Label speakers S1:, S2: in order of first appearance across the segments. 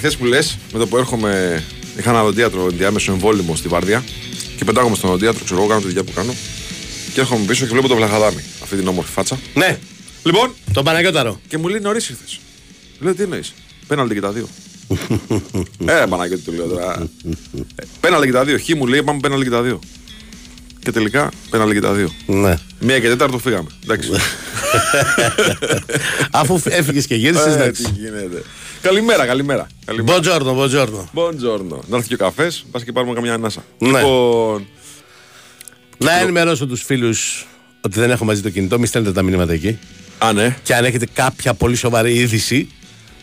S1: Και μου το λέει εχθέ που λες, με το που έρχομαι. Είχα ένα οδοντίατρο ενδιάμεσο εμβόλυμο στη Βάρδια και πετάγομαι στον οδοντίατρο, ξέρω εγώ, κάνω τη δουλειά που κάνω. Και έρχομαι πίσω και βλέπω το βλαχαδάμι. Αυτή την όμορφη φάτσα.
S2: Ναι,
S1: Λοιπόν,
S2: τον Παναγιώταρο.
S1: και μου λέει νωρίς ήρθες. Λέω τι εννοείς. Πέναλτι και τα δύο. ε, Παναγιώτη του λέω τώρα. Ε, Πέναλτι και τα δύο. Χ μου λέει πάμε πέναλτι και τα δύο. Και τελικά πέναλτι και τα δύο.
S2: Ναι.
S1: Μία και τέταρτο φύγαμε. Εντάξει.
S2: Αφού έφυγες και γύρισες,
S1: Ε,
S2: εντάξει.
S1: τι γίνεται. Καλημέρα, καλημέρα. καλημέρα.
S2: Μποτζόρνο, μποτζόρνο.
S1: Buongiorno. Να έρθει και ο καφές, πας και πάρουμε καμιά ανάσα.
S2: Ναι.
S1: Λοιπόν,
S2: Να ενημερώσω τους φίλους ότι δεν έχω μαζί το κινητό, μη στέλνετε τα μηνύματα εκεί.
S1: α, ναι.
S2: Και αν έχετε κάποια πολύ σοβαρή είδηση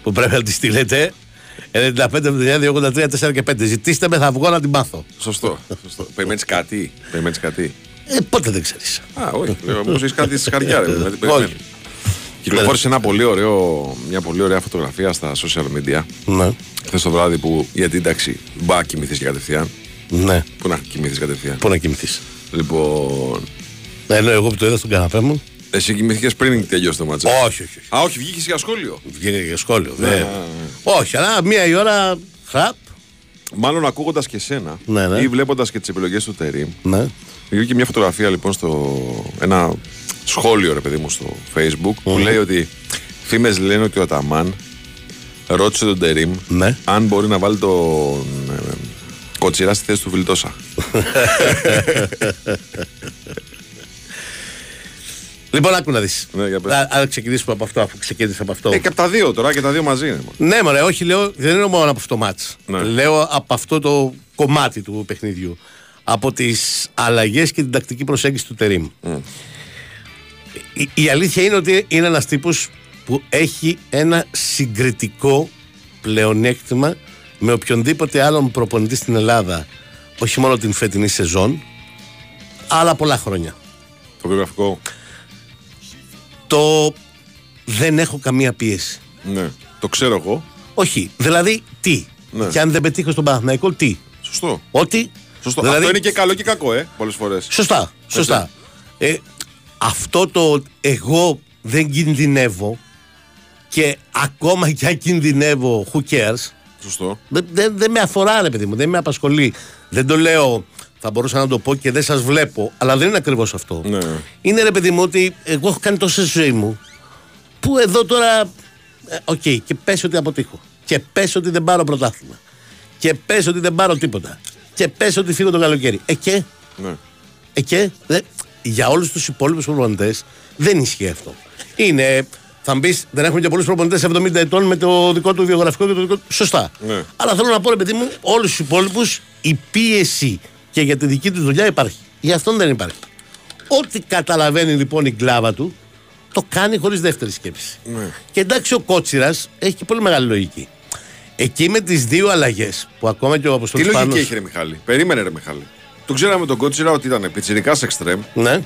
S2: που πρέπει να τη στείλετε, 95, 79, 83, 4 και 5. Ζητήστε με, θα βγω να την μάθω.
S1: Σωστό. σωστό. Περιμένεις κάτι. Περιμένεις κάτι.
S2: Ε, πότε δεν ξέρεις.
S1: Α, όχι. Μήπω έχεις κάτι στη χαριά, ρε. δηλαδή, περιμένεις.
S2: Όχι.
S1: Κυκλοφόρησε ένα πολύ ωραίο, μια πολύ ωραία φωτογραφία στα social media
S2: Ναι.
S1: χθες το βράδυ που γιατί εντάξει, μπα κοιμηθείς και κατευθείαν.
S2: Ναι.
S1: Πού να κοιμηθείς κατευθείαν.
S2: Πού να κοιμηθείς.
S1: Λοιπόν,
S2: Ενώ εγώ που το είδα στον καναπέ μου.
S1: εσύ κοιμηθήκε πριν τελειώσει το μάτσο.
S2: Όχι, όχι. όχι.
S1: Α, όχι, βγήκες για σχόλιο.
S2: Βγήκε και σχόλιο. βέβαια. Όχι, αλλά μία η ώρα. Χραπ.
S1: Μάλλον ακούγοντας και σένα
S2: Ναι, ναι.
S1: ή βλέποντας και τις επιλογές του Τερήμ,
S2: Ναι.
S1: Βγήκε μια φωτογραφία λοιπόν στο. ένα σχόλιο ρε παιδί μου στο facebook που λέει ότι φήμες λένε ότι ο Αταμάν ρώτησε τον Τερήμ
S2: Ναι.
S1: αν μπορεί να βάλει τον ε, κοτσιρά στη θέση του Βιλτόσα.
S2: Λοιπόν, άκου να δεις.
S1: Ναι, για πες.
S2: Αν ξεκινήσουμε από αυτό, αφού ξεκίνησε από αυτό.
S1: ε, και από τα δύο τώρα και τα δύο μαζί είναι.
S2: Ναι, μωρέ, όχι, λέω, δεν είναι μόνος από αυτό το μάτς.
S1: Ναι.
S2: Λέω από αυτό το κομμάτι του παιχνιδιού. Από τις αλλαγές και την τακτική προσέγγιση του Τερίμ. Η, η αλήθεια είναι ότι είναι ένας τύπος που έχει ένα συγκριτικό πλεονέκτημα με οποιονδήποτε άλλον προπονητή στην Ελλάδα. Όχι μόνο την φετινή σεζόν, αλλά πολλά χρόνια.
S1: Το βιογραφικό.
S2: Το δεν έχω καμία πίεση.
S1: Ναι. Το ξέρω εγώ.
S2: Όχι. Δηλαδή, τι;
S1: Ναι.
S2: Και αν δεν πετύχω στον Παναθηναϊκό, τι;
S1: Σωστό.
S2: Ότι.
S1: Σωστό.
S2: Δηλαδή,
S1: Αυτό είναι και καλό και κακό, ε, πολλές φορές.
S2: Σωστά. Σωστά. Ε, αυτό το εγώ δεν κινδυνεύω και ακόμα και αν κινδυνεύω, who cares,
S1: Σωστό.
S2: δεν, δεν, δεν με αφορά, ρε παιδί μου, δεν με απασχολεί. Δεν το λέω, θα μπορούσα να το πω και δεν σας βλέπω, αλλά δεν είναι ακριβώς αυτό.
S1: Ναι.
S2: Είναι ρε παιδί μου ότι εγώ έχω κάνει τόσα στη ζωή μου που εδώ τώρα. ε, Οκ, και πες ότι αποτύχω. Και πες ότι δεν πάρω πρωτάθλημα. Και πες ότι δεν πάρω τίποτα. Και πες ότι φύγω το καλοκαίρι. Ε, και,
S1: Ναι.
S2: ε, και; Δε, για όλους τους υπόλοιπους προπονητές δεν ισχύει αυτό. Είναι. Θα μου πει, δεν έχουν και πολλούς προπονητές 70 ετών με το δικό του βιογραφικό και το δικό του. Σωστά.
S1: Ναι.
S2: Αλλά θέλω να πω, ρε παιδί μου, όλους τους υπόλοιπους η πίεση και για τη δική τους δουλειά υπάρχει. Για αυτόν δεν υπάρχει. Ό,τι καταλαβαίνει λοιπόν η κλάβα του, το κάνει χωρίς δεύτερη σκέψη.
S1: Ναι.
S2: Και εντάξει, ο Κότσιρας έχει και πολύ μεγάλη λογική. Εκεί με τις δύο αλλαγές που ακόμα και ο
S1: Τι
S2: Αποστολή
S1: λογική
S2: Πάνος-
S1: έχει, ρε Μιχάλη; Περίμενε, ρε Μιχάλη. Το ξέραμε τον Κότσιρα ότι ήταν πιτσιρικάς εξτρέμ
S2: Ναι.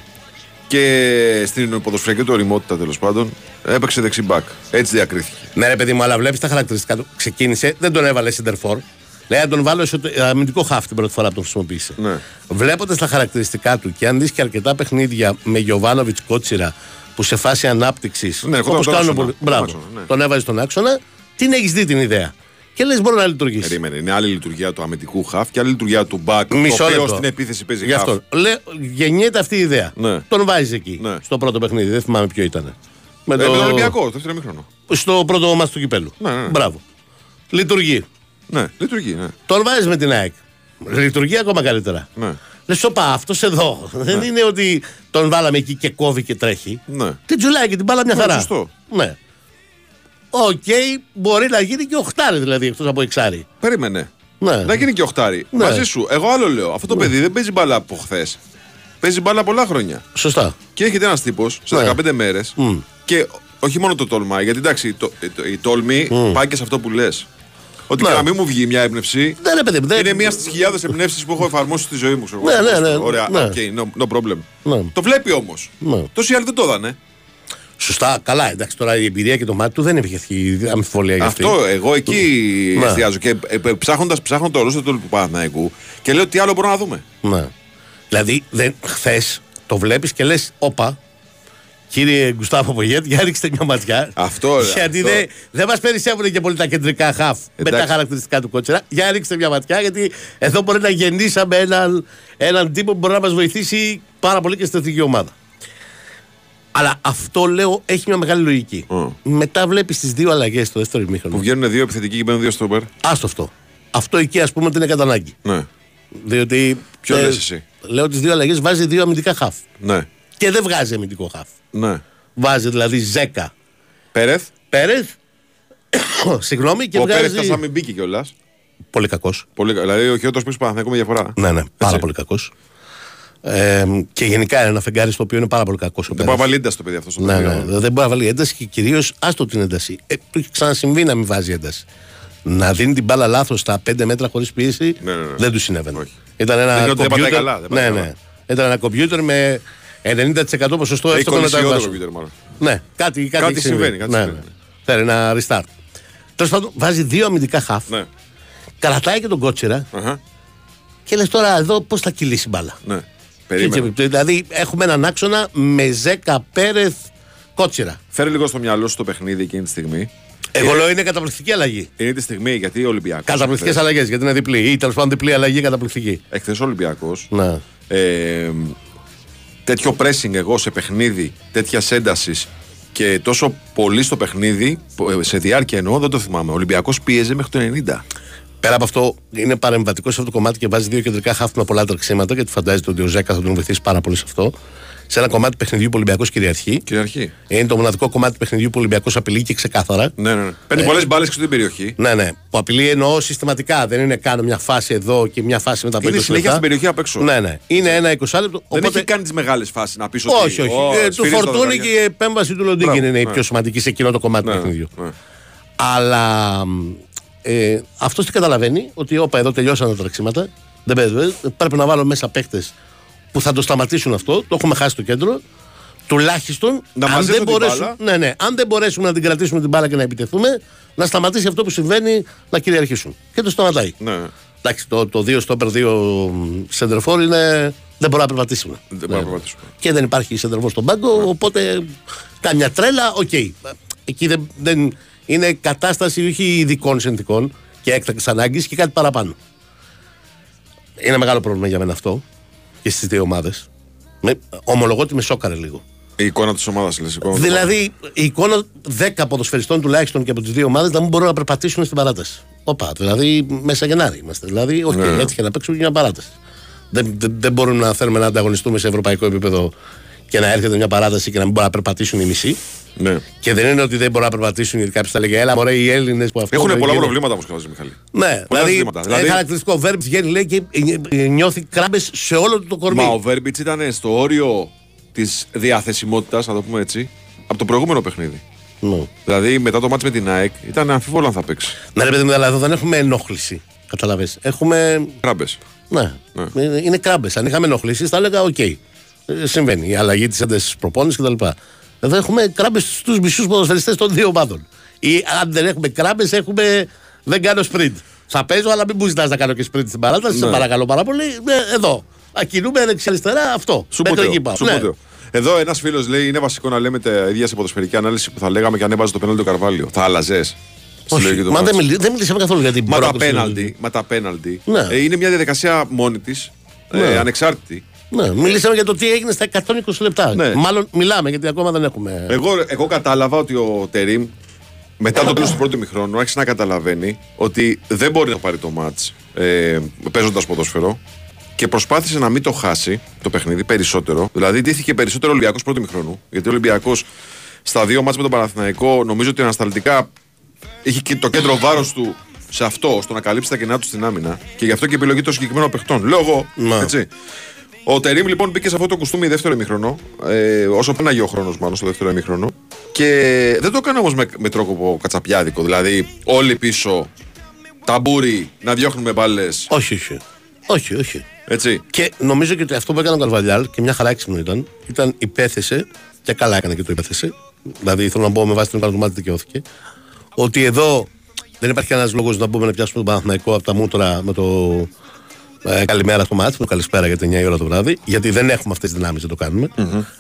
S1: και στην ποδοσφαιρική του οριμότητα τέλος πάντων έπαιξε δεξιμπάκ. Έτσι διακρίθηκε.
S2: Ναι, ρε παιδί μου, αλλά βλέπεις τα χαρακτηριστικά του. Ξεκίνησε, δεν τον έβαλε center for. Λέει να τον βάλω σε αμυντικό χάφ την πρώτη φορά που τον χρησιμοποίησε.
S1: Ναι.
S2: Βλέποντας τα χαρακτηριστικά του και αν δεις και αρκετά παιχνίδια με Γιωβάνοβιτς Κότσιρα που σε φάση ανάπτυξης.
S1: Ναι, ερχόταν στον άξονα.
S2: πολλοί.
S1: Στον
S2: Μπράβο.
S1: άξονα, ναι.
S2: Τον έβαζες στον άξονα, την έχεις δει την ιδέα. Και λες, μπορεί να λειτουργήσει.
S1: Περίμενε. Είναι άλλη λειτουργία του αμυντικού χαφ και άλλη λειτουργία του μπακ.
S2: Μισό
S1: το οποίο
S2: λεπτό.
S1: στην επίθεση παίζει
S2: Γι'
S1: χαφ.
S2: αυτό. Λέ, γεννιέται αυτή η ιδέα.
S1: Ναι.
S2: Τον βάζεις εκεί.
S1: Ναι.
S2: Στο πρώτο παιχνίδι. Δεν θυμάμαι ποιο ήταν. Με
S1: Ε, με τον Ολυμπιακό, το δεύτερο ημίχρονο.
S2: Στο πρώτο ματς του κυπέλου.
S1: Ναι, ναι, ναι.
S2: Μπράβο. Λειτουργεί.
S1: Ναι, λειτουργεί. Ναι.
S2: Τον βάζεις με την ΑΕΚ. Λειτουργεί ακόμα καλύτερα.
S1: Ναι.
S2: Λες, όπα, αυτός εδώ. Δεν είναι ότι τον βάλαμε εκεί και κόβει και τρέχει.
S1: Ναι.
S2: Την τσουλάει και την μπάλα μια
S1: Ναι,
S2: χαρά.
S1: σωστό.
S2: Ναι. Οκ, μπορεί να γίνει και οχτάρι δηλαδή εκτός από εξάρι.
S1: Περίμενε.
S2: Ναι.
S1: Να γίνει και οχτάρι.
S2: Ναι.
S1: Μαζί σου. Εγώ άλλο λέω. Αυτό το παιδί δεν παίζει μπάλα από χθες. Παίζει μπάλα πολλά χρόνια.
S2: Σωστά.
S1: Και έρχεται ένας τύπος σε
S2: Ναι.
S1: 15 μέρες και όχι μόνο το τολμάει, γιατί εντάξει, το, το- η τόλμη πάει και σε αυτό που λες. Ότι
S2: Ναι.
S1: και να μην μου βγει μια έμπνευση.
S2: Δεν ρε παιδί μου. δεν-
S1: Είναι μία στις χιλιάδες εμπνεύσεις που έχω εφαρμόσει στη ζωή μου. ξέρω
S2: Ναι,
S1: εγώ.
S2: ναι, ναι,
S1: Ωραία,
S2: ναι.
S1: okay, no, no problem.
S2: Ναι.
S1: Το βλέπει όμως.
S2: Ναι.
S1: Τόσοι άλλοι δεν το είδανε.
S2: Σωστά, καλά. Εντάξει, τώρα η εμπειρία και το μάτι του δεν έχει αμφιβολία για αυτή.
S1: Αυτό εγώ εκεί
S2: Ναι.
S1: εστιάζω. Και ψάχνοντας ψάχνω το ρόλο του Παναθηναϊκού και λέω τι άλλο μπορούμε να δούμε.
S2: Ναι. Δηλαδή, χθες το βλέπεις και λες, όπα, Κύριε Γκουστάβο Πογέτ, για ρίξτε μια ματιά.
S1: Αυτό,
S2: Γιατί
S1: αυτό.
S2: δεν δεν μας περισσεύουν και πολύ τα κεντρικά χαφ με τα
S1: Εντάξει.
S2: χαρακτηριστικά του κότσερα. Για ρίξτε μια ματιά, γιατί εδώ μπορεί να γεννήσαμε έναν, έναν τύπο που μπορεί να μας βοηθήσει πάρα πολύ και στην εθνική ομάδα. Αλλά αυτό λέω έχει μια μεγάλη λογική.
S1: Μμ.
S2: Μετά βλέπεις τις δύο αλλαγές στο δεύτερο
S1: Που
S2: ημίχρονο.
S1: βγαίνουν δύο επιθετικοί και μπαίνουν δύο στόπερ.
S2: Άστο αυτό. Αυτό εκεί ας πούμε ότι είναι κατά ανάγκη.
S1: Ναι.
S2: Διότι.
S1: Ποιο
S2: ε,
S1: λες εσύ;
S2: Λέω τις δύο αλλαγές βάζει δύο αμυντικά χαφ.
S1: Ναι.
S2: Και δεν βγάζει αμυντικό χαφ.
S1: Ναι.
S2: Βάζει δηλαδή Ζέκα
S1: Πέρεθ.
S2: Πέρεθ. Συγγνώμη και
S1: Ο Πέρεθ
S2: βγάζει.
S1: ήταν σαν μην μπήκε κιόλας.
S2: Πολύ κακός.
S1: Πολύ κα- Δηλαδή ο χειρότερο που Παναθηναϊκό με διαφορά.
S2: Ναι, ναι, πάρα
S1: Έτσι.
S2: πολύ κακός. Ε, και γενικά είναι ένα φεγγάρι στο οποίο είναι πάρα πολύ κακός.
S1: Δεν μπορεί να βάλει ένταση το παιδί αυτός στο
S2: Ναι,
S1: παιχνίδι.
S2: ναι, δεν μπορεί να βάλει ένταση και κυρίως άστο την ένταση. Ε, του έχει ξανασυμβεί να μην βάζει ένταση. Να δίνει την μπάλα λάθος στα 5 μέτρα χωρίς πίεση
S1: Ναι, ναι, ναι.
S2: δεν τους συνέβαινε.
S1: Όχι.
S2: Ήταν ένα
S1: Δείχνει ότι δεν πατάει
S2: κομπιούτερ-
S1: καλά, δεν πατάει
S2: ναι,
S1: καλά.
S2: ναι. Ήταν ένα κομπιούτερ με 90% ποσοστό
S1: Έχει
S2: εύστοχων
S1: κολλήσει το
S2: μεταβάσεων.
S1: κομπιούτερ μάλλον.
S2: Ναι, κάτι, κάτι,
S1: Κάτι
S2: έχει
S1: συμβαίνει, κάτι
S2: ναι,
S1: συμβαίνει.
S2: ναι. Θέλει ένα restart. Τέλος πάντων, βάζει δύο αμυντικά χαφ.
S1: Ναι.
S2: Κρατάει και τον κότσερα
S1: Αχα.
S2: και λες τώρα εδώ πώς θα κυλήσει η μπάλα.
S1: Ναι.
S2: Έτσι,
S1: Περίμενε.
S2: δηλαδή έχουμε έναν άξονα με Ζέκα Πέρεθ Κότσερα.
S1: Φέρει λίγο στο μυαλό σου το παιχνίδι εκείνη τη στιγμή.
S2: Εγώ λέω είναι καταπληκτική αλλαγή.
S1: Είναι τη στιγμή γιατί ο Ολυμπιακός.
S2: Καταπληκτικές αλλαγές γιατί είναι διπλή. Ή τέλος πάντων διπλή αλλαγή καταπληκτική.
S1: Εχθές ο Ολυμπιακός.
S2: Ναι.
S1: Ε, τέτοιο pressing εγώ σε παιχνίδι τέτοια ένταση και τόσο πολύ στο παιχνίδι, ε, σε διάρκεια εννοώ, δεν το θυμάμαι. Ο Ολυμπιακός πίεζε μέχρι το 90.
S2: Πέρα από αυτό, είναι παρεμβατικός σε αυτό το κομμάτι και βάζει δύο κεντρικά χάφ με πολλά τρεξίματα γιατί φαντάζεται ότι ο Ζέκα θα τον βοηθήσει πάρα πολύ σε αυτό. Σε ένα κομμάτι του παιχνιδιού που ο Ολυμπιακός κυριαρχεί.
S1: Κυριαρχή.
S2: Είναι το μοναδικό κομμάτι του παιχνιδιού που ο Ολυμπιακός απειλεί και ξεκάθαρα.
S1: Ναι, ναι, ναι. Παίρνει πολλές μπάλες και στην περιοχή.
S2: Ναι, ναι. Που απειλεί εννοώ συστηματικά. Δεν είναι κάνω μια φάση εδώ και μια φάση μετά από
S1: Είναι
S2: 20
S1: συνέχεια
S2: λεπτά.
S1: στην περιοχή απ' έξω.
S2: Ναι, ναι. Είναι ένα 20 λεπτό.
S1: Δεν
S2: Οπότε...
S1: έχει κάνει τις μεγάλες φάσεις να πεις ότι.
S2: Όχι, όχι.
S1: «Ω,
S2: Ε, του
S1: σφυρίζει τα
S2: Φορτούνη
S1: δοκάρια».
S2: και η επέμβαση του Λοντίνγκ
S1: Μπράβο,
S2: είναι η
S1: ναι.
S2: πιο σημαντική σε εκείνο το κομμάτι του
S1: Ναι,
S2: παιχνιδιού.
S1: ναι.
S2: Αλλά ε, αυτός τι καταλαβαίνει, ότι όπα εδώ τελειώσαν τα τρεξίματα. Δεν παίζει, πρέπει να βάλω μέσα παίχτε που θα το σταματήσουν αυτό. Το έχουμε χάσει το κέντρο. Τουλάχιστον,
S1: Να
S2: αν,
S1: μαζέψουν
S2: δεν
S1: την
S2: μπορέσουν,
S1: μπάλα.
S2: ναι, ναι, αν δεν μπορέσουμε να την κρατήσουμε την μπάλα και να επιτεθούμε, να σταματήσει αυτό που συμβαίνει να κυριαρχήσουν. Και το σταματάει.
S1: Ναι.
S2: Εντάξει, το, το 2 στόπερ 2 σεντερφόρ είναι. Δεν μπορεί να περπατήσουμε.
S1: Δεν μπορούμε να περπατήσουμε.
S2: Και δεν υπάρχει σεντερφόρ στον πάγκο, οπότε κάμια τρέλα, οκ. Εκεί δεν, δεν είναι κατάσταση όχι ειδικών συνθηκών και έκτακτης ανάγκης και κάτι παραπάνω. Είναι μεγάλο πρόβλημα για μένα αυτό και στις δύο ομάδες. Ομολογώ ότι με σόκαρε λίγο.
S1: Η εικόνα της ομάδας λες.
S2: Δηλαδή, η εικόνα 10 ποδοσφαιριστών τουλάχιστον και από τις δύο ομάδες να μην μπορούν να περπατήσουν στην παράταση. Όπα, δηλαδή μέσα Γενάρη είμαστε. Δηλαδή, οκ,
S1: Ναι.
S2: έτυχε να παίξουν για μια παράταση. Δεν, δεν, δεν μπορούμε να θέλουμε να ανταγωνιστούμε σε ευρωπαϊκό επίπεδο και να έρχεται μια παράταση και να μην μπορούν να περπατήσουν οι μισοί.
S1: Ναι.
S2: Και δεν είναι ότι δεν μπορούν να περπατήσουν γιατί κάποιος θα λέγε Έλα, μωρέ, οι Έλληνες που αυτό.
S1: Έχουν
S2: δεν
S1: πολλά
S2: γίνεται».
S1: προβλήματα όμω καλά, Μιχαλή.
S2: Ναι,
S1: Πολλά
S2: δηλαδή,
S1: ζητήματα.
S2: δηλαδή,
S1: Δηλαδή-
S2: χαρακτηριστικό βέρμπ βγαίνει λέει και ε, ε, νιώθει κράμπες σε όλο του το κορμί.
S1: Μα ο Βέρμπιτς ήταν στο όριο της διαθεσιμότητας, να το πούμε έτσι, από το προηγούμενο παιχνίδι.
S2: Ναι.
S1: Δηλαδή μετά το μάτς με την ΑΕΚ ήταν αμφίβολο αν θα παίξει.
S2: Ναι, ρε παιδί μου, αλλά εδώ δεν έχουμε ενόχληση. Καταλαβες. Έχουμε
S1: Κράμπες.
S2: Ναι. Είναι- Είναι κράμπες. Αν είχαμε ενοχλήσει, θα έλεγα: Οκ. Ε, Συμβαίνει. Η αλλαγή της έντασης προπόνησης κτλ. Εδώ έχουμε κράμπες στους μισούς ποδοσφαιριστές των δύο ομάδων. Ή αν δεν έχουμε κράμπες, έχουμε. Δεν κάνω sprint. Θα παίζω, αλλά μην μου ζητάς να κάνω και sprint στην παράταση. Σε
S1: Ναι.
S2: παρακαλώ πάρα πολύ. Ναι, εδώ. Ακινούμε δεξιά-αριστερά αυτό.
S1: Σου
S2: Μέχρι
S1: ποτέ.
S2: εκεί πάω.
S1: Σου
S2: Ναι.
S1: ποτέ. Εδώ ένας φίλος λέει: Είναι βασικό να λέμε τα ίδια σε ποδοσφαιρική ανάλυση που θα λέγαμε και αν έβαζε το πέναλτι του Καρβάλιο. Θα άλλαζες.
S2: Όχι, μα δεν, μιλή, δεν μιλήσαμε καθόλου για την
S1: Μα τα
S2: πρόκληση.
S1: πέναλτι, μα τα πέναλτι
S2: Ναι.
S1: ε, είναι μια διαδικασία μόνη της,
S2: Ναι.
S1: ε, ανεξάρτητη.
S2: Ναι, μιλήσαμε για το τι έγινε στα 120 λεπτά.
S1: Ναι.
S2: Μάλλον μιλάμε γιατί ακόμα δεν έχουμε.
S1: Εγώ, εγώ κατάλαβα ότι ο Τερήμ μετά το τέλο του πρώτου μηχρόνου άρχισε να καταλαβαίνει ότι δεν μπορεί να πάρει το μάτς ε, παίζοντας ποδόσφαιρο και προσπάθησε να μην το χάσει το παιχνίδι περισσότερο. Δηλαδή, ντύθηκε περισσότερο ο Ολυμπιακός πρώτου μηχρόνου. Γιατί ο Ολυμπιακός στα δύο μάτς με τον Παναθηναϊκό νομίζω ότι ανασταλτικά είχε και το κέντρο βάρος του σε αυτό, στο να καλύψει τα κενά του στην άμυνα. Και γι' αυτό και επιλογή των συγκεκριμένων παιχτών. Λέω εγώ.
S2: Ναι.
S1: Έτσι. Ο Τερήμ λοιπόν μπήκε σε αυτό το κουστούμι δεύτερο ημίχρονο, ε, όσο πέναγε ο χρόνος μάλλον στο δεύτερο ημίχρονο. Και δεν το έκανε όμως με, με τρόπο κατσαπιάδικο. Δηλαδή, όλοι πίσω, ταμπούρι, να διώχνουμε μπάλες.
S2: Όχι, όχι. Όχι, όχι.
S1: Έτσι.
S2: Και νομίζω και ότι αυτό που έκανε ο Καρβαλιάλ και μια χαρά έξυπνο ήταν, ήταν υπέθεσε και καλά έκανε και το υπέθεσε. Δηλαδή θέλω να πω με βάση την εικόνα του μάτι δικαιώθηκε. Ότι εδώ δεν υπάρχει κανένας λόγος να μπούμε να πιάσουμε τον Παναθηναϊκό από τα μούτρα με το ε, καλημέρα στο μάτι, με το καλησπέρα για 9 η ώρα το βράδυ. Γιατί δεν έχουμε αυτές τις δυνάμεις να το κανουμε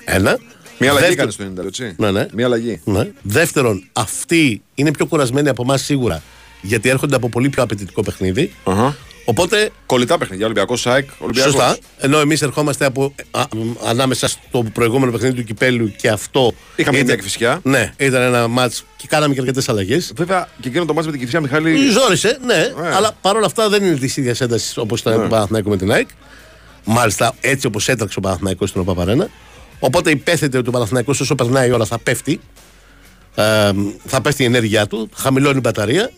S2: Ένα.
S1: Μία αλλαγή
S2: Δεύτερο-
S1: έκανε στο 90, έτσι.
S2: Ναι, ναι.
S1: Μία αλλαγή.
S2: Ναι. Δεύτερον, αυτοί είναι πιο κουρασμένοι από εμάς σίγουρα. Γιατί έρχονται από πολύ πιο απαιτητικό παιχνίδι.
S1: Αχα.
S2: Οπότε,
S1: Κολλητά παιχνίδια. Ολυμπιακός ΣΑΕΚ. Ολυμπιακός.
S2: σωστά. Ενώ εμείς ερχόμαστε από, α, μ, ανάμεσα στο προηγούμενο παιχνίδι του κυπέλου και αυτό.
S1: Είχαμε και
S2: ήταν-
S1: μια Κηφισιά.
S2: Ναι, ήταν ένα μάτς και κάναμε και αρκετές αλλαγές.
S1: Βέβαια και εκείνο το μάτι με την Κυφσιά Μιχάλη.
S2: Ζόρισε, ναι,
S1: Ε.
S2: αλλά παρόλα αυτά δεν είναι της ίδιας έντασης όπως ήταν
S1: Ναι.
S2: το Παναθηναϊκό με την ΑΕΚ. Μάλιστα, έτσι όπως έτρεξε ο Παναθηναϊκός στην ΟΠΑΠΑΡΕΝΑ. Οπότε υπέθετε ότι ο Παναθηναϊκός όσο περνάει η ώρα θα πέφτει. Ε, θα πέφτει η ενέργειά του, χαμηλώνει η μπαταρία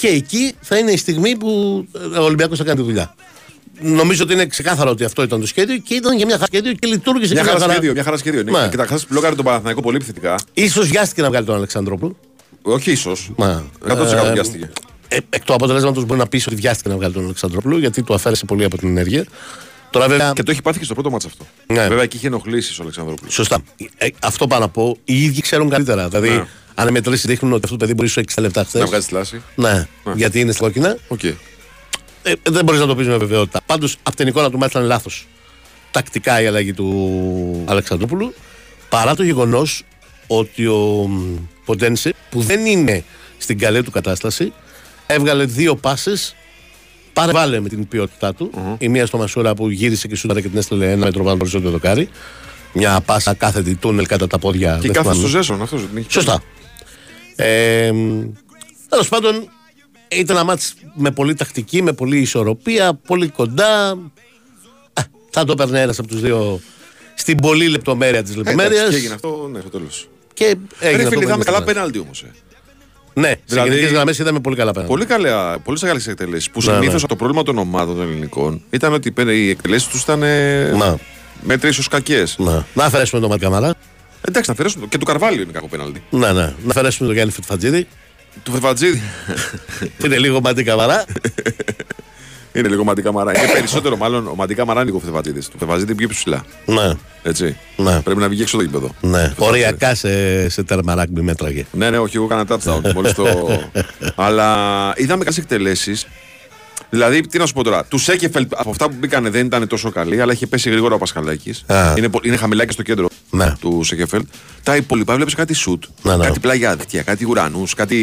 S2: και εκεί θα είναι η στιγμή που ε, ο Ολυμπιακός θα κάνει τη δουλειά. Νομίζω ότι είναι ξεκάθαρο ότι αυτό ήταν το σχέδιο και ήταν και μια χαρά σχέδιο και λειτουργήσε
S1: Μια
S2: και
S1: χαρά σχέδιο. Μια χαρά σχέδιο.
S2: Ναι.
S1: Ναι. Καταρχά μπλόκαρε τον Παναθηναϊκό πολύ επιθετικά.
S2: Ίσως βιάστηκε να βγάλει τον Αλεξανδρόπουλο.
S1: Όχι ίσως.
S2: Μα,
S1: 100%
S2: ε,
S1: βιάστηκε.
S2: Ε, εκ του αποτελέσματος μπορεί να πεις ότι βιάστηκε να βγάλει τον Αλεξανδρόπουλο γιατί του αφαίρεσε πολύ από την ενέργεια. Τώρα βέβαια.
S1: Και το έχει πάθει και στο πρώτο μάτσο αυτό.
S2: Ναι.
S1: Βέβαια εκεί είχε ενοχλήσει ο Αλεξανδρόπουλος.
S2: Σωστά. Ε, αυτό πάνω να πω. Οι ίδιοι ξέρουν καλύτερα. Δηλαδή,
S1: Ναι.
S2: Αν οι μετρήσεις δείχνουν ότι αυτό το παιδί μπορεί σου 60 λεπτά χθες.
S1: Να βγάζεις τη λάση.
S2: Ναι, γιατί είναι στα κόκκινα.
S1: Οκ.
S2: Ε, δεν μπορείς να το πεις με βεβαιότητα. Πάντως από την εικόνα του ματς ήταν λάθος. Τακτικά η αλλαγή του Αλεξανδρόπουλου. Παρά το γεγονός ότι ο μ, Ποντένσε, που δεν είναι στην καλή του κατάσταση, έβγαλε δύο πάσες. Πάρε βάλε με την ποιότητά του. Η μία στο Μασούρα που γύρισε και σούταρε και την έστειλε ένα μέτρο πάνω περισσότερο δοκάρι. Μια πάσα κάθετη τούνελ κατά τα πόδια.
S1: Και
S2: δεν
S1: κάθε
S2: θυμάμαι.
S1: στο Ζέσον αυτός δεν έχει.
S2: Σωστά. Ε, Τέλος πάντων, ήταν ένα μάτς με πολύ τακτική, με πολύ ισορροπία, πολύ κοντά. Α, θα το έπαιρνε ένας από τους δύο στην πολύ λεπτομέρεια της λεπτομέρειας.
S1: Και έγινε αυτό, ναι, στο τέλος.
S2: Και έγινε
S1: Ρε
S2: αυτό
S1: φίλε,
S2: που
S1: είδαμε
S2: έγινε
S1: καλά
S2: στην
S1: πέναλτι όμως.
S2: Ναι, σε
S1: Δηλαδή-
S2: γενικές γραμμές είδαμε πολύ καλά πέναλτι.
S1: Πολύ, καλά, πολύ μεγάλε εκτελέσεις. Που
S2: Ναι,
S1: συνήθως
S2: ναι.
S1: το πρόβλημα των ομάδων των ελληνικών ήταν ότι πέρα οι εκτελέσεις τους ήταν ε,
S2: Να,
S1: μέτρε ίσως κακές.
S2: να. να αφαιρέσουμε τον Ματ Καμαρά.
S1: Εντάξει, να αφαιρέσουν. το- Και του Καρβάλιο είναι κακό πέναλτι.
S2: Ναι, ναι. Να αφαιρέσουμε τον Γιάννη Φετφατζίδη.
S1: Του Φεβατζίδη
S2: είναι λίγο Ματ Καμαρά.
S1: είναι λίγο μαντικά μαρά. Είναι περισσότερο μάλλον ο μαντικά μαρά είναι λίγο Φεβατζίδη. Του Φεβατζίδη είναι πιο ψηλά.
S2: ναι,
S1: Έτσι.
S2: ναι.
S1: Πρέπει να βγει έξω το γήπεδο.
S2: ναι. Οριακά σε, σε τέρμα ράγκμπι μέτραγε.
S1: Ναι, ναι, όχι, εγώ έκανα touchdown. μόλις το... Αλλά είδαμε καλές εκτελέσεις. Δηλαδή, τι να σου πω τώρα, τους Σέκεφελτ από αυτά που μπήκανε δεν ήταν τόσο καλή, αλλά είχε πέσει γρήγορα ο Πασχαλάκης.
S2: Α.
S1: Είναι, πο- είναι χαμηλάκι στο κέντρο
S2: Ναι.
S1: του Σέκεφελτ. Τα υπόλοιπα βλέπεις κάτι σουτ,
S2: Ναι, ναι.
S1: κάτι πλαγιάδια, κάτι ουρανούς, κάτι.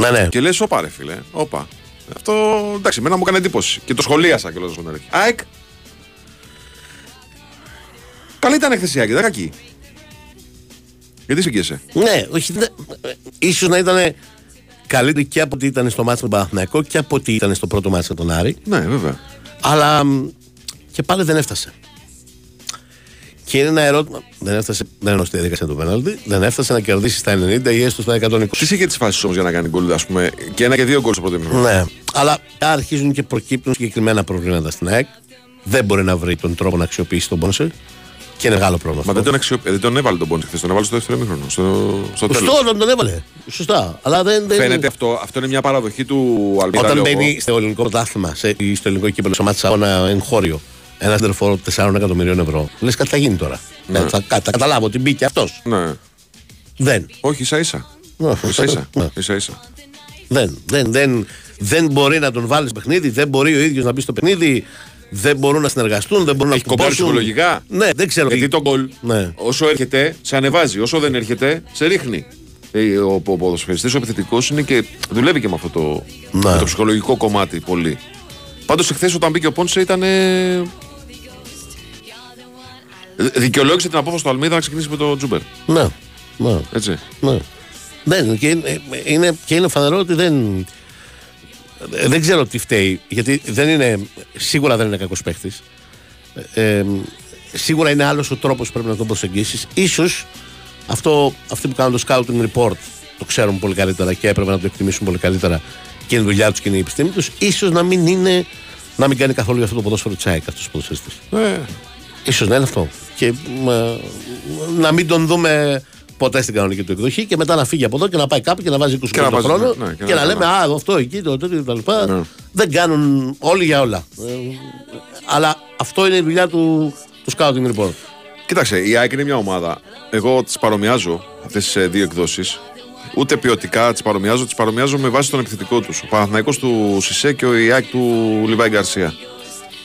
S2: Ναι, ναι.
S1: Και λες, όπα ρε φίλε, όπα. Αυτό εντάξει, εμένα μου έκανε εντύπωση. Και το σχολίασα κιόλας στον Έρχη. ΑΕΚ. Καλή ήταν χθε η ΑΕΚ, δεν κακή. Γιατί συγκίεσαι.
S2: Ναι, όχι. δε- ίσως να ήταν καλύτερη και από ότι ήταν στο μάτι με τον Παναθηναϊκό και από ότι ήταν στο πρώτο μάτι με τον Άρη.
S1: Ναι, βέβαια.
S2: Αλλά μ, και πάλι δεν έφτασε. Και είναι ένα ερώτημα. Δεν έφτασε, δεν εννοώ στη διαδικασία του πέναλτι, δεν έφτασε να κερδίσει στα 90 ή έστω στα 120.
S1: Τι είχε τις φάσεις όμως για να κάνει γκολ, ας πούμε, και ένα και δύο γκολ στο πρώτο μήνα.
S2: Ναι, αλλά αρχίζουν και προκύπτουν συγκεκριμένα προβλήματα στην ΑΕΚ. Δεν μπορεί να βρει τον τρόπο να αξιοποιήσει τον Πόνσε. Και είναι μεγάλο πρόβλημα.
S1: Μα
S2: αυτό.
S1: δεν τον, αξιο... ε, δεν τον έβαλε τον πόντι χθες, τον έβαλε στο δεύτερο μήχρονο. Στο, στο τέλος.
S2: Σωστό, τον, τον έβαλε. Σωστά. Αλλά δεν, δεν...
S1: Φαίνεται αυτό, αυτό είναι μια παραδοχή του Αλμίδα.
S2: Όταν
S1: λέω
S2: μπαίνει
S1: εγώ.
S2: στο ελληνικό πρωτάθλημα σε- ή στο ελληνικό κύπελο σε μάτσα αγώνα εγχώριο ένα τερφόρο 4 εκατομμυρίων ευρώ, λες κάτι θα γίνει τώρα. Ε, θα, κα- θα καταλάβω ότι μπήκε αυτός.
S1: Ναι.
S2: Δεν.
S1: Όχι, ίσα ίσα.
S2: Ναι.
S1: ίσα ίσα.
S2: Ναι.
S1: ίσα, ίσα.
S2: Δεν, δεν, δεν, δεν μπορεί να τον βάλεις παιχνίδι, δεν μπορεί ο ίδιος να μπει στο παιχνίδι, δεν μπορούν να συνεργαστούν, δεν μπορούν
S1: Έχει
S2: να
S1: κομπάρει
S2: κουμπώσουν.
S1: ψυχολογικά.
S2: Ναι, δεν ξέρω.
S1: Γιατί το γκολ,
S2: Ναι.
S1: όσο έρχεται, σε ανεβάζει. Όσο δεν έρχεται, σε ρίχνει. Ε, Ο, ο ποδοσφαιριστής, ο επιθετικός είναι και δουλεύει και με αυτό το,
S2: Ναι.
S1: με το ψυχολογικό κομμάτι πολύ. Πάντως, εχθές όταν μπήκε ο Πόνσε ήταν. Ε... Δικαιολόγησε την απόφαση του Αλμίδα να ξεκινήσει με το Τζούμπερ.
S2: Ναι, ναι,
S1: Έτσι.
S2: ναι. Δεν, και είναι, είναι, και είναι φανερό ότι δεν. Δεν ξέρω τι φταίει, γιατί δεν είναι, σίγουρα δεν είναι κακός παίχτης. Ε, σίγουρα είναι άλλος ο τρόπος που πρέπει να τον προσεγγίσεις. σω αυτό, αυτοί που κάνουν το scouting report το ξέρουν πολύ καλύτερα και έπρεπε να το εκτιμήσουν πολύ καλύτερα και είναι η δουλειά τους και είναι η επιστήμη τους. σω να μην είναι, να μην κάνει καθόλου για αυτό το ποδόσφαιρο τσάικ αυτός ο ποδοσφαιριστή.
S1: Ε,
S2: Ίσως να είναι αυτό. Και μα, να μην τον δούμε ποτέ στην κανονική του εκδοχή και μετά να φύγει από εδώ και να πάει κάπου και να βάζει 20
S1: Και να
S2: το
S1: βάζει,
S2: χρόνο
S1: ναι, ναι,
S2: και,
S1: και
S2: να,
S1: να-
S2: λέμε Α, αυτό εκεί, το τέτοιο κτλ.
S1: Ναι.
S2: Δεν κάνουν όλοι για όλα. Ε, αλλά αυτό είναι η δουλειά του, του scouting report.
S1: Κοίταξε, η ΑΕΚ είναι μια ομάδα. Εγώ τις παρομοιάζω αυτές τις δύο εκδόσεις. Ούτε ποιοτικά τις παρομοιάζω, τις παρομοιάζω με βάση τον επιθετικό τους. Ο Παναθηναϊκός του Σισε και ο ΑΕΚ του Λιβάη Γκαρσία.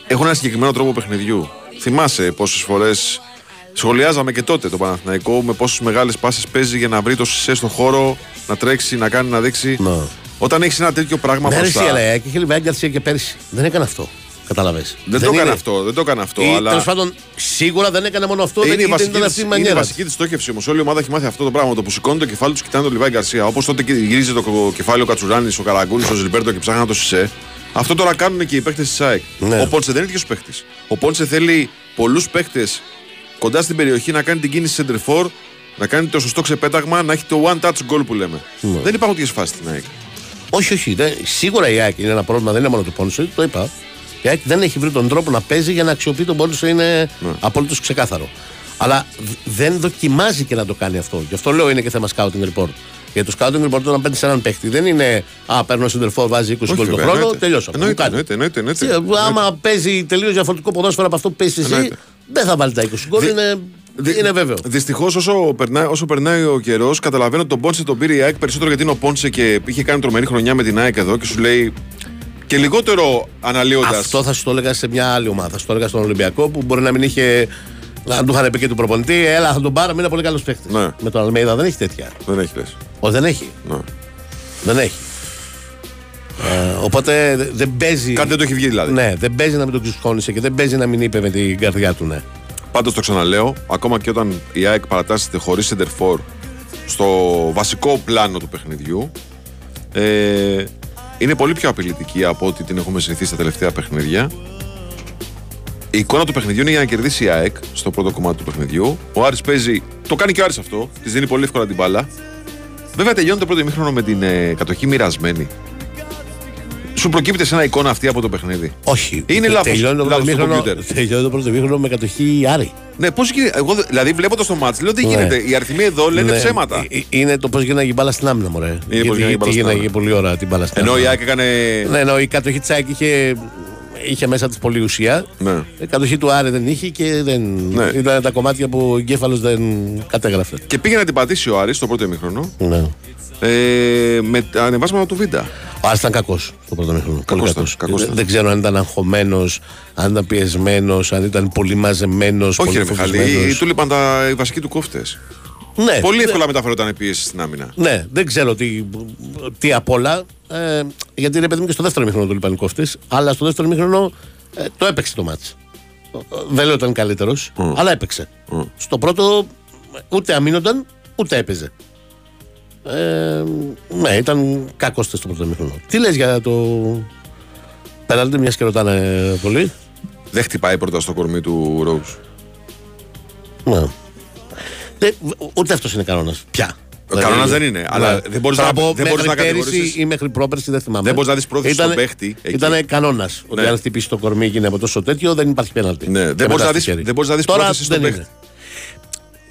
S1: Έχουν ένα συγκεκριμένο τρόπο παιχνιδιού. Θυμάσαι πόσες φορές Σχολιάζαμε και τότε το Παναθηναϊκό με πόσες μεγάλες πάσει παίζει για να βρει το Σισε στον χώρο, να τρέξει, να κάνει, να δείξει.
S2: Ναι.
S1: Όταν έχεις ένα τέτοιο πράγμα
S2: Ναι, ρε,
S1: μπροστά.
S2: εσύ, αλλά η ΑΕΚ είχε Λιβάη Γκαρσία και πέρσι. Δεν έκανε αυτό. Κατάλαβε.
S1: Δεν, το έκανε αυτό, δεν το έκανε αυτό.
S2: Ή,
S1: αλλά
S2: τέλος πάντων, σίγουρα δεν έκανε μόνο αυτό.
S1: είναι,
S2: δεν,
S1: η
S2: δεν
S1: βασική,
S2: ήταν
S1: της,
S2: αυτή η
S1: είναι η
S2: μανιέρα.
S1: βασική της στόχευση όμως. Όλη η ομάδα έχει μάθει αυτό το πράγμα. Το που σηκώνει το κεφάλι τους κοιτάνε τον Λιβάη Γκαρσία. Όπως τότε γύριζε το κεφάλι ο Κατσουράνη, ο Καραγκούνης, ο Ζιλμπέρτο και ψάχναν το Σισε. Αυτό τώρα κάνουν και οι παίχτε της ΑΕΚ.
S2: Ναι.
S1: Ο Πόνσε δεν είναι τέτοιο παίχτη. Ο Πόνσε θέλει πολλούς παίχτε κοντά στην περιοχή να κάνει την κίνηση center for, να κάνει το σωστό ξεπέταγμα, να έχει το one touch goal που λέμε.
S2: Ναι.
S1: Δεν υπάρχουν τέτοιες φάσεις στην ΑΕΚ.
S2: Όχι, όχι. Δεν, σίγουρα η ΑΕΚ είναι ένα πρόβλημα, δεν είναι μόνο το Πόνσε, το είπα. Η ΑΕΚ δεν έχει βρει τον τρόπο να παίζει για να αξιοποιεί τον Πόνσε, είναι
S1: Ναι.
S2: απολύτως ξεκάθαρο. Αλλά δ- δεν δοκιμάζει και να το κάνει αυτό. Γι' αυτό λέω είναι και θέμα scouting report. Για το scouting report, όταν παίρνει έναν παίχτη, δεν είναι Α, παίρνω συντερφόρ, βάζει 20 γκολ το
S1: βέβαια,
S2: χρόνο,
S1: εννοείται.
S2: τελειώσαμε.
S1: Εννοείται,
S2: Μου κάνει.
S1: εννοείται, εννοείται,
S2: Τι,
S1: εννοείται.
S2: Άμα παίζει τελείως διαφορετικό ποδόσφαιρο από αυτό που παίζει εσύ,
S1: Εννοείται.
S2: Δεν θα βάλει τα 20 γκολ,
S1: Δι-
S2: είναι,
S1: Δυ-
S2: είναι βέβαιο.
S1: Δυστυχώς, όσο, περνάει, όσο περνάει ο καιρός, καταλαβαίνω ότι τον Πόνσε τον πήρε η ΑΕΚ περισσότερο γιατί είναι ο Πόνσε και είχε κάνει τρομερή χρονιά με την ΑΕΚ εδώ και σου λέει. Και λιγότερο αναλύοντα.
S2: Αυτό θα σου το έλεγα σε μια άλλη ομάδα. Θα σου το έλεγα στον Ολυμπιακό που μπορεί να μην είχε. Να του είχαν πει και του προπονητή, έλα θα τον πάρω, είναι πολύ καλός παίχτη.
S1: Ναι.
S2: Με τον Αλμέιδα δεν έχει τέτοια.
S1: Δεν έχει λες.
S2: Ο, δεν έχει.
S1: Ναι.
S2: Δεν έχει. Ε, οπότε δε- δεν παίζει.
S1: Κάτι δεν το έχει βγει δηλαδή.
S2: Ναι, δεν παίζει να μην τον ξεσχώνησε και δεν παίζει να μην είπε με την καρδιά του, ναι.
S1: Πάντως το ξαναλέω, ακόμα και όταν η ΑΕΚ παρατάσσεται χωρίς center for στο βασικό πλάνο του παιχνιδιού, ε, είναι πολύ πιο απειλητική από ό,τι την έχουμε συνηθίσει στα τελευταία παιχνίδια. Η εικόνα του παιχνιδιού είναι για να κερδίσει η ΑΕΚ στο πρώτο κομμάτι του παιχνιδιού. Ο Άρης παίζει, το κάνει και ο Άρης αυτό, της δίνει πολύ εύκολα την μπάλα. Βέβαια τελειώνει το πρώτο ημίχρονο με την ε, κατοχή μοιρασμένη. Σου προκύπτει σε ένα εικόνα αυτή από το παιχνίδι;
S2: Όχι.
S1: Είναι
S2: Τε-
S1: λάθος.
S2: Τελειώνει το πρώτο
S1: Λάθος στο
S2: ημίχρονο-
S1: κομπιούτερ.
S2: τελειώνει το πρώτο ημίχρονο με κατοχή Άρη.
S1: Ναι, πώς γίνεται; Εγώ, δε- δηλαδή, βλέποντα το μάτς, λέω τι
S2: Ναι.
S1: γίνεται; Οι αριθμοί εδώ λένε
S2: Ναι,
S1: ψέματα.
S2: ε, ε, Είναι το πώς γίναγε η μπάλα στην άμυνα, μωρέ.
S1: πώς
S2: Γιατί-
S1: γίναγε η μπάλα
S2: τι
S1: στην
S2: γίναγε
S1: άμυνα.
S2: πολύ ώρα την μπάλα στην
S1: Ενώ η
S2: άμυνα.
S1: ΑΕΚ έκανε.
S2: Ναι, ενώ η κατοχή της ΑΕΚ είχε, είχε μέσα της πολλή ουσία.
S1: Ναι.
S2: Η κατοχή του Άρη δεν είχε και δεν.
S1: Ναι.
S2: Ήταν τα κομμάτια που ο εγκέφαλος δεν κατέγραφε.
S1: Και πήγε να την πατήσει ο Άρης στο πρώτο ημίχρονο
S2: Ναι.
S1: ε, με ανεβάσματα του Βίντα.
S2: Ο Άρης ήταν κακός στο πρώτο μήχρονο. Πολύ
S1: Κακός
S2: κακός.
S1: ήταν, κακός
S2: Δεν,
S1: ήταν.
S2: δεν ξέρω αν ήταν αγχωμένος, αν ήταν πιεσμένος, αν ήταν πολύ μαζεμένος.
S1: Όχι, ρε Μιχαλή, του λείπαν τα, οι βασικοί του κόφτες.
S2: Ναι,
S1: Πολύ
S2: ναι,
S1: εύκολα μεταφερόταν η πίεση στην άμυνα.
S2: Ναι, δεν ξέρω τι, τι απ' όλα. Ε, γιατί είναι παιδί μου και στο δεύτερο μήχρονο του λείπαν κόφτε. Αλλά στο δεύτερο μήχρονο ε, το έπαιξε το μάτς. Δεν λέω ότι ήταν καλύτερος, αλλά έπαιξε. Στο πρώτο ούτε αμήνονταν, ούτε έπαιζε. Ε, ναι, ήταν κακός στο πρώτο μήχρονο. Τι λες για το πέναλτι, μιας και ρωτάνε πολύ.
S1: Δεν χτυπάει πρώτα στο κορμί του Ρόουζ.
S2: Ναι. Δεν- ούτε αυτός είναι κανόνας. Πια.
S1: κανόνας δεν είναι, αλλά δεν μπορείς
S2: Θέλω
S1: να-
S2: πω,
S1: δεν μπορείς
S2: μέχρι
S1: να
S2: πέρυσι
S1: κατηγορήσεις.
S2: ή μέχρι πρόπερσι, δεν θυμάμαι.
S1: Δεν μπορείς να δεις πρόθεση
S2: Ήτανε-
S1: στον παίχτη εκεί.
S2: Ήτανε κανόνας. Ότι
S1: Ναι.
S2: αν χτυπήσει το κορμί και είναι από τόσο τέτοιο, δεν υπάρχει πέναλτι.
S1: Ναι,
S2: Και
S1: δεν
S2: μετά
S1: μπορείς να
S2: στο
S1: δεις-
S2: χέρι.
S1: δεν μπορείς να δεις
S2: Τώρα
S1: πρόθεση στον
S2: δεν
S1: παίχτη.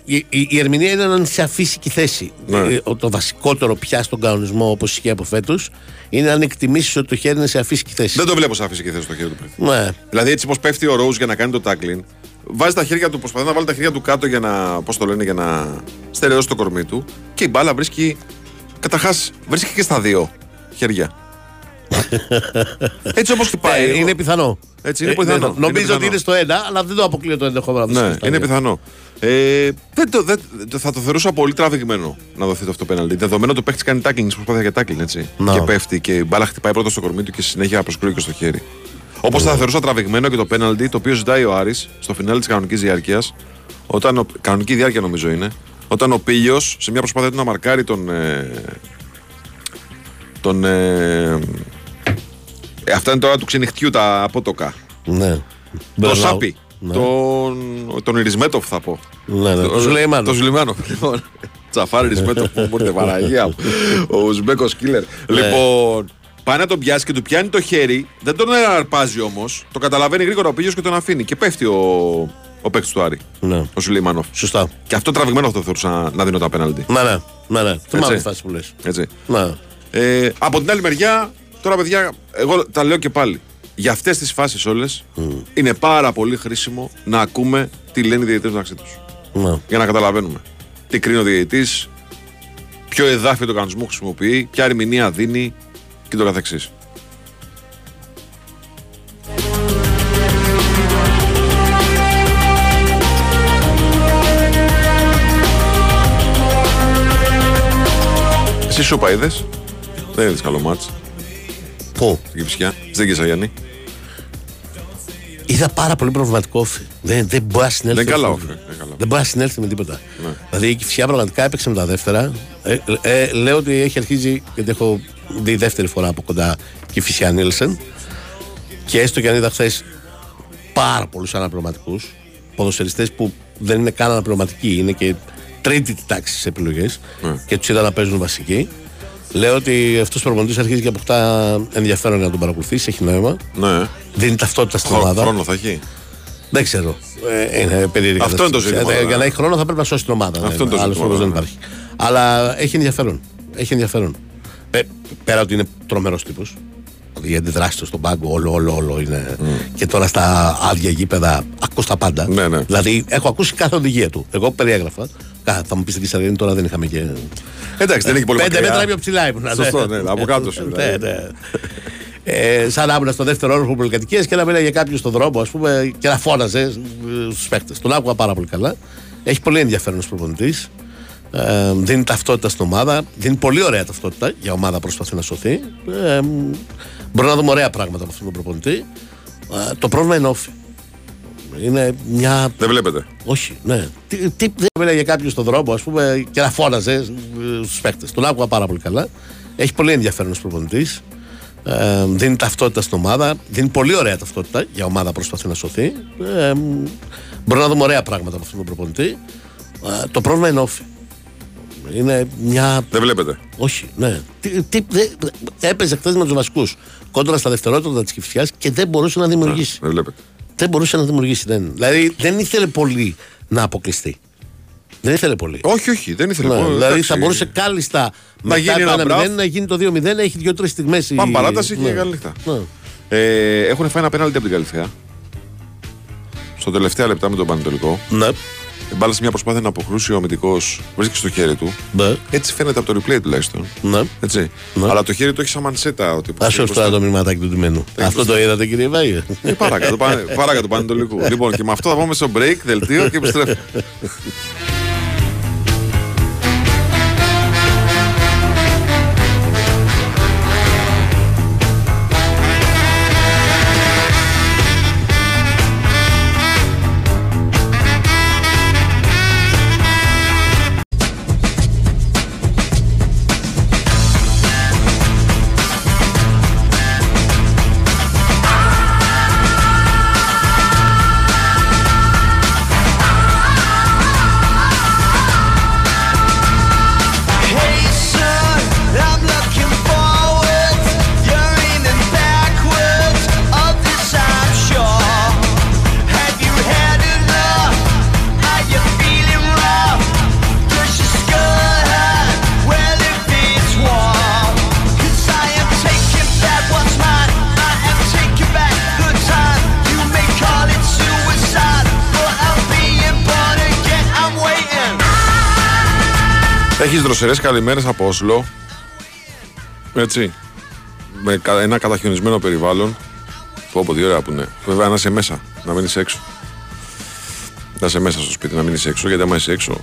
S2: είναι. Η, η, η ερμηνεία είναι να σε αφήσει και η θέση.
S1: Ναι.
S2: Ε, το βασικότερο πια στον κανονισμό, όπως ισχύει από φέτος, είναι αν εκτιμήσεις ότι το χέρι είναι σε αφήσει και η θέση.
S1: Δεν το βλέπω σαν άφησε και θέση στο χέρι του παίχτη.
S2: Ναι.
S1: Δηλαδή έτσι όπω πέφτει ο Ρόουζ για να κάνει το tackling, βάζει τα χέρια του, προσπαθεί να βάλει τα χέρια του κάτω για να, πώς το λένε, για να στερεώσει το κορμί του και η μπάλα βρίσκει, καταρχάς βρίσκει και στα δύο χέρια. έτσι όπως χτυπάει.
S2: Ε,
S1: εγώ-
S2: είναι πιθανό.
S1: Έτσι, είναι
S2: Ε,
S1: πιθανό.
S2: ναι,
S1: Είναι
S2: Νομίζω
S1: πιθανό.
S2: ότι είναι στο ένα, αλλά δεν το αποκλείω το ενδεχόμενο. αυτό
S1: Ναι,
S2: στα
S1: είναι
S2: δύο.
S1: πιθανό. Ε, δεν το, δεν, θα το θεωρούσα πολύ τραβηγμένο να δοθεί το αυτό πέναλτι. Δεδομένου ότι ο παίχτη κάνει tackling, σε προσπάθεια για tackling, έτσι.
S2: Να.
S1: Και πέφτει και η μπάλα χτυπάει πρώτα στο κορμί του και στη συνέχεια προσκρούει και στο χέρι. Όπως θα θεωρούσα τραβηγμένο και το πέναλτι το οποίο ζητάει ο Άρης στο φινάλ της κανονικής διάρκειας. Όταν ο, κανονική διάρκεια νομίζω είναι. Όταν ο Πίλιο σε μια προσπάθεια του να μαρκάρει τον. Ε, τον ε, ε, αυτά είναι τώρα του ξενυχτιού τα απότοκα.
S2: Ναι.
S1: Το
S2: Μπερνάου.
S1: Σάπι.
S2: Ναι.
S1: Τον, τον Ρισμέτοφ θα πω.
S2: Ναι, ναι. Το Σουλεϊμάνο.
S1: Το Σουλεϊμάνο. Λοιπόν, Τσαφάρι Ρισμέτοφ που μου ήρθε Παναγία μου. Ο Ουσμπέκος Κίλερ.
S2: Ναι.
S1: Λοιπόν, πάει να τον πιάσει και του πιάνει το χέρι. Δεν τον αρπάζει όμως. Το καταλαβαίνει γρήγορα ο Πίλιο και τον αφήνει. Και πέφτει ο, ο παίκτης του Άρη.
S2: Ναι.
S1: Ο Σουλεϊμάνοφ.
S2: Σωστά.
S1: Και αυτό τραβηγμένο αυτό θεωρούσα να, να δίνω τα πέναλτι.
S2: Ναι, ναι. ναι, ναι. Θυμάμαι
S1: Έτσι.
S2: τη φάση που λες.
S1: Έτσι.
S2: Ναι.
S1: Ε, από την άλλη μεριά, τώρα παιδιά, εγώ τα λέω και πάλι. Για αυτές τις φάσεις όλες είναι πάρα πολύ χρήσιμο να ακούμε τι λένε οι διαιτητές μεταξύ τους.
S2: ναι.
S1: Για να καταλαβαίνουμε τι κρίνει ο διαιτητής, ποιο εδάφιο του κανονισμού χρησιμοποιεί, ποια ερμηνεία δίνει και το καθεξής. Εσύ σούπα είδες; Δεν είδες καλό μάτς.
S2: Πού.
S1: Στην Κηφισιά. Στην Κεσαγιανή.
S2: Είδα πάρα πολύ προβληματικό όφη. Δεν, δεν μπορεί να συνέλθει.
S1: Δεν καλά
S2: με
S1: όφη,
S2: τίποτα.
S1: δεν καλά.
S2: Δεν μπορεί να συνέλθει με τίποτα.
S1: Ναι.
S2: Δηλαδή η Κυφσιά πραγματικά έπαιξε με τα δεύτερα. Ε, ε, λέω ότι έχει αρχίσει, γιατί έχω δει δεύτερη φορά από κοντά Κυφσιά Νίλσεν. Και έστω και αν είδα χθες πάρα πολλούς αναπληρωματικούς ποδοσφαιριστές που δεν είναι καν αναπληρωματικοί, είναι και τρίτη τάξη σε επιλογές
S1: Ναι.
S2: και τους είδα να παίζουν βασικοί. Λέω ότι αυτός ο προπονητής αρχίζει και αποκτά ενδιαφέρον για να τον παρακολουθήσει, έχει νόημα.
S1: Ναι.
S2: Δίνει ταυτότητα στην
S1: Χρόνο,
S2: ομάδα.
S1: χρόνο θα έχει;
S2: Δεν ξέρω. Ε, είναι περίεργη
S1: Αυτό είναι το
S2: κατάσταση.
S1: ζήτημα,
S2: Ε,
S1: βέβαια.
S2: Για να έχει χρόνο θα πρέπει να σώσει την ομάδα.
S1: Αυτό είναι το
S2: Άλλος
S1: ζήτημα,
S2: τρόπος δεν
S1: βέβαια.
S2: υπάρχει. Αλλά έχει ενδιαφέρον. Έχει ενδιαφέρον. Ε, πέρα ότι είναι τρομερός τύπος. Δηλαδή η αντιδράση του στον πάγκο, όλο, όλο, όλο είναι. Και τώρα στα άδεια γήπεδα ακούς τα πάντα.
S1: Ναι, ναι.
S2: Δηλαδή έχω ακούσει κάθε οδηγία του. Εγώ περιέγραφα. Κα- Θα μου πεις στην Κυσαριανή τώρα δεν είχαμε και.
S1: Εντάξει, δεν έχει πολύ
S2: Πέντε
S1: μακριά.
S2: μέτρα πιο ψηλά ήμουν.
S1: Σωστό, ναι, από κάτω σου,
S2: ναι,
S1: δηλαδή.
S2: ναι. Ε, σαν να ήμουν στο δεύτερο όροφο πολυκατοικία και να μιλάει για κάποιον στον δρόμο, ας πούμε, και να φώναζε στους παίκτες. Τον άκουγα πάρα πολύ καλά. Έχει πολύ ενδιαφέρον ως προπονητής. Ε, δίνει ταυτότητα στην ομάδα. Δίνει πολύ ωραία ταυτότητα για ομάδα που προσπαθεί να σωθεί. Ε, μπορούμε να δούμε ωραία πράγματα από αυτόν τον προπονητή. Ε, το πρόβλημα είναι όφη. Είναι μια
S1: Δεν βλέπετε.
S2: όχι, ναι. Τι, τι δεν μιλάει για κάποιον στον δρόμο, ας πούμε, και να φώναζε στους παίκτες. Τον άκουγα πάρα πολύ καλά. Έχει πολύ ενδιαφέρον ως προπονητής. Ε, δίνει ταυτότητα στην ομάδα. Δίνει πολύ ωραία ταυτότητα για ομάδα που προσπαθεί να σωθεί. Ε, μπορούμε να δούμε ωραία πράγματα από αυτόν τον προπονητή. Ε, το πρόβλημα είναι όφη. Είναι μια
S1: Δεν βλέπετε.
S2: όχι, ναι. Τι, τι, δε, έπαιζε χθες με τους βασικούς κόντρα στα δευτερότητα της Κυφσιά και δεν μπορούσε να δημιουργήσει.
S1: Δεν βλέπετε.
S2: Δεν μπορούσε να δημιουργήσει. Δεν. Δηλαδή δεν ήθελε πολύ να αποκλειστεί. Δεν ήθελε πολύ.
S1: Όχι, όχι, δεν ήθελε.
S2: Ναι,
S1: Πω,
S2: δηλαδή
S1: εντάξει.
S2: θα μπορούσε κάλλιστα
S1: Να γίνει
S2: το
S1: ένα
S2: 1-0,
S1: μπραφ.
S2: να γίνει το 2-0, έχει δύο-τρεις στιγμές.
S1: Πάμε παράταση και καλή νύχτα.
S2: Ναι.
S1: Ε, έχουν φάει ένα πέναλτι από την Καλυθέα. Στο τελευταία λεπτά με τον Πανετολικό.
S2: Ναι.
S1: Η μπάλα σε μια προσπάθεια να αποκρούσει ο αμυντικός βρίσκει στο χέρι του.
S2: Ναι.
S1: Έτσι φαίνεται από το replay τουλάχιστον.
S2: ναι.
S1: Έτσι.
S2: Ναι.
S1: Αλλά το χέρι του έχει σαν μανσέτα. Ότι
S2: Α σου τώρα το μηνυματάκι του τιμένου. Αυτό το είδατε κύριε Βάγε.
S1: Ε, Παράκατο, πάνε- παράκατο του Πανετολικού. λοιπόν, και με αυτό θα πάμε στο break, δελτίο και επιστρέφουμε. δροσερέ καλημέρες από Όσλο. Έτσι. Με κα- ένα καταχιονισμένο περιβάλλον. Πω πω τι ωραία που είναι. Βέβαια να είσαι μέσα, να μην είσαι έξω. Να είσαι μέσα στο σπίτι, να μην είσαι έξω, γιατί άμα είσαι έξω.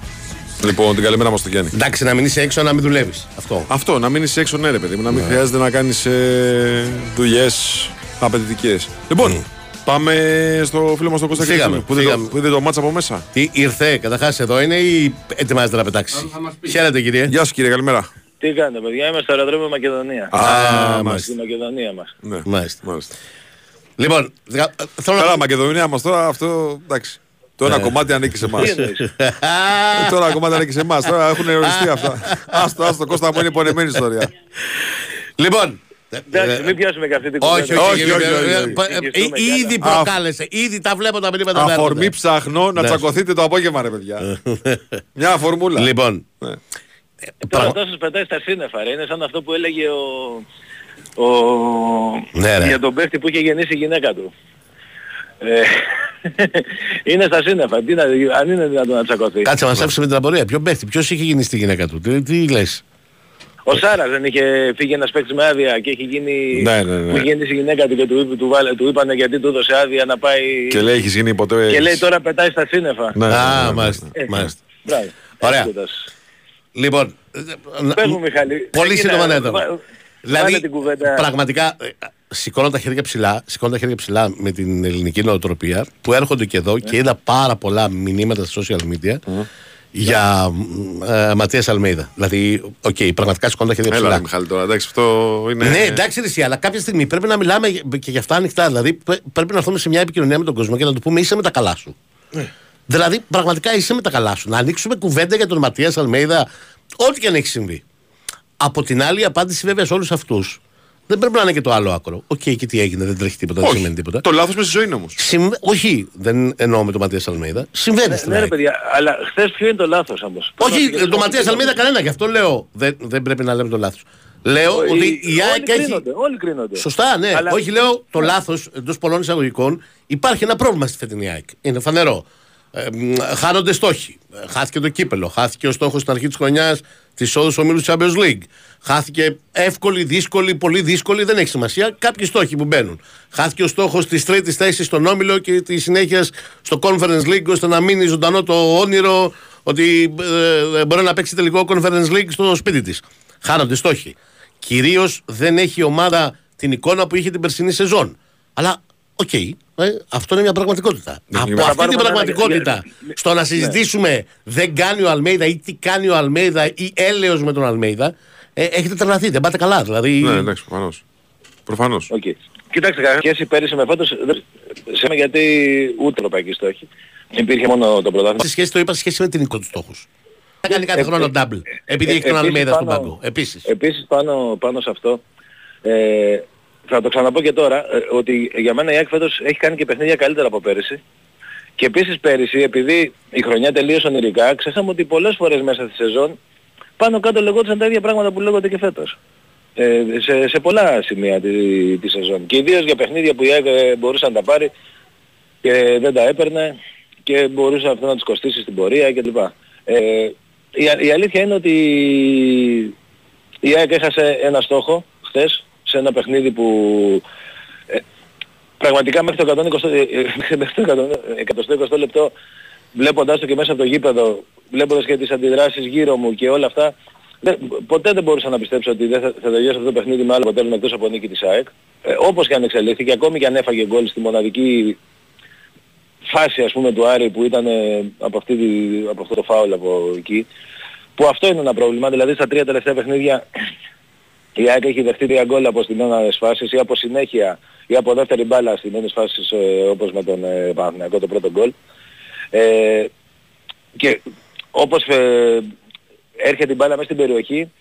S1: Λοιπόν, την καλημέρα μας στο Γιάννη.
S2: Εντάξει, να μην είσαι έξω, να μην δουλεύεις. Αυτό.
S1: Αυτό, να μην είσαι έξω, ναι, ρε παιδί μου, να μην χρειάζεται να κάνεις ε, δουλειές απαιτητικές. Λοιπόν, πάμε στο φίλο μας τον Κώστα
S2: Φύγαμε,
S1: Κυριακού, που, είδε το-
S2: φύγαμε.
S1: που είδε το μάτσα από μέσα.
S2: Τι ήρθε, καταρχάς εδώ είναι ή ετοιμάζεται να πετάξει; Χαίρετε κύριε.
S1: Γεια σου κύριε, καλημέρα.
S3: Τι κάνετε παιδιά, είμαι στο αεροδρόμιο Μακεδονίας.
S1: Α,
S2: μάλιστα.
S1: μάλιστα.
S3: Στη Μακεδονία μας.
S1: Ναι,
S2: Μάλιστα.
S1: μάλιστα.
S2: Λοιπόν, δεκα- θέλω να.
S1: Καλά, Μακεδονία μας τώρα αυτό εντάξει. Το ένα κομμάτι ανήκει σε εμάς.
S3: Τι εννοείς;
S1: Το ένα κομμάτι ανήκει σε εμάς. Τώρα έχουν οριστεί αυτά. Άστο, άστο, Κώστα μου είναι πονεμένη ιστορία.
S2: Λοιπόν.
S3: Εντάξει, μην πιάσουμε και αυτή την
S2: Όχι,
S3: κουβέντα.
S2: όχι,
S1: όχι, όχι, όχι,
S2: ε,
S1: όχι.
S2: ε, ε,
S3: Συγχυστούμε κι
S2: Ήδη
S1: άλλα.
S2: προκάλεσε. Ήδη τα βλέπω τα μηνύματα να
S1: Αφορμή
S2: έρχονται.
S1: ψαχνώ να
S2: Ναι.
S1: τσακωθείτε το απόγευμα, ρε παιδιά. Μια φορμούλα.
S2: Λοιπόν,
S1: Ναι.
S3: Τώρα
S2: πραγμα-
S3: αυτό σας πετάει στα σύννεφα ρε. Είναι σαν αυτό που έλεγε ο... ο...
S2: Ναι, ρε.
S3: για τον παίχτη που είχε γεννήσει η γυναίκα του. Ε, είναι στα σύννεφα. Τι να, αν είναι δυνατόν να τσακωθεί.
S2: κάτσε να μας άφησε με την απορία. Ποιο παίχτη, ποιος είχε γίνει στη γυναίκα του; Τι, τι λες;
S3: Ο Σάρας δεν είχε φύγει ένας παίκτης με άδεια και έχει γίνει...
S1: Ναι, ναι, ναι.
S3: Που είχε γεννήσει η γυναίκα του και του, είπε- του, βάλε- του είπανε γιατί του έδωσε άδεια να πάει...
S1: Και λέει, έχεις γίνει ποτέ.
S3: και λέει τώρα πετάει στα σύννεφα.
S1: Ναι, ναι, ναι,
S2: Α,
S1: ναι, ναι.
S2: μάλιστα.
S3: Ε,
S2: μάλιστα.
S3: Μπράβο.
S2: Ωραία.
S3: Έσκοτας.
S2: Λοιπόν,
S3: Πες μου Μιχάλη.
S2: Πολύ
S3: Εκείνα,
S2: σύντομα ναι, το.
S3: βα- βάλε
S2: Δηλαδή,
S3: την κουβέντα.
S2: πραγματικά ε, σηκώνω τα χέρια ψηλά, σηκώνω τα χέρια ψηλά με την ελληνική νοοτροπία που έρχονται και εδώ
S3: Ναι.
S2: και είδα πάρα πολλά μηνύματα στα social media για ε, Ματίας Αλμέιδα. Δηλαδή, οκ, πραγματικά σηκώνω τα χέρια
S1: Έλα,
S2: ψηλά.
S1: ρε, Μιχάλη, τώρα, εντάξει, αυτό είναι.
S2: Ναι, εντάξει, ρε, εσύ, αλλά κάποια στιγμή πρέπει να μιλάμε και για αυτά ανοιχτά. Δηλαδή, πρέ- πρέπει να έρθουμε σε μια επικοινωνία με τον κόσμο και να του πούμε είσαι με τα καλά σου.
S1: Ναι.
S2: Δηλαδή, πραγματικά είσαι με τα καλά σου. Να ανοίξουμε κουβέντα για τον Ματίας Αλμέιδα, ό,τι και αν έχει συμβεί. Από την άλλη, η απάντηση βέβαια σε όλους αυτούς δεν πρέπει να είναι και το άλλο άκρο. Οκ, και τι έγινε, δεν τρέχει τίποτα, δεν
S1: Όχι.
S2: σημαίνει τίποτα.
S1: Το λάθος με στη ζωή είναι όμως.
S2: Συμ- Όχι, δεν εννοώ με τον Ματίας Αλμέιδα. Συμβαίνει στην
S3: Ναι ρε
S2: ΑΕΚ.
S3: παιδιά, αλλά χθες ποιο είναι το λάθος όμως;
S2: Όχι,
S3: Πώς να
S2: το Ματίας Αλμέιδα κανένα, γι' αυτό λέω. Δεν, δεν πρέπει να λέμε το λάθος. Λέω
S3: Όλοι-
S2: ότι η
S3: όλοι
S2: ΑΕΚ έχει.
S3: κρίνονται, Όλοι κρίνονται.
S2: Σωστά, ναι.
S3: Αλλά-
S2: Όχι, λέω το λάθος εντός πολλών εισαγωγικών. Υπάρχει ένα πρόβλημα στη φετινή ΑΕΚ. Είναι φανερό. Ε, μ, χάνονται στόχοι. Ε, Χάθηκε το κύπελο. Χάθηκε ο στόχος στην αρχή της χρονιάς της εισόδου ομίλου Champions League. Χάθηκε εύκολη, δύσκολη, πολύ δύσκολη, δεν έχει σημασία. Κάποιοι στόχοι που μπαίνουν. Χάθηκε ο στόχος της τρίτης θέσης στον όμιλο και της συνέχειας στο Conference League ώστε να μείνει ζωντανό το όνειρο ότι ε, μπορεί να παίξει τελικό Conference League στο σπίτι της. Χάνονται στόχοι. Κυρίως δεν έχει η ομάδα την εικόνα που είχε την περσινή σεζόν. Αλλά, οκ, ε, αυτό είναι μια πραγματικότητα. Από
S1: είναι-
S2: αυτή
S3: πάρουμε
S2: την
S3: ένα-
S2: πραγματικότητα
S3: για-
S2: στο να συζητήσουμε δεν κάνει ο Αλμέιδα ή τι κάνει ο Αλμέιδα ή έλεος με τον Αλμέιδα, ε, έχετε τρελαθεί, δεν πάτε καλά. Δηλαδή,
S1: Ναι, εντάξει, προφανώς. Προφανώς.
S3: Οκ. Κοιτάξτε, κατά σχέση πέρυσι με φέτος, δεν- σε γιατί ούτε ευρωπαϊκή στόχη. Υπήρχε μόνο το πρωτάθλημα.
S2: σε σχέση, το είπα σε σχέση με την εικόνα του στόχου. Θα κάνει κάθε
S3: Ε,
S2: χρόνο
S3: ε,
S2: double. Επειδή
S3: ε,
S2: έχει τον
S3: επίσης
S2: Αλμέιδα στον
S3: πάνω-
S2: πάγκο. Επίσης.
S3: Επίσης πάνω, πάνω σε αυτό, ε, θα το ξαναπώ και τώρα, ε, ότι για μένα η ΑΕΚ φέτος έχει κάνει και παιχνίδια καλύτερα από πέρυσι. Και επίσης πέρυσι, επειδή η χρονιά τελείωσε ονειρικά, ξέχαμε ότι πολλές φορές μέσα στη σεζόν πάνω κάτω λεγόντουσαν τα ίδια πράγματα που λέγονται και φέτος. Ε, σε, σε πολλά σημεία τη, τη σεζόν. Και ιδίως για παιχνίδια που η ΑΕΚ ε, μπορούσε να τα πάρει και δεν τα έπαιρνε και μπορούσε αυτό να τους κοστίσει στην πορεία κλπ. Ε, η, α- η αλήθεια είναι ότι η ΑΕΚ έχασε ένα στόχο χθες σε ένα παιχνίδι που ε, πραγματικά μέχρι το 120, ε, ε, μέχρι το 120 λεπτό βλέποντάς το και μέσα από το γήπεδο, βλέποντας και τις αντιδράσεις γύρω μου και όλα αυτά, δεν, ποτέ δεν μπορούσα να πιστέψω ότι δεν θα, θα τελειώσει αυτό το παιχνίδι με άλλο αποτέλεσμα εκτός από νίκη της ΑΕΚ. Ε, όπως και αν εξελίχθηκε, ακόμη και αν έφαγε γκολ στη μοναδική φάση ας πούμε του Άρη που ήταν ε, από, αυτή, τη- από αυτό το φάουλ από εκεί που αυτό είναι ένα πρόβλημα δηλαδή στα τρία τελευταία παιχνίδια η ΑΕΚ έχει δεχτεί τρία γκολ από στιγμένες φάσεις ή από συνέχεια ή από δεύτερη μπάλα στιγμένες φάσεις ε, όπως με τον ε, Παναθηναϊκό το πρώτο γκολ. Ε, και όπως ε, έρχεται η μπάλα μέσα στην περιοχή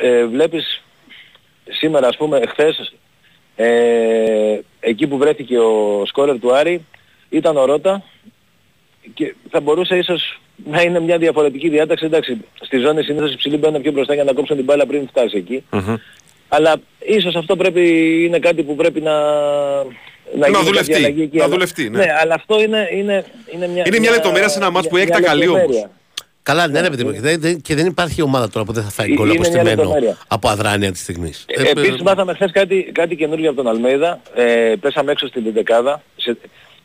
S3: ε, βλέπεις σήμερα ας πούμε χθες ε, εκεί που βρέθηκε ο σκόρερ του Άρη ήταν ο Ρότα και θα μπορούσε ίσως να είναι μια διαφορετική διάταξη. Εντάξει, στη ζώνη συνήθως οι ψηλοί μπαίνουν πιο μπροστά για να κόψουν την μπάλα πριν φτάσει εκεί. Αλλά ίσως αυτό πρέπει, είναι κάτι που πρέπει να, να, γίνει
S1: δουλευτεί,
S3: κάποια αλλαγή εκεί.
S1: να
S3: Αλλά-
S1: δουλευτεί, ναι.
S3: αλλά αυτό είναι, είναι, είναι μια...
S1: Είναι μια λεπτομέρεια σε ένα μάτς που
S3: μια-
S1: έχει τα
S3: μια
S1: καλή όμως.
S3: λεπτομέρεια.
S2: Καλά, ναι, ρε παιδί μου. Και δεν- δεν- Και δεν υπάρχει ομάδα τώρα που δεν θα φάει
S3: Ε,
S2: γκολ
S3: είναι μια
S2: αποστημένο
S3: λεπτομέρεια.
S2: από αδράνεια της στιγμής.
S3: Ε, επίσης μάθαμε χθες κάτι, κάτι καινούργιο από τον Αλμέιδα. Ε, πέσαμε έξω στην δεκάδα. Σε,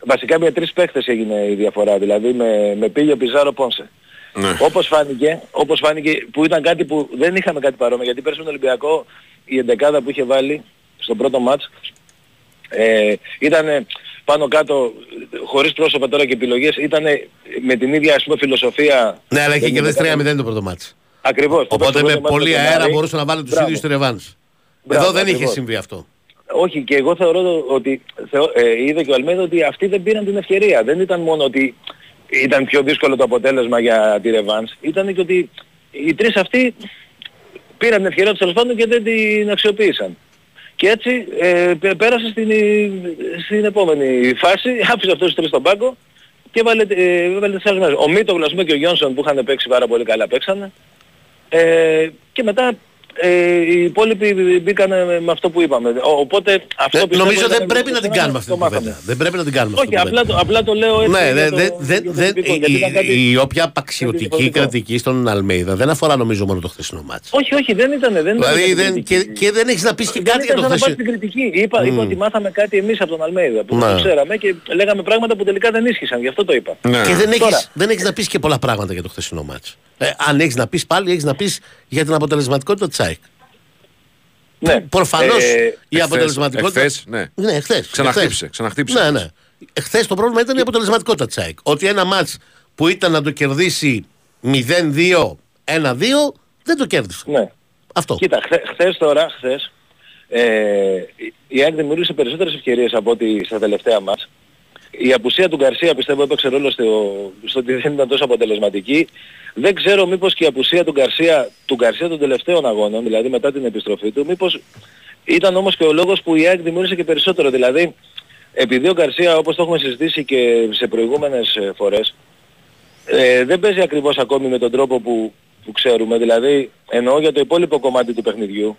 S3: βασικά με τρεις παίχτες έγινε η διαφορά. Δηλαδή με, με Πίλιο, Πιζάρο, Πόνσε.
S1: Ναι.
S3: Όπως φάνηκε, όπως φάνηκε, που ήταν κάτι που δεν είχαμε κάτι παρόμοιο, γιατί πέρσι με τον Ολυμπιακό η εντεκάδα που είχε βάλει στο πρώτο μάτς ε, ήταν πάνω κάτω, χωρίς πρόσωπα τώρα και επιλογές, ήταν με την ίδια ας πούμε φιλοσοφία.
S2: Ναι, αλλά είχε
S3: Δεν
S2: κερδίσει
S3: είναι
S2: 3-0 το πρώτο μάτι.
S3: Ακριβώς. Το
S2: Οπότε
S3: πρώτο
S2: με
S3: μάτς
S2: πολύ
S3: τον
S2: αέρα
S3: Άρη.
S2: μπορούσε να βάλει τους
S3: Μπράβο.
S2: ίδιους τους Ρεβάνς.
S3: Μπράβο,
S2: Εδώ δεν είχε
S3: ακριβώς.
S2: συμβεί αυτό.
S3: Όχι και εγώ θεωρώ ότι θεω, ε, είδε και ο Αλμέδα ότι αυτοί δεν πήραν την ευκαιρία. Δεν ήταν μόνο ότι ήταν πιο δύσκολο το αποτέλεσμα για τη Ρεβάνς. Ήταν και ότι οι τρεις αυτοί πήραν την ευκαιρία τους τέλος πάντων και δεν την αξιοποίησαν. Και έτσι ε, πέ- πέρασε στην, στην επόμενη φάση, άφησε αυτούς τους τρεις στον πάγκο και έβαλε, ε, έβαλε τις άλλες μέρες. Ο Μίτογλου ας πούμε και ο Γιόνσον που είχαν παίξει πάρα πολύ καλά παίξανε. Ε, και μετά ε, οι υπόλοιποι μπήκαν με αυτό που είπαμε. Ο- Οπότε αυτό
S2: Ε,
S3: πιστεύω
S2: Νομίζω
S3: ήταν
S2: δεν πρέπει να την
S3: το
S2: κάνουμε αυτή
S3: το
S2: την κουβέντα.
S3: μάθαμε.
S2: Δεν πρέπει να την κάνουμε αυτή
S3: Όχι,
S2: την
S3: απλά
S2: κουβέντα.
S3: το, απλά το λέω έτσι.
S2: Ναι,
S3: για
S2: δεν,
S3: το-
S2: δεν,
S3: για
S2: δεν,
S3: το
S2: δεν,
S3: τυπικό, γιατί
S2: η,
S3: ήταν κάτι-
S2: η όποια απαξιωτική
S3: διαφορετικό.
S2: κρατική στον Αλμέιδα δεν αφορά νομίζω μόνο το χθεσινό μάτς.
S3: Όχι, όχι, δεν ήταν. Δεν ήταν
S2: Δηλαδή
S3: για την
S2: δεν,
S3: κριτική.
S2: και, και δεν έχεις να πεις και
S3: Δεν
S2: κάτι για
S3: ήταν
S2: το
S3: σαν να πάρει
S2: χθεσινό.
S3: την κριτική. Είπα, είπα ότι μάθαμε κάτι εμείς από τον Αλμέιδα που
S2: Ναι.
S3: δεν το ξέραμε και λέγαμε πράγματα που τελικά δεν ίσχυσαν. Γι' αυτό το είπα.
S1: Ναι.
S2: Και δεν έχεις,
S3: Τώρα.
S2: δεν έχεις να πεις και πολλά πράγματα για το χθεσινό μάτς. Ε, αν έχεις να πεις πάλι, έχεις να πεις για την αποτελεσματικότητα της ΑΕΚ.
S3: Ναι.
S2: Προφανώς
S3: Ε,
S2: η
S1: εχθές-
S2: αποτελεσματικότητα...
S1: εχθές, ναι.
S2: Ναι, χθες.
S1: Ξαναχτύπησε,
S2: εχθές.
S1: ξαναχτύπησε.
S2: Ναι, ναι. Χθες το πρόβλημα ήταν η αποτελεσματικότητα της ΑΕΚ. Ότι ένα μάτς που ήταν να το κερδίσει 0-2, 1-2, δεν το κέρδισε.
S3: Ναι.
S2: Αυτό.
S3: Κοίτα, χθε, χθες τώρα, χθες, ε, η ΑΕΚ δημιούργησε περισσότερες ευκαιρίες από ό,τι στα τελευταία μας. Η απουσία του Γκαρσία πιστεύω έπαιξε ρόλο στο, στο ότι δεν ήταν τόσο αποτελεσματική. Δεν ξέρω μήπως και η απουσία του Γκαρσία, του Γκαρσία των τελευταίων αγώνων, δηλαδή μετά την επιστροφή του, μήπως ήταν όμως και ο λόγος που η ΑΕΚ δημιούργησε και περισσότερο. Δηλαδή, επειδή ο Γκαρσία όπως το έχουμε συζητήσει και σε προηγούμενες ε, φορές, ε, δεν παίζει ακριβώς ακόμη με τον τρόπο που, που ξέρουμε. Δηλαδή εννοώ για το υπόλοιπο κομμάτι του παιχνιδιού.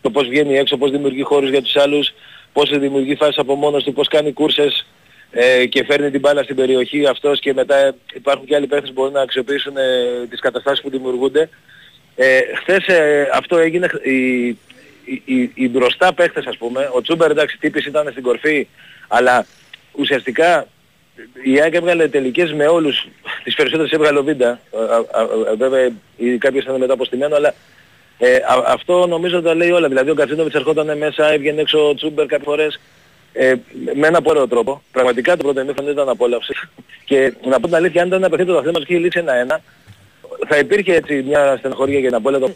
S3: Το πώς βγαίνει έξω, πώς δημιουργεί χώρους για τους άλλους, πώς δημιουργεί φάσεις από μόνος του, πώς κάνει κούρσες ε, και φέρνει την μπάλα στην περιοχή αυτός και μετά ε, υπάρχουν και άλλοι παίχτες που μπορούν να αξιοποιήσουν ε, τις καταστάσεις που δημιουργούνται. Ε, χθες ε, αυτό έγινε, οι, οι, οι, οι μπροστά παίχτες ας πούμε, ο Τσούμπερ εντάξει τύπης ήταν στην κορφή, αλλά ουσιαστικά η ΑΕΚ έβγαλε τελικές με όλους, τις περισσότερες έβγαλε ο Βίντα, Α, α, α, βέβαια οι- κάποιες ήταν μετά αποστημένο, αλλά ε, α- αυτό νομίζω τα λέει όλα. Δηλαδή ο Κατσίνοβιτς ερχόταν μέσα, έβγαινε έξω ο Τσούμπερ κάποιες φορές, ε, με ένα πολύ ωραίο τρόπο. Πραγματικά το πρώτο ημίχρονο ήταν απόλαυση. Και να πω την αλήθεια, αν ήταν ένα παιχνίδι το θέμα και είχε λήξει ένα-ένα, θα υπήρχε έτσι μια στενοχωρία για την απόλυτο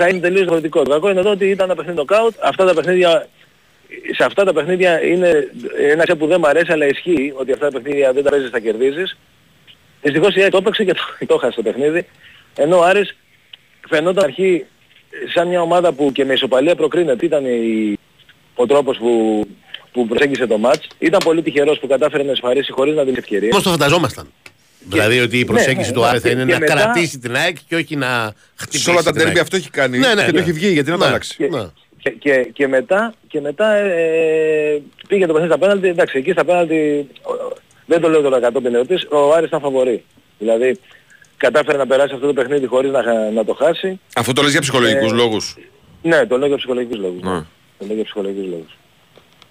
S3: θα είναι τελείως διαφορετικό. Το κακό είναι εδώ ότι ήταν ένα παιχνίδι νοκάουτ. Αυτά τα παιχνίδια, σε αυτά τα παιχνίδια είναι ένα ξέρω που δεν μου αρέσει αλλά ισχύει ότι αυτά τα παιχνίδια δεν τα παίζεις, τα κερδίζεις. Δυστυχώς η ΑΕΚ το έπαιξε και το, το χάσε το παιχνίδι. Ενώ ο Άρης φαινόταν αρχή σαν μια ομάδα που και με ισοπαλία προκρίνεται. Ήταν η, ο τρόπος που, που προσέγγισε το μάτς. Ήταν πολύ τυχερός που κατάφερε να εσφαρίσει χωρίς να δίνει ευκαιρίες.
S2: Όμως το φανταζόμασταν; Δηλαδή ότι η προσέγγιση
S3: ναι,
S2: του Άρη θα
S3: και-
S2: είναι
S3: και
S2: να
S3: μετά-
S2: κρατήσει την ΑΕΚ και όχι να χτυπήσει
S1: Σε όλα τα
S2: την ΑΕΚ.
S1: τέρμπι αυτό έχει κάνει
S2: Ναι, ναι,
S1: και
S2: ναι.
S1: το έχει βγει. Γιατί να το
S2: Ναι.
S1: αλλάξει.
S3: Και,
S2: Ναι.
S3: και, και, και μετά, και μετά ε, πήγε το παιχνίδι στα πέναλτι. Εντάξει, εκεί στα πέναλτι ο- δεν το λέω τώρα κατόπιν εορτής, ο Άρης ήταν φαβορή. Δηλαδή κατάφερε να περάσει αυτό το παιχνίδι χωρίς να, χα- να το χάσει.
S1: Αυτό το λες για ψυχολογικούς
S3: Ε,
S1: λόγους.
S3: Ναι, το λέω για ψυχολογικούς λόγους.
S1: Ναι.
S3: Το λέω για ψυχολογικούς λόγους.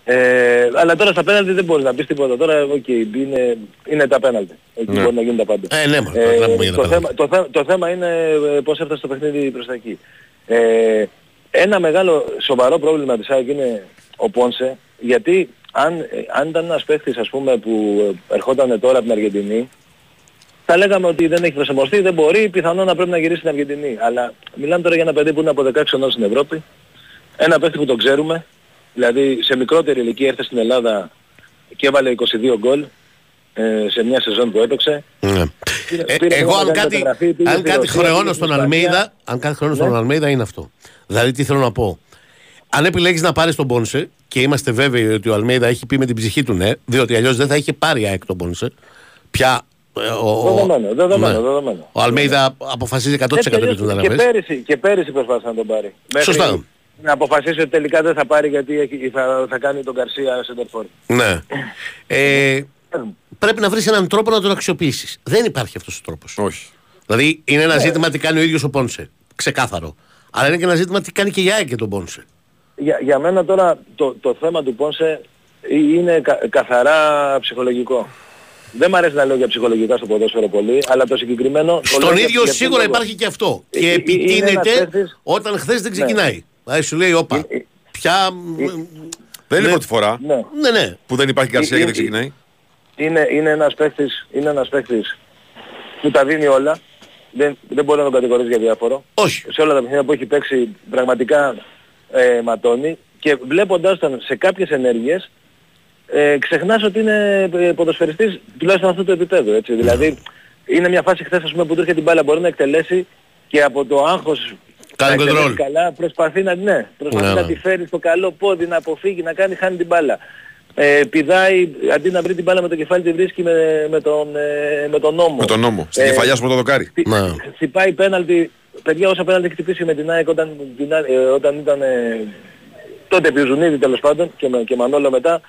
S3: Ε, αλλά τώρα στα πέναλτι δεν μπορείς να πεις τίποτα. Τώρα οκ, είναι, είναι τα πέναλτι. Εκεί
S1: Ναι.
S3: μπορεί να γίνει τα πάντα.
S2: Ε, ναι, μωρέ, τώρα να πούμε για τα
S3: το,
S2: πέναλτι.
S3: θέμα, το, θέ- το θέμα είναι ε, πώς έφτασε το παιχνίδι προς τα εκεί. Ε, ένα μεγάλο σοβαρό πρόβλημα της ΑΕΚ είναι ο Πόνσε, γιατί αν, ε, αν ήταν ένας παίχτης ας πούμε που ε, ερχόταν τώρα από την Αργεντινή, θα λέγαμε ότι δεν έχει προσαρμοστεί, δεν μπορεί, πιθανόν να πρέπει να γυρίσει στην Αργεντινή. Αλλά μιλάμε τώρα για ένα παιδί που είναι από 16 χρονών στην Ευρώπη, ένα παίχτη που τον ξέρουμε, δηλαδή σε μικρότερη ηλικία έρθε στην Ελλάδα και έβαλε 22 γκολ ε, σε μια σεζόν που έπαιξε.
S2: Ναι.
S3: Πήρε-
S2: Ε,
S3: πήρε
S2: εγώ
S3: μια
S2: αν
S3: μεγάλη
S2: κάτι,
S3: μεταγραφή, πήγε
S2: αν
S3: στη
S2: κάτι
S3: Ρωσία,
S2: χρεώνω
S3: πήγε
S2: στον
S3: στην Ισπανία.
S2: Αλμέιδα, αν κάτι χρεώνω στον
S3: Ναι.
S2: Αλμέιδα είναι αυτό. Δηλαδή τι θέλω να πω; Αν επιλέγεις να πάρεις τον Πόνσε και είμαστε βέβαιοι ότι ο Αλμέιδα έχει πει με την ψυχή του ναι, διότι αλλιώς δεν θα είχε πάρει η ΑΕΚ τον Πόνσε. Πια ε, ο, ο-
S3: Δεδομένο, δεδομένο,
S2: ναι.
S3: δεδομένο.
S2: ο Αλμέιδα αποφασίζει 100%
S3: Έτσι
S2: για
S3: αλλιώς
S2: τις
S3: και
S2: μεταγραφές.
S3: πέρυσι, και πέρυσι προσπάθησε να τον πάρει. Μέχρι
S2: Σωστά.
S3: Να αποφασίσει ότι τελικά δεν θα πάρει γιατί έχει- θα, θα κάνει τον Καρσία Σεντερφόρ.
S2: Ναι. Ε, πρέπει να βρεις έναν τρόπο να τον αξιοποιήσεις. Δεν υπάρχει αυτός ο τρόπος.
S1: Όχι.
S2: Δηλαδή είναι
S3: Ναι.
S2: ένα ζήτημα τι κάνει ο ίδιος ο Πόνσε. Ξεκάθαρο. Αλλά είναι και ένα ζήτημα τι κάνει και η ΑΕΚ και τον Πόνσε.
S3: Για, για μένα τώρα το, το θέμα του Πόνσε είναι κα- καθαρά ψυχολογικό. Δεν μ' αρέσει να λέω για ψυχολογικά στο ποδόσφαιρο πολύ, αλλά το συγκεκριμένο... το λέω
S2: Στον
S3: για-
S2: ίδιο
S3: για
S2: σίγουρα
S3: αυτόν τον
S2: υπάρχει και αυτό.
S3: Ε,
S2: Και
S3: ε, είναι ένας
S2: επιτείνεται
S3: παίκτης-
S2: όταν χθες δεν ξεκινάει. Δηλαδή σου λέει, όπα,
S3: Ε, ε,
S2: πια.
S1: Δεν είναι
S2: Ναι.
S1: πρώτη φορά
S3: λόγο. Ναι.
S2: Ναι, ναι.
S1: που δεν υπάρχει Γκαρσία
S3: Ε,
S1: και
S3: ε,
S1: δεν ξεκινάει.
S3: είναι, είναι ένας παίχτης, είναι ένας παίχτης που τα δίνει όλα. Δεν, δεν μπορεί να τον κατηγορήσει για διάφορο.
S2: Όχι.
S3: Σε όλα τα παιχνίδια που έχει παίξει πραγματικά ε, ματώνει και βλέποντας τον σε κάποιες ενέργειες ε, ξεχνάς ότι είναι ε, ποδοσφαιριστής τουλάχιστον αυτού του επίπεδου. Έτσι. Δηλαδή είναι μια φάση χθες ας πούμε, που του έρχεται την μπάλα μπορεί να εκτελέσει και από το άγχος
S2: Κάνει
S3: να εκτελέσει
S2: control.
S3: καλά προσπαθεί να, ναι, προσπαθεί
S2: Ναι,
S3: να
S2: ναι.
S3: τη φέρει στο καλό πόδι, να αποφύγει, να κάνει, χάνει την μπάλα. Ε, πηδάει, αντί να βρει την μπάλα με το κεφάλι τη βρίσκει με, με, τον, ε, με τον νόμο.
S1: Με τον νόμο. Στην
S3: Ε,
S1: κεφαλιά σου με το δοκάρι.
S3: Χτυ-
S2: Ναι.
S3: Χτυπάει πέναλτι παιδιά όσα πέναλτι έχει χτυπήσει με την ΑΕΚ όταν, την, ΑΕΚ, ε, όταν ήταν ε, τότε Πιουζουνίδη τέλος πάντων και, με- και Μανόλο μετά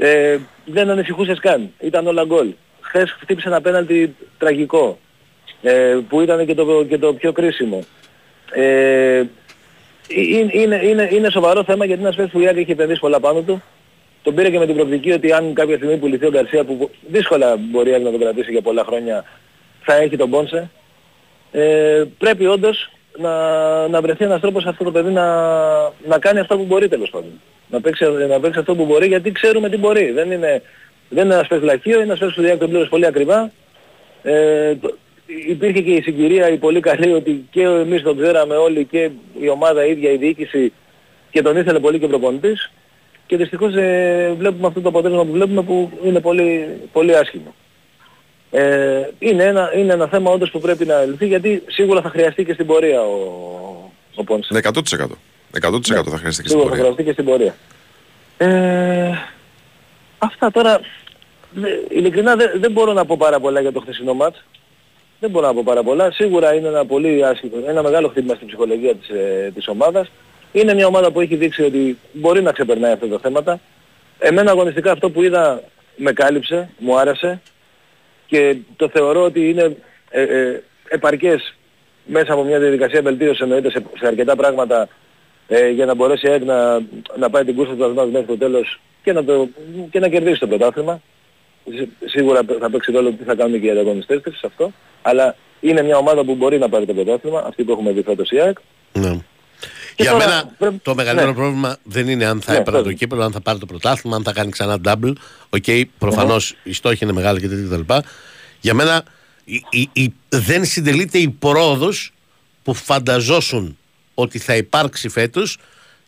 S3: ε, δεν ανησυχούσες καν. Ήταν όλα γκολ. Χθες χτύπησε ένα πέναλτι τραγικό ε, που ήταν και το, και το πιο κρίσιμο. Ε, είναι, είναι, είναι, είναι σοβαρό θέμα γιατί ένας παίκτης που η ΑΕΚ έχει επενδύσει πολλά πάνω του. Τον πήρε και με την προοπτική ότι αν κάποια στιγμή πουληθεί ο Γκαρσία που δύσκολα μπορεί η ΑΕΚ να τον κρατήσει για πολλά χρόνια θα έχει τον Πόνσε. Ε, πρέπει όντως να, να βρεθεί ένας τρόπος αυτό το παιδί να, να κάνει αυτό που μπορεί τέλος πάντων. Να παίξει, να παίξει αυτό που μπορεί γιατί ξέρουμε τι μπορεί. Δεν είναι, δεν είναι ένας παίκτης λαχείο, είναι ένας παίκτης που η ΑΕΚ τον πλήρωσε πολύ ακριβά. Ε, το- υπήρχε και η συγκυρία η πολύ καλή ότι και εμείς τον ξέραμε όλοι και η ομάδα ίδια, η διοίκηση και τον ήθελε πολύ και ο προπονητής και δυστυχώς ε, βλέπουμε αυτό το αποτέλεσμα που βλέπουμε που είναι πολύ, πολύ άσχημο. Ε, είναι, ένα, είναι ένα θέμα όντως που πρέπει να λυθεί γιατί σίγουρα θα χρειαστεί και στην πορεία ο, ο Πόνσε.
S1: Ναι, 100%. 100% θα χρειαστεί και στην
S3: Σίγουρα θα
S1: πορεία.
S3: χρειαστεί και στην πορεία. Ε, αυτά τώρα, δε, ειλικρινά δεν, δεν μπορώ να πω πάρα πολλά για το χθεσινό μάτς. Δεν μπορώ να πω πάρα πολλά. Σίγουρα είναι ένα πολύ άσχημο, ένα μεγάλο χτύπημα στην ψυχολογία της, ε, της ομάδας. Είναι μια ομάδα που έχει δείξει ότι μπορεί να ξεπερνάει αυτά τα θέματα. Εμένα αγωνιστικά αυτό που είδα με κάλυψε, μου άρεσε και το θεωρώ ότι είναι ε, ε, επαρκές μέσα από μια διαδικασία βελτίωσης εννοείται σε, σε αρκετά πράγματα ε, για να μπορέσει η ΑΕΚ να, να πάει την κούρσα του πρωταθλήματος μέχρι το τέλος και να, το, και να κερδίσει το πρωτάθλημα. Σι- Σίγουρα θα παίξει ρόλο τι θα κάνουν και οι ανταγωνιστές της σε αυτό. Αλλά είναι μια ομάδα που μπορεί να πάρει το πρωτάθλημα, αυτή που έχουμε δει φέτος η ΑΕΚ.
S2: Ναι.
S3: Και
S2: Για
S3: τώρα
S2: μένα
S3: πρέπει-
S2: το μεγαλύτερο
S3: ναι.
S2: πρόβλημα δεν είναι αν θα
S3: Ναι,
S2: έπαιρνε το
S3: πρέπει.
S2: κύπελο, αν θα πάρει το πρωτάθλημα, αν θα κάνει ξανά double. OK, προφανώς οι στόχοι είναι μεγάλοι και τέτοια κτλ. Για μένα η, η- η- δεν συντελείται η πρόοδος που φανταζόσουν ότι θα υπάρξει φέτος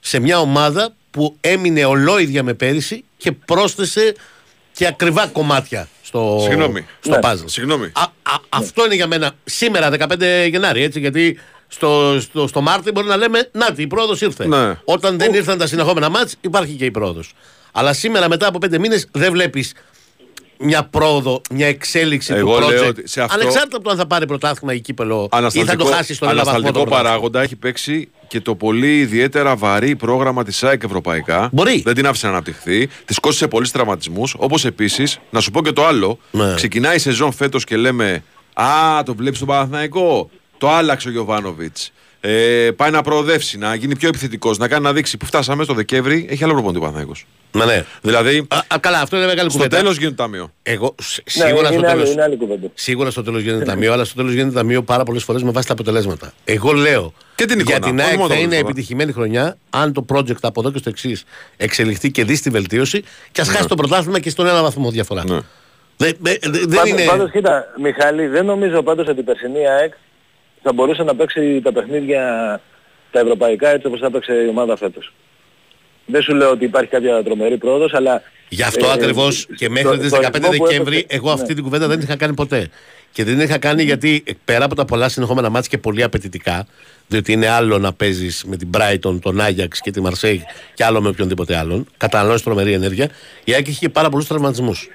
S2: σε μια ομάδα που έμεινε ολόιδια με πέρυσι και πρόσθεσε και ακριβά κομμάτια στο,
S1: Συγγνώμη.
S2: στο
S3: Ναι.
S2: puzzle.
S1: Συγγνώμη.
S2: Α, α, αυτό είναι για μένα σήμερα 15 Γενάρη, έτσι, γιατί στο, στο, στο Μάρτι μπορεί να λέμε Να, η πρόοδος ήρθε.
S1: Ναι.
S2: Όταν δεν ήρθαν τα συνεχόμενα μάτς υπάρχει και η πρόοδος. Αλλά σήμερα μετά από 5 μήνες δεν βλέπεις μια πρόοδο, μια εξέλιξη
S1: Εγώ
S2: του
S1: λέω
S2: project.
S1: ότι σε αυτό-
S2: Ανεξάρτητα από το αν θα πάρει πρωτάθλημα ή κύπελο ή θα το
S1: Ανασταλτικό,
S2: χάσει στον ένα βαθμό. το
S1: ανασταλτικό
S2: πρωτάθλημα.
S1: παράγοντα έχει παίξει και το πολύ ιδιαίτερα βαρύ πρόγραμμα της ΑΕΚ ευρωπαϊκά.
S2: Μπορεί.
S1: Δεν την άφησε να αναπτυχθεί. Της κόστησε πολλούς τραυματισμούς. Όπως επίσης, να σου πω και το άλλο.
S2: Ναι.
S1: Ξεκινάει η σεζόν φέτος και λέμε Α, το βλέπεις τον Παναθηναϊκό. Το άλλαξε ο Γιωβάνοβιτς. Ε, πάει να προοδεύσει, να γίνει πιο επιθετικός, να κάνει να δείξει που φτάσαμε στο Δεκέμβρη. Έχει άλλο προπονητή ο Παναθηναϊκός.
S2: Ναι, ναι.
S1: Δηλαδή,
S2: Α, α, καλά, αυτό είναι μεγάλη
S1: στο
S2: κουβέντα.
S1: τέλος γίνεται ταμείο.
S2: Εγώ σ-
S3: Ναι,
S2: σίγουρα στο
S3: είναι, άλλη,
S2: τέλος
S3: είναι άλλη κουβέντα.
S2: Σίγουρα στο τέλος γίνεται ταμείο, αλλά στο τέλος γίνεται ταμείο πάρα πολλές φορές με βάση τα αποτελέσματα. Εγώ λέω
S1: Και την
S2: για
S1: εικόνα,
S2: την
S1: όχι
S2: ΑΕΚ
S1: μόνο
S2: θα
S1: τα
S2: είναι
S1: αποτελέσματα.
S2: επιτυχημένη χρονιά αν το project από εδώ και στο εξής εξελιχθεί και δει τη βελτίωση και ας χάσει το πρωτάθλημα και στον ένα βαθμό διαφορά.
S1: Ναι.
S2: Δεν, δεν- δεν
S3: Πάντως,
S2: είναι.
S3: πάντως, κοίτα, Μιχάλη, δεν νομίζω πάντως ότι η περσινή ΑΕΚ θα μπορούσε να παίξει τα παιχνίδια τα ευρωπαϊκά έτσι όπως θα παίξει η ομάδα φέτος. Δεν σου λέω ότι υπάρχει κάποια τρομερή πρόοδος, αλλά...
S2: Γι' αυτό
S3: ε,
S2: ακριβώς και μέχρι
S3: το-
S2: τις
S3: το
S2: 15
S3: ρυθμό που
S2: Δεκέμβρη,
S3: έπαιξε-
S2: εγώ αυτή
S3: ναι.
S2: την κουβέντα δεν την είχα κάνει ποτέ. Και δεν την είχα κάνει γιατί ε, πέρα από τα πολλά συνεχόμενα μάτια και πολύ απαιτητικά, διότι είναι άλλο να παίζεις με την Brighton, τον Άγιαξ και τη Μαρσέη και άλλο με οποιονδήποτε άλλον, καταναλώνεις τρομερή ενέργεια, η ΑΕΚ είχε και πάρα πολλούς τραυματισμούς.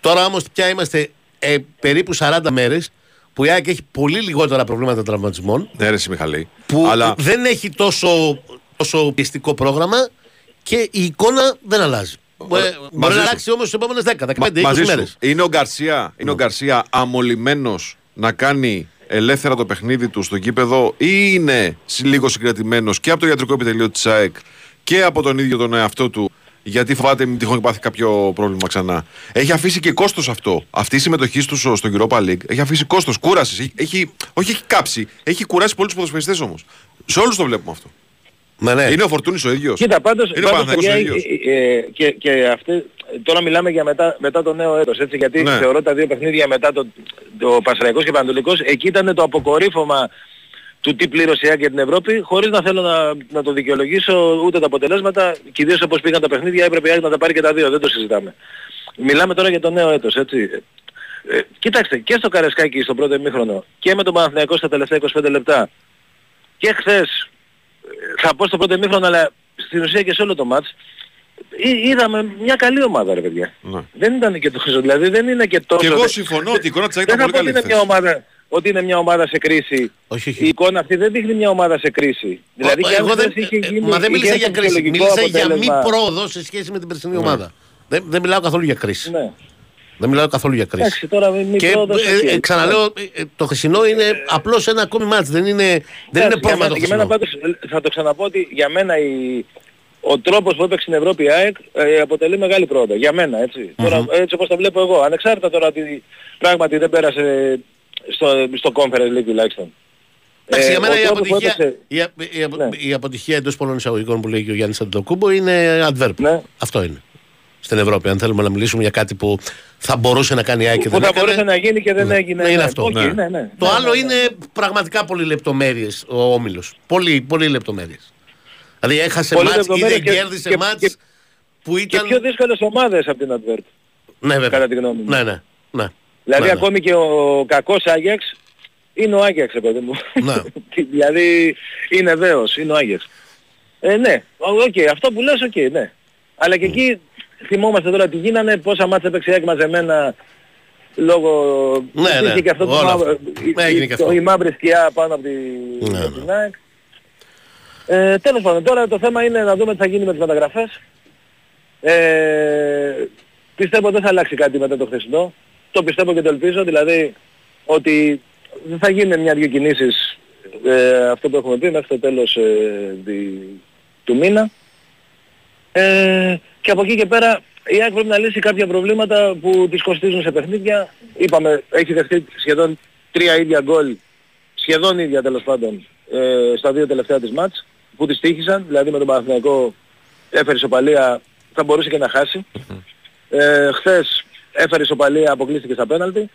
S2: Τώρα όμως πια είμαστε ε, περίπου 40 μέρες που η ΑΕΚ έχει πολύ λιγότερα προβλήματα τραυματισμών,
S1: Ναι, ρε, εσύ, Μιχαλή.
S2: που
S1: Αλλά
S2: δεν έχει τόσο, τόσο πιεστικό πρόγραμμα και η εικόνα δεν αλλάζει. Ε, Μπορεί
S1: μαζί
S2: να
S1: σου.
S2: αλλάξει όμως στι επόμενες 10, 15, 20
S1: μαζί
S2: μέρες.
S1: σου. Είναι ο Γκαρσία, είναι ο Γκαρσία αμολυμένος να κάνει ελεύθερα το παιχνίδι του στο κήπεδο ή είναι συ- λίγο συγκρατημένος και από το ιατρικό επιτελείο της ΑΕΚ και από τον ίδιο τον εαυτό του γιατί φοβάται μην τυχόν υπάρχει κάποιο πρόβλημα ξανά. Έχει αφήσει και κόστος αυτό. Αυτή η συμμετοχή του στο στο Europa League έχει αφήσει κόστος κούρασης. Έχει, έχει, όχι έχει κάψει, έχει κουράσει πολλούς ποδοσφαιριστές όμως. Σε όλους το βλέπουμε αυτό.
S2: Ναι, ναι.
S1: Είναι ο Φορτούνης ο ίδιος.
S3: Κοίτα, πάντως,
S1: είναι ο
S3: πάντως
S1: Παναθηναϊκός
S3: παιδιά,
S1: ο ίδιος.
S3: ε, ε, και, και αυτή, τώρα μιλάμε για μετά, μετά το νέο έτος, έτσι, γιατί
S1: Ναι.
S3: θεωρώ τα δύο παιχνίδια μετά το, το Πασαραϊκός και Πανατολικός, εκεί ήταν το αποκορύφωμα του τι πλήρωσε η ΑΕΚ για την Ευρώπη, χωρίς να θέλω να, να το δικαιολογήσω ούτε τα αποτελέσματα, και ιδίως όπως πήγαν τα παιχνίδια έπρεπε η ΑΕΚ να τα πάρει και τα δύο, δεν το συζητάμε. Μιλάμε τώρα για το νέο έτος, έτσι. Ε, κοιτάξτε, και στο Καρεσκάκι στο πρώτο ημίχρονο και με τον Παναθηναϊκό στα τελευταία 25 λεπτά και χθες ε, θα πω στο πρώτο ημίχρονο αλλά στην ουσία και σε όλο το μάτς εί- είδαμε μια καλή ομάδα ρε παιδιά.
S1: Ναι.
S3: Δεν ήταν και τόσο, δηλαδή δεν είναι και τόσο...
S1: Και εγώ
S3: δεν-
S1: συμφωνώ ότι η εικόνα της ΑΕΚ
S3: δεν
S1: ήταν
S3: θα
S1: πολύ
S3: πω ότι
S1: καλή
S3: είναι
S1: χθες.
S3: μια ομάδα ότι είναι μια ομάδα σε κρίση.
S2: Όχι, όχι.
S3: Η εικόνα αυτή δεν δείχνει μια ομάδα σε κρίση. Δηλαδή και αν
S2: εγώ δεν,
S3: χθες είχε
S2: ε,
S3: γίνει-
S2: μα δεν
S3: είχε
S2: μίλησα
S3: έρθει
S2: για κρίση.
S3: φυσιολογικό
S2: Μίλησα για μη
S3: αποτέλεσμα.
S2: πρόοδο σε σχέση με την περσινή ομάδα. Δεν, δεν μιλάω καθόλου για κρίση.
S3: Ναι.
S2: Δεν μιλάω καθόλου για κρίση.
S3: Εντάξει, τώρα μη
S2: Και
S3: πρόοδος,
S2: ε,
S3: οκ.
S2: ε, ξαναλέω, ε, ε, το χθεσινό είναι απλώς ένα ακόμη ματς. Δεν είναι, δεν είναι
S3: Εντάξει,
S2: πρόβλημα
S3: για
S2: το
S3: μένα, για μένα
S2: χθεσινό.
S3: πάντως, ε, θα το ξαναπώ ότι για μένα η, ο τρόπος που έπαιξε στην Ευρώπη η ΑΕΚ ε, αποτελεί μεγάλη πρόοδο. Για μένα, έτσι. Τώρα, έτσι όπως το βλέπω εγώ. Ανεξάρτητα τώρα ότι πράγματι δεν πέρασε στο, στο Conference League τουλάχιστον.
S2: Εντάξει,
S3: Ε,
S2: για μένα
S3: ο
S2: η
S3: τρόπος που
S2: αποτυχία,
S3: έπαιξε-
S2: η, α- η, απο-
S3: Ναι.
S2: η αποτυχία εντός πολλών εισαγωγικών που λέει και ο Γιάννης Αντετοκούνμπο είναι Αντβέρπ.
S3: Ναι.
S2: Αυτό είναι. Στην Ευρώπη, αν θέλουμε να μιλήσουμε για κάτι που θα μπορούσε να κάνει η ΑΕΚ και
S3: που
S2: δεν
S3: θα
S2: έκανε.
S3: μπορούσε να γίνει και δεν έγινε.
S2: Ναι, είναι
S3: Ναι,
S2: αυτό.
S3: οκ,
S2: ναι.
S3: ναι, ναι.
S2: Το
S3: Ναι,
S2: άλλο
S3: ναι, ναι.
S2: είναι πραγματικά πολύ λεπτομέρειες ο Όμιλος. Πολύ, πολύ λεπτομέρειες. Δηλαδή έχασε
S3: Πολύ
S2: ματς ή δεν
S3: λεπτομέρειες και-
S2: κέρδισε
S3: και-
S2: μάτς
S3: και-
S2: που
S3: Και
S2: ήταν...
S3: πιο δύσκολες ομάδες από την Αντβέρπ.
S2: Ναι, βέβαια.
S3: κατά τη γνώμη μου.
S2: Ναι, ναι. ναι.
S3: Δηλαδή
S2: Ναι, ναι.
S3: ακόμη και ο κακός Άγιαξ είναι ο Άγιαξ, ρε παιδί μου.
S2: Ναι.
S3: δηλαδή είναι βέος, είναι ο Άγιαξ. Ε, ναι, ο- οκ, αυτό που λες, οκ, ναι. Αλλά και εκεί θυμόμαστε τώρα τι γίνανε, πόσα ματς έπαιξε η ΑΕΚ μαζεμένα λόγω...
S2: Ναι,
S3: υπήρχε
S2: ναι,
S3: και αυτό το
S2: όλο
S3: μαύρο-
S2: αυτό.
S3: η-
S2: Έγινε
S3: η-
S2: και
S3: το-
S2: αυτό.
S3: η μαύρη σκιά πάνω από, τη,
S2: Ναι,
S3: από
S2: ναι.
S3: την ΑΕΚ. Ε, τέλος πάντων, τώρα το θέμα είναι να δούμε τι θα γίνει με τις μεταγραφές. Ε, πιστεύω δεν θα αλλάξει κάτι μετά το χθεσινό. Το πιστεύω και το ελπίζω, δηλαδή ότι δεν θα γίνουν μια-δυο κινήσεις ε, αυτό που έχουμε πει μέχρι το τέλος ε, δι- του μήνα. Ε, και από εκεί και πέρα η ΑΕΚ πρέπει να λύσει κάποια προβλήματα που της κοστίζουν σε παιχνίδια. Είπαμε, έχει δεχτεί σχεδόν τρία ίδια γκολ, σχεδόν ίδια τέλος πάντων, ε, στα δύο τελευταία της μάτς, που της τύχησαν, δηλαδή με τον Παναθηναϊκό έφερε ισοπαλία, θα μπορούσε και να χάσει. Ε, χθες έφερε ισοπαλία, αποκλείστηκε στα πέναλτι.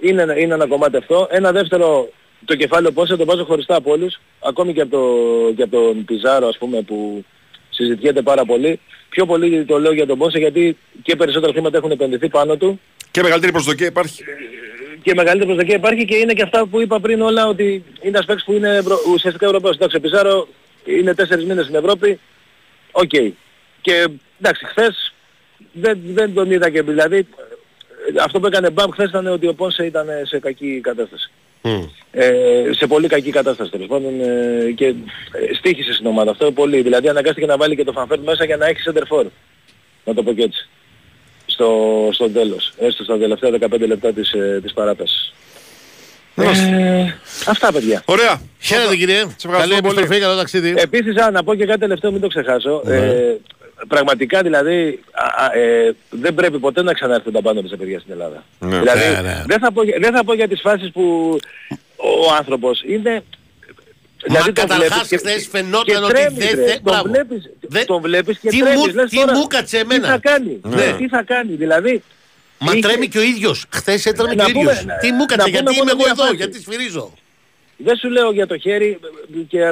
S3: Είναι, ένα- είναι ένα κομμάτι αυτό. Ένα δεύτερο, το κεφάλαιο Πόνσε το βάζω χωριστά από όλους, ακόμη και από, το, και από τον Πιζάρο ας πούμε που συζητιέται πάρα πολύ. Πιο πολύ το λέω για τον Πόνσε γιατί και περισσότερα χρήματα έχουν επενδυθεί πάνω του
S1: Και μεγαλύτερη προσδοκία υπάρχει.
S3: και μεγαλύτερη προσδοκία υπάρχει και είναι και αυτά που είπα πριν όλα ότι είναι ένας παίκτης που είναι ευρω... ουσιαστικά Ευρωπαίος. Εντάξει, ο Πιζάρο είναι τέσσερις μήνες στην Ευρώπη. Οκ. Και εντάξει, χθες δεν, δεν τον είδα και δηλαδή ε, αυτό που έκανε μπαμ χθες ήταν ότι ο Πόνσε ήταν σε κακή κατάσταση.
S2: Μμ.
S3: Ε, σε πολύ κακή κατάσταση τέλος πάντων ε, και ε, στοίχισε στην ομάδα αυτό πολύ. Δηλαδή αναγκάστηκε να βάλει και τον Βαν Βέερτ μέσα για να έχει σέντερ φορ. Να το πω και έτσι. Στο, στο τέλος. Έστω στα τελευταία 15 λεπτά της, ε, της παράτασης. Ε, αυτά παιδιά.
S1: Ωραία.
S2: Χαίρετε κύριε.
S1: ευχαριστώ
S2: Καλή
S1: πολύ.
S2: επιστροφή, καλό ταξίδι.
S3: Επίσης, α, να πω και κάτι τελευταίο, μην το ξεχάσω.
S2: Ναι.
S3: Ε, πραγματικά δηλαδή α, α, ε, δεν πρέπει ποτέ να ξανάρθουν τα πάνω της παιδιά στην Ελλάδα.
S1: Ναι.
S3: Δηλαδή
S2: Ναι, ναι.
S3: Δεν, θα πω, για- δεν θα πω για τις φάσεις που ο άνθρωπος είναι...
S2: Μα
S3: τον
S2: καταρχάς
S3: βλέπεις και-
S2: χθες φαινόταν
S3: και
S2: ότι
S3: τρέμεις,
S2: δεν
S3: ρε.
S2: θε-
S3: Τον
S2: μπράβο.
S3: βλέπεις,
S2: Δεν-
S3: τον βλέπεις και
S2: Τι
S3: τρέμεις.
S2: μου-
S3: Λες
S2: τι
S3: τώρα,
S2: μου κάτσε εμένα.
S3: Τι θα κάνει,
S1: Ναι.
S3: τι θα κάνει, δηλαδή...
S2: Μα
S3: είχε-
S2: τρέμει και ο ίδιος. Χθες έτρεμε
S3: Να
S2: και ο
S3: πούμε-
S2: ίδιος.
S3: να-
S2: Τι μου
S3: να
S2: κάτσε,
S3: πούμε
S2: γιατί
S3: μόνο
S2: είμαι εγώ
S3: μια
S2: εδώ,
S3: φάση.
S2: γιατί σφυρίζω.
S3: Δεν σου λέω για το χέρι και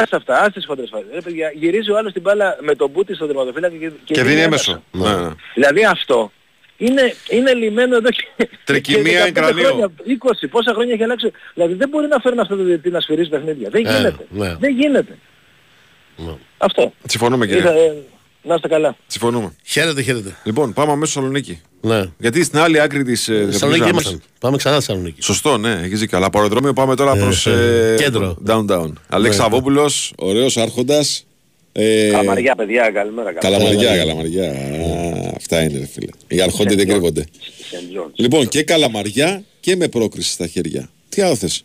S3: ας αυτά, ας τις χοντρές φάσεις. Ρε παιδιά, γυρίζει ο άλλος την μπάλα με τον μπούτι στο τερματοφύλακα και,
S1: Και δίνει έμεσο. Ναι, ναι.
S3: Δηλαδή αυτό είναι, είναι λιμένο εδώ και...
S1: Τρικυμία
S3: και 15
S1: εν κρανίο.
S3: χρόνια, 20, πόσα χρόνια έχει αλλάξει. Δηλαδή δεν μπορεί να φέρουν αυτό το διετή να σφυρίζει παιχνίδια. Δεν
S2: Ε,
S3: γίνεται.
S2: ναι.
S3: Δεν γίνεται.
S2: Ναι.
S3: Αυτό.
S1: Συμφωνούμε
S3: Ήθα,
S1: κύριε.
S3: ε, να είστε καλά.
S1: Συμφωνούμε.
S2: Χαίρετε, χαίρετε.
S1: Λοιπόν, πάμε αμέσως στο Θεσσαλονίκη.
S2: Ναι.
S1: Γιατί στην άλλη άκρη της ε,
S2: Θεσσαλονίκη
S1: γραμμής-
S2: ήμασταν. Πάμε ξανά στη Θεσσαλονίκη.
S1: Σωστό, ναι, έχεις δίκιο. Αλλά από αεροδρόμιο πάμε τώρα προς
S2: ε,
S1: ε,
S2: κέντρο.
S1: Downtown. Αλέξη
S2: Ναι.
S1: Σαββόπουλος, ωραίος άρχοντας. Ε,
S3: Καλαμαριά παιδιά, καλημέρα.
S1: Καλαμαριά, καλαμαριά. Α, αυτά είναι, ρε φίλε. Οι αρχόντες δεν κρύβονται.
S3: Σεντ Τζόνς.
S1: Λοιπόν, και καλαμαριά και με πρόκριση στα χέρια. Τι άλλο θες;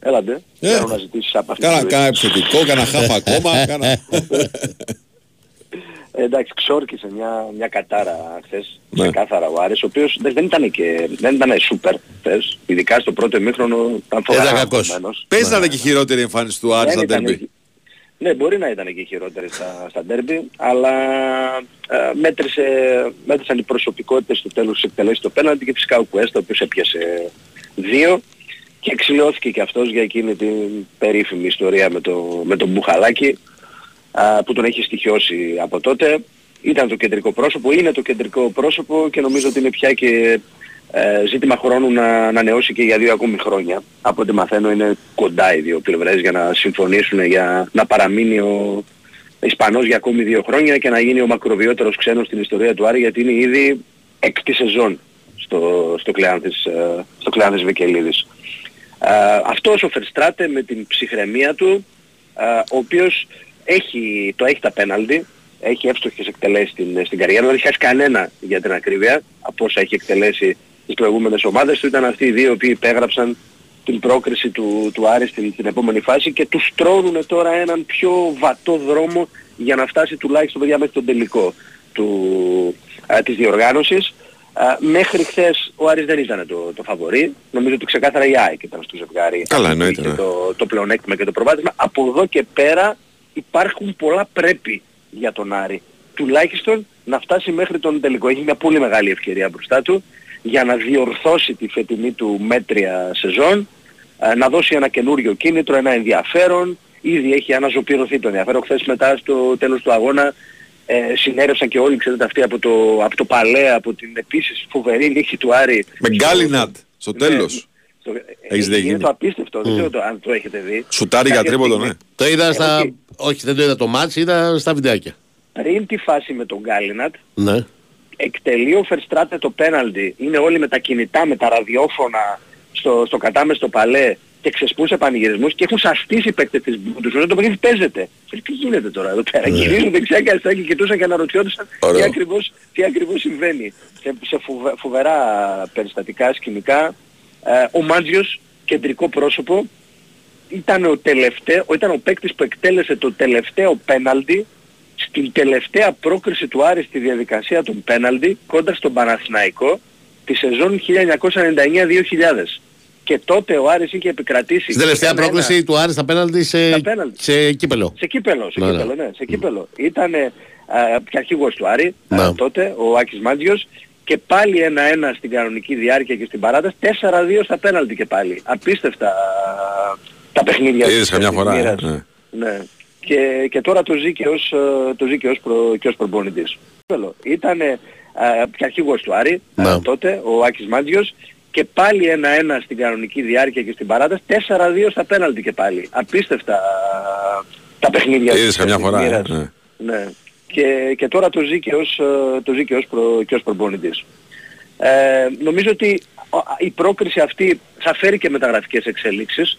S3: Έλατε.
S1: Ε.
S3: Θέλω να ζητήσεις από αυτή
S1: Κάνα,
S3: τη
S1: κάνα επιθετικό, κάνα χάφα ακόμα. Κάνα...
S4: Ε, εντάξει, ξόρκησε μια, μια κατάρα χθες,
S1: Ναι.
S4: ξεκάθαρα ο Άρης, ο οποίος δεν, δεν ήταν και δεν ήταν σούπερ χθες, ειδικά στο πρώτο ημίχρονο ήταν φοβερά
S2: Ήταν κακός.
S4: αγχωμένος.
S1: Πες να είναι και η χειρότερη εμφάνιση του Άρη
S4: Δεν
S1: στα
S4: ήταν
S1: τέρμπι.
S4: εκεί. Ναι, μπορεί να ήταν και χειρότερη στα, στα ντέρμπι, αλλά ε, μέτρησε, μέτρησαν οι προσωπικότητες στο τέλος της εκτελέσεις το πέναλτι και φυσικά ο Κουέστα, ο οποίος έπιασε δύο και εξηλαιώθηκε και αυτός για εκείνη την περίφημη ιστορία με, το, με τον Μπουχαλάκη α, που τον έχει στοιχειώσει από τότε. Ήταν το κεντρικό πρόσωπο, είναι το κεντρικό πρόσωπο και νομίζω ότι είναι πια και ε, ζήτημα χρόνου να ανανεώσει και για δύο ακόμη χρόνια. Από ό,τι μαθαίνω είναι κοντά οι δύο πλευρές για να συμφωνήσουν για να παραμείνει ο Ισπανός για ακόμη δύο χρόνια και να γίνει ο μακροβιότερος ξένος στην ιστορία του Άρη γιατί είναι ήδη έκτη σεζόν στο, στο Κλεάνθης, ε, στο Κλεάνθης Βικελίδης. Ε, αυτός ο Φερστράτε με την ψυχραιμία του, ε, ο οποίος έχει, το έχει τα πέναλτι, έχει εύστοχες εκτελέσεις στην, στην καριέρα, δεν έχει χάσει κανένα για την ακρίβεια από όσα έχει εκτελέσει τις προηγούμενες ομάδες του. Ήταν αυτοί οι δύο που υπέγραψαν την πρόκριση του, του Άρη στην, στην επόμενη φάση και τους τρώνουν τώρα έναν πιο βατό δρόμο για να φτάσει τουλάχιστον παιδιά μέχρι τον τελικό του, α, της διοργάνωσης. Α, μέχρι χθες ο Άρης δεν ήταν το, το φαβορί. Νομίζω ότι ξεκάθαρα η ΑΕΚ ήταν στο ζευγάρι.
S1: Καλά,
S4: Αυτή
S1: εννοείται,
S4: είχε
S1: ναι.
S4: Το, το πλεονέκτημα και το προβάδισμα. Από εδώ και πέρα υπάρχουν πολλά πρέπει για τον Άρη. Τουλάχιστον να φτάσει μέχρι τον τελικό. Έχει μια πολύ μεγάλη ευκαιρία μπροστά του για να διορθώσει τη φετινή του μέτρια σεζόν, ε, να δώσει ένα καινούριο κίνητρο, ένα ενδιαφέρον. Ήδη έχει αναζωπηρωθεί το ενδιαφέρον. Χθες μετά στο τέλος του αγώνα ε, συνέρευσαν και όλοι, ξέρετε, αυτοί από το, από το Παλέ, από την επίσης φοβερή νύχη του Άρη.
S1: Με Γκάλινατ στο
S4: Ναι,
S1: τέλος.
S4: στο-
S1: Έχεις δει
S4: είναι
S1: γίνει.
S4: το απίστευτο, δεν ξέρω το- αν το έχετε δει.
S1: Σουτάρει για
S4: Κάποια
S1: τρίποντο,
S4: στιγμή,
S1: ναι.
S2: Το είδα στα.
S4: όχι.
S2: Όχι, δεν το είδα το μάτς, είδα στα βιντεάκια.
S4: Πριν τη φάση με τον Γκάλινατ,
S2: Ναι.
S4: Εκτελεί ο Φερστράτε το πέναλτι. Είναι όλοι με τα κινητά, με τα ραδιόφωνα στο, στο κατάμεστο παλέ και ξεσπούσε πανηγυρισμούς και έχουν σαστήσει οι παίκτες της Μπούντους. Το παιχνίδι παίζεται. Λέει, Τι γίνεται τώρα εδώ πέρα; Γυρίζουν δεξιά και αριστερά και κοιτούσαν και αναρωτιόντουσαν τι
S1: Ωραίο.
S4: ακριβώς, τι ακριβώς συμβαίνει. Σε, σε φοβε- φοβερά περιστατικά, σκηνικά. Ε, ο Μάντζιος, κεντρικό πρόσωπο, ήταν ο τελευταίο, ήταν ο παίκτης που εκτέλεσε το τελευταίο πέναλτι στην τελευταία πρόκριση του Άρη στη διαδικασία των πέναλτι κόντρα στον Παναθηναϊκό τη σεζόν 1999-2000. Και τότε ο Άρης είχε επικρατήσει...
S2: Στην τελευταία
S4: ένα-ένα
S2: πρόκληση του Άρη στα πέναλτι σε,
S4: Στα πέναλτι.
S2: σε κύπελο.
S4: Σε κύπελο, σε
S2: Ναι, ναι.
S4: κύπελο, ναι, σε κύπελο. Ήταν και αρχηγός του Άρη α,
S2: Ναι.
S4: τότε, ο Άκης Μάντζιος, και πάλι ένα-ένα στην κανονική διάρκεια και στην παράταση, 4-2 στα πέναλτι και πάλι. Απίστευτα α, τα παιχνίδια
S1: Είδες
S4: της
S1: καμιά φορά,
S4: μοίρας.
S1: ε, ναι.
S4: Ναι. Και, και τώρα το ζει και ως, ε, το ζει και ως, προ, και ως προπονητής. Ήταν και αρχηγός του Άρη α,
S2: Ναι.
S4: τότε, ο Άκης Μάντζιος, και πάλι ένα-ένα στην κανονική διάρκεια και στην παράταση, 4-2 στα πέναλτι και πάλι. Απίστευτα α, τα παιχνίδια
S1: Είδες
S4: της
S1: καμιά φορά, ε,
S4: μοίρας.
S1: ναι.
S4: Ναι. Και, και τώρα το ζει και ως, ε, το ζει και ως, προ, και ως προπονητής. Ε, νομίζω ότι ο- η πρόκριση αυτή θα φέρει και μεταγραφικές εξελίξεις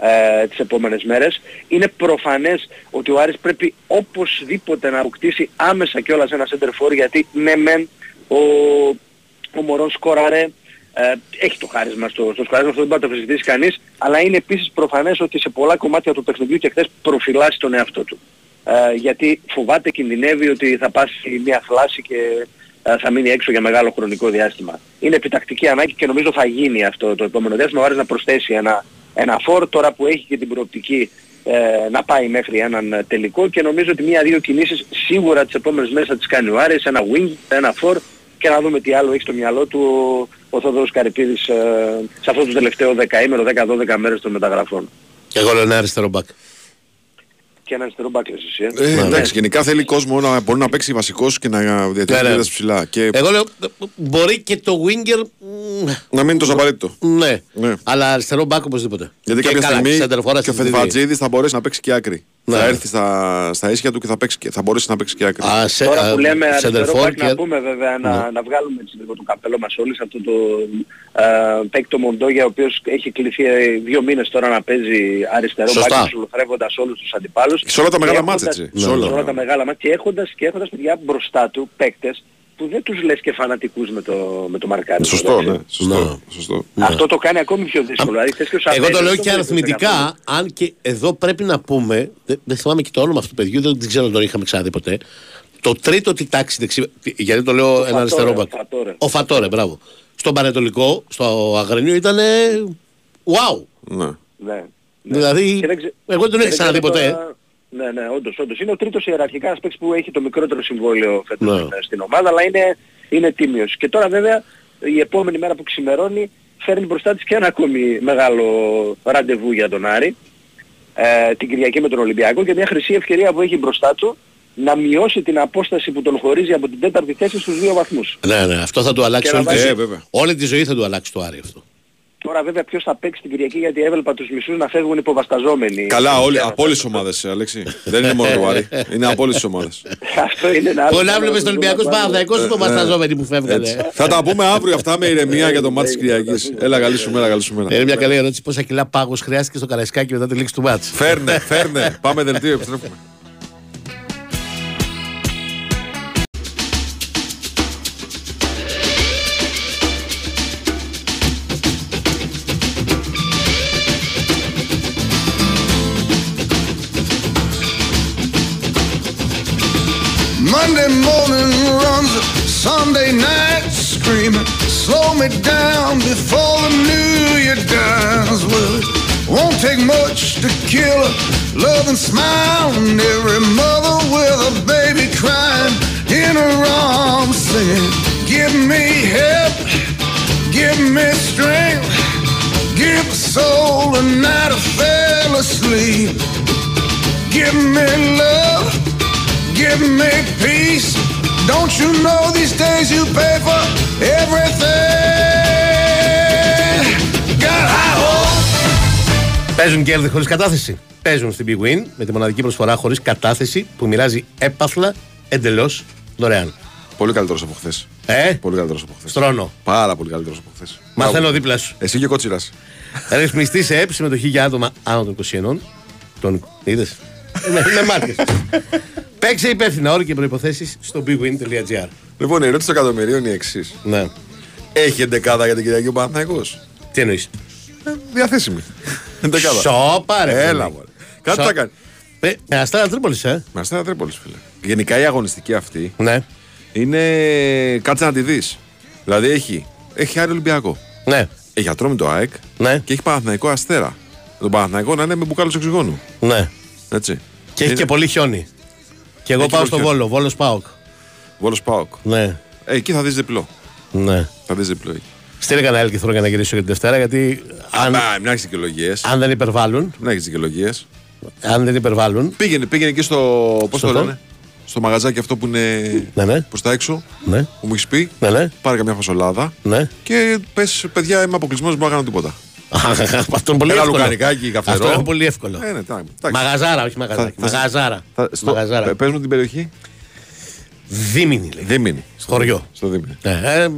S4: ε, τις επόμενες μέρες. Είναι προφανές ότι ο Άρης πρέπει οπωσδήποτε να αποκτήσει άμεσα κιόλας ένα center for γιατί ναι μεν ο, ο Μωρόν σκόραρε ε, έχει το χάρισμα στο, στο σκοράρισμα, αυτό δεν μπορεί να το αμφισβητήσει κανείς, αλλά είναι επίσης προφανές ότι σε πολλά κομμάτια του παιχνιδιού και χθες προφυλάσσει τον εαυτό του. Ε, γιατί φοβάται, κινδυνεύει ότι θα πάσει μια φλάση και ε, θα μείνει έξω για μεγάλο χρονικό διάστημα. Είναι επιτακτική ανάγκη και νομίζω θα γίνει αυτό το επόμενο διάστημα. Ο Άρης να προσθέσει ένα, ένα φόρ τώρα που έχει και την προοπτική ε, να πάει μέχρι έναν ε, τελικό και νομίζω ότι μία-δύο κινήσεις σίγουρα τις επόμενες μέρες θα τις κάνει ο Άρης, ένα wing, ένα φόρ και να δούμε τι άλλο έχει στο μυαλό του ο, ο Θόδωρος Καρυπίδης ε, σε αυτό το τελευταίο δεκαήμερο, 10-12 μέρες των μεταγραφών.
S2: Και εγώ λέω ένα αριστερό μπακ.
S4: Και ένα αριστερό μπάκλες εσύ. ε.
S1: Ε, εντάξει, γενικά θέλει κόσμο να μπορεί να παίξει βασικός και να διατηρήσει
S2: Ναι, ναι.
S1: ναι, ψηλά. Και
S2: Εγώ λέω μπορεί και το winger. μ,
S1: να μην είναι τόσο απαραίτητο.
S2: Ναι.
S1: Ναι.
S2: Αλλά αριστερό μπακ οπωσδήποτε.
S1: Γιατί
S2: Και
S1: κάποια
S2: καλά,
S1: στιγμή
S2: center for
S1: και ο
S2: assist δίδει.
S1: Φετφατζίδης θα μπορέσει να παίξει και άκρη.
S2: Ναι.
S1: Θα έρθει στα, στα ίσια του και θα, παίξει, και- θα μπορέσει να παίξει και άκρη.
S2: Α, σε,
S4: Τώρα
S2: α,
S4: που λέμε
S2: center
S4: αριστερό
S2: for
S4: μπακ
S2: και-
S4: να πούμε βέβαια να, να βγάλουμε έτσι λίγο το καπέλο μας όλοι σε αυτό το ε, παίκτο Μοντόγια ο οποίος έχει κληθεί ε, δύο μήνες τώρα να παίζει αριστερό
S2: Σωστά.
S4: μπακ εξολοθρεύοντας όλους τους αντιπάλους.
S1: Σε όλα τα
S4: Και
S1: μεγάλα
S4: έχοντας-
S1: μάτς, έτσι.
S4: Ναι,
S1: Σε όλα.
S4: σε όλα τα μεγάλα μάτς και έχοντας, και έχοντας παιδιά μπροστά του παίκτες που δεν τους λες και φανατικούς με το, με το μαρκάρισμα.
S1: Σωστό,
S4: εντάξει.
S1: ναι. Σωστό.
S2: Ναι.
S1: σωστό.
S4: Αυτό το κάνει ακόμη πιο δύσκολο. Δηλαδή, χθες και ο
S2: Εγώ το
S4: Σαββέλης
S2: λέω
S4: το
S2: και
S4: βοήθησε
S2: αριθμητικά,
S4: καθόλου.
S2: αν και εδώ πρέπει να πούμε, δεν, δεν θυμάμαι και το όνομα αυτού του παιδιού, δεν, δεν ξέρω αν τον είχαμε ξαναδεί ποτέ. Το τρίτο τη τάξη δεξί, γιατί το λέω ένα
S4: Φατόρε,
S2: αριστερό
S4: ο
S2: μπακ.
S4: Φατόρε.
S2: Ο Φατόρε, μπράβο. Στον Πανετολικό, στο Αγρενείο ήταν wow.
S1: Ναι.
S4: Ναι. ναι.
S2: Δηλαδή,
S4: Και δεν ξε-
S2: εγώ δεν τον
S4: δεν
S2: είχα ξαναδεί
S4: ξέρω
S2: ποτέ.
S4: Τώρα- Ναι, ναι, όντως, όντως. Είναι ο τρίτος ιεραρχικά ένας παίκτης που έχει το μικρότερο συμβόλαιο φέτος
S2: Ναι.
S4: στην- στην ομάδα, αλλά είναι, είναι τίμιος. Και τώρα βέβαια η επόμενη μέρα που ξημερώνει φέρνει μπροστά της και ένα ακόμη μεγάλο ραντεβού για τον Άρη, ε, την Κυριακή με τον Ολυμπιακό και μια χρυσή ευκαιρία που έχει μπροστά του να μειώσει την απόσταση που τον χωρίζει από την τέταρτη θέση στους δύο βαθμούς.
S2: Ναι, ναι, αυτό θα του αλλάξει
S4: Και να
S2: όλη τη,
S1: βάζει-
S2: ζωή.
S1: Ε, βέβαια.
S2: όλη τη ζωή θα του αλλάξει το Άρη αυτό.
S4: Τώρα βέβαια ποιος θα παίξει την Κυριακή γιατί έβλεπα τους μισούς να φεύγουν υποβασταζόμενοι.
S1: Καλά, όλοι, από όλες τις ομάδες, Αλέξη. Δεν είναι μόνο το Άρη. Είναι από όλες τις ομάδες.
S4: Αυτό είναι ένα άλλο.
S2: Πολλά
S4: θέμα.
S2: βλέπεις τον Ολυμπιακός Παναθηναϊκός ή τον Βασταζόμενοι που φεύγανε.
S1: Θα τα πούμε αύριο αυτά με ηρεμία για το μάτι της Κυριακής. Έλα, καλή σου μέρα, καλή σου μέρα.
S2: Είναι μια καλή ερώτηση πόσα κιλά πάγος χρειάστηκε στο Καραϊσκάκι μετά τη λήξη του μάτς.
S1: Φέρνε, φέρνε. Πάμε δελτίο, επιστρέφουμε.
S5: Monday morning runs Sunday night screaming. Slow me down before the new year dies. Well, it won't take much to kill a loving smile. And every mother with a baby crying in her arms singing, Give me help, give me strength, give a soul a night I fell asleep. Give me love. Give me peace. Don't you know these days you pay for everything? Got high hope.
S2: Παίζουν κέρδη χωρίς κατάθεση. Παίζουν στην Big Win με τη μοναδική προσφορά χωρίς κατάθεση που μοιράζει έπαθλα εντελώς δωρεάν.
S1: Πολύ καλύτερος από χθες.
S2: Ε,
S1: Πολύ καλύτερος από χθες.
S2: στρώνω.
S1: Πάρα πολύ καλύτερος από χθες.
S2: Μαθαίνω
S1: Μπράβο.
S2: δίπλα σου.
S1: Εσύ και κότσιρας.
S2: Ρυθμιστή σε έψη συμμετοχή για άτομα άνω των 21. Τον είδες; με με μάτια. Παίξε υπεύθυνα όροι και προποθέσει στο bigwin.gr.
S1: Λοιπόν, η ερώτηση του εκατομμυρίων είναι η εξής.
S2: Ναι.
S1: Έχει εντεκάδα για την Κυριακή ο Παναθηναϊκός;
S2: Τι εννοείς;
S1: Διαθέσιμη. Εντεκάδα.
S2: Σόπα, ρε.
S1: Έλα,
S2: παιδί.
S1: μωρέ. Κάτι
S2: Σο-
S1: θα κάνει.
S2: Ε, Με αστέρα Τρίπολης, ε.
S1: Με αστέρα Τρίπολης, φίλε. Γενικά η αγωνιστική αυτή
S2: Ναι.
S1: είναι. Κάτσε να τη δεις. Δηλαδή έχει, έχει Άρη Ολυμπιακό.
S2: Ναι.
S1: Έχει Ατρόμητο ΑΕΚ
S2: Ναι.
S1: και έχει Παναθηναϊκό Αστέρα. Τον Παναθηναϊκό να είναι με μπουκάλο οξυγόνου.
S2: Ναι.
S1: Έτσι.
S2: Και έχει
S1: Είναι-
S2: και πολύ χιόνι. Και εγώ
S1: Έχει
S2: πάω
S1: πολύ
S2: στο
S1: χιόνι.
S2: Βόλο, Βόλος Πάοκ.
S1: Βόλος Πάοκ.
S2: Ναι.
S1: Ε, εκεί θα δεις διπλό.
S2: Ναι.
S1: Θα δεις διπλό εκεί.
S2: Στείλε κανένα έλκυθρο για να γυρίσω για την Δευτέρα γιατί αν,
S1: Αν... μην έχεις δικαιολογίες.
S2: αν δεν υπερβάλλουν,
S1: Δεν έχεις δικαιολογίες.
S2: αν δεν υπερβάλλουν,
S1: Πήγαινε, πήγαινε εκεί στο. Πώς
S2: Στο
S1: το
S2: το;
S1: λένε; Στο μαγαζάκι αυτό που είναι
S2: Ναι, ναι.
S1: προς τα έξω.
S2: ναι,
S1: Που μου έχεις πει.
S2: ναι, ναι,
S1: Πάρε καμιά φασολάδα.
S2: ναι.
S1: Και πες, παιδιά, είμαι αποκλεισμένος, δεν μπορώ να κάνω τίποτα.
S2: Αυτό είναι πολύ
S1: Ένα
S2: εύκολο.
S1: λουκανικάκι, καυτερό.
S2: Αυτό είναι πολύ εύκολο.
S1: Ε, ναι, τα- εντάξει.
S2: Μαγαζάρα, όχι μαγαζάκι.
S1: Θα- θα-
S2: Μαγαζάρα.
S1: Θα- στο-
S2: Μαγαζάρα.
S1: πε- Πες μου την περιοχή.
S2: Δίμηνη λέει.
S1: Δήμηνη.
S2: Χωριό.
S1: Στο Δήμηνη.
S2: Ναι, ε,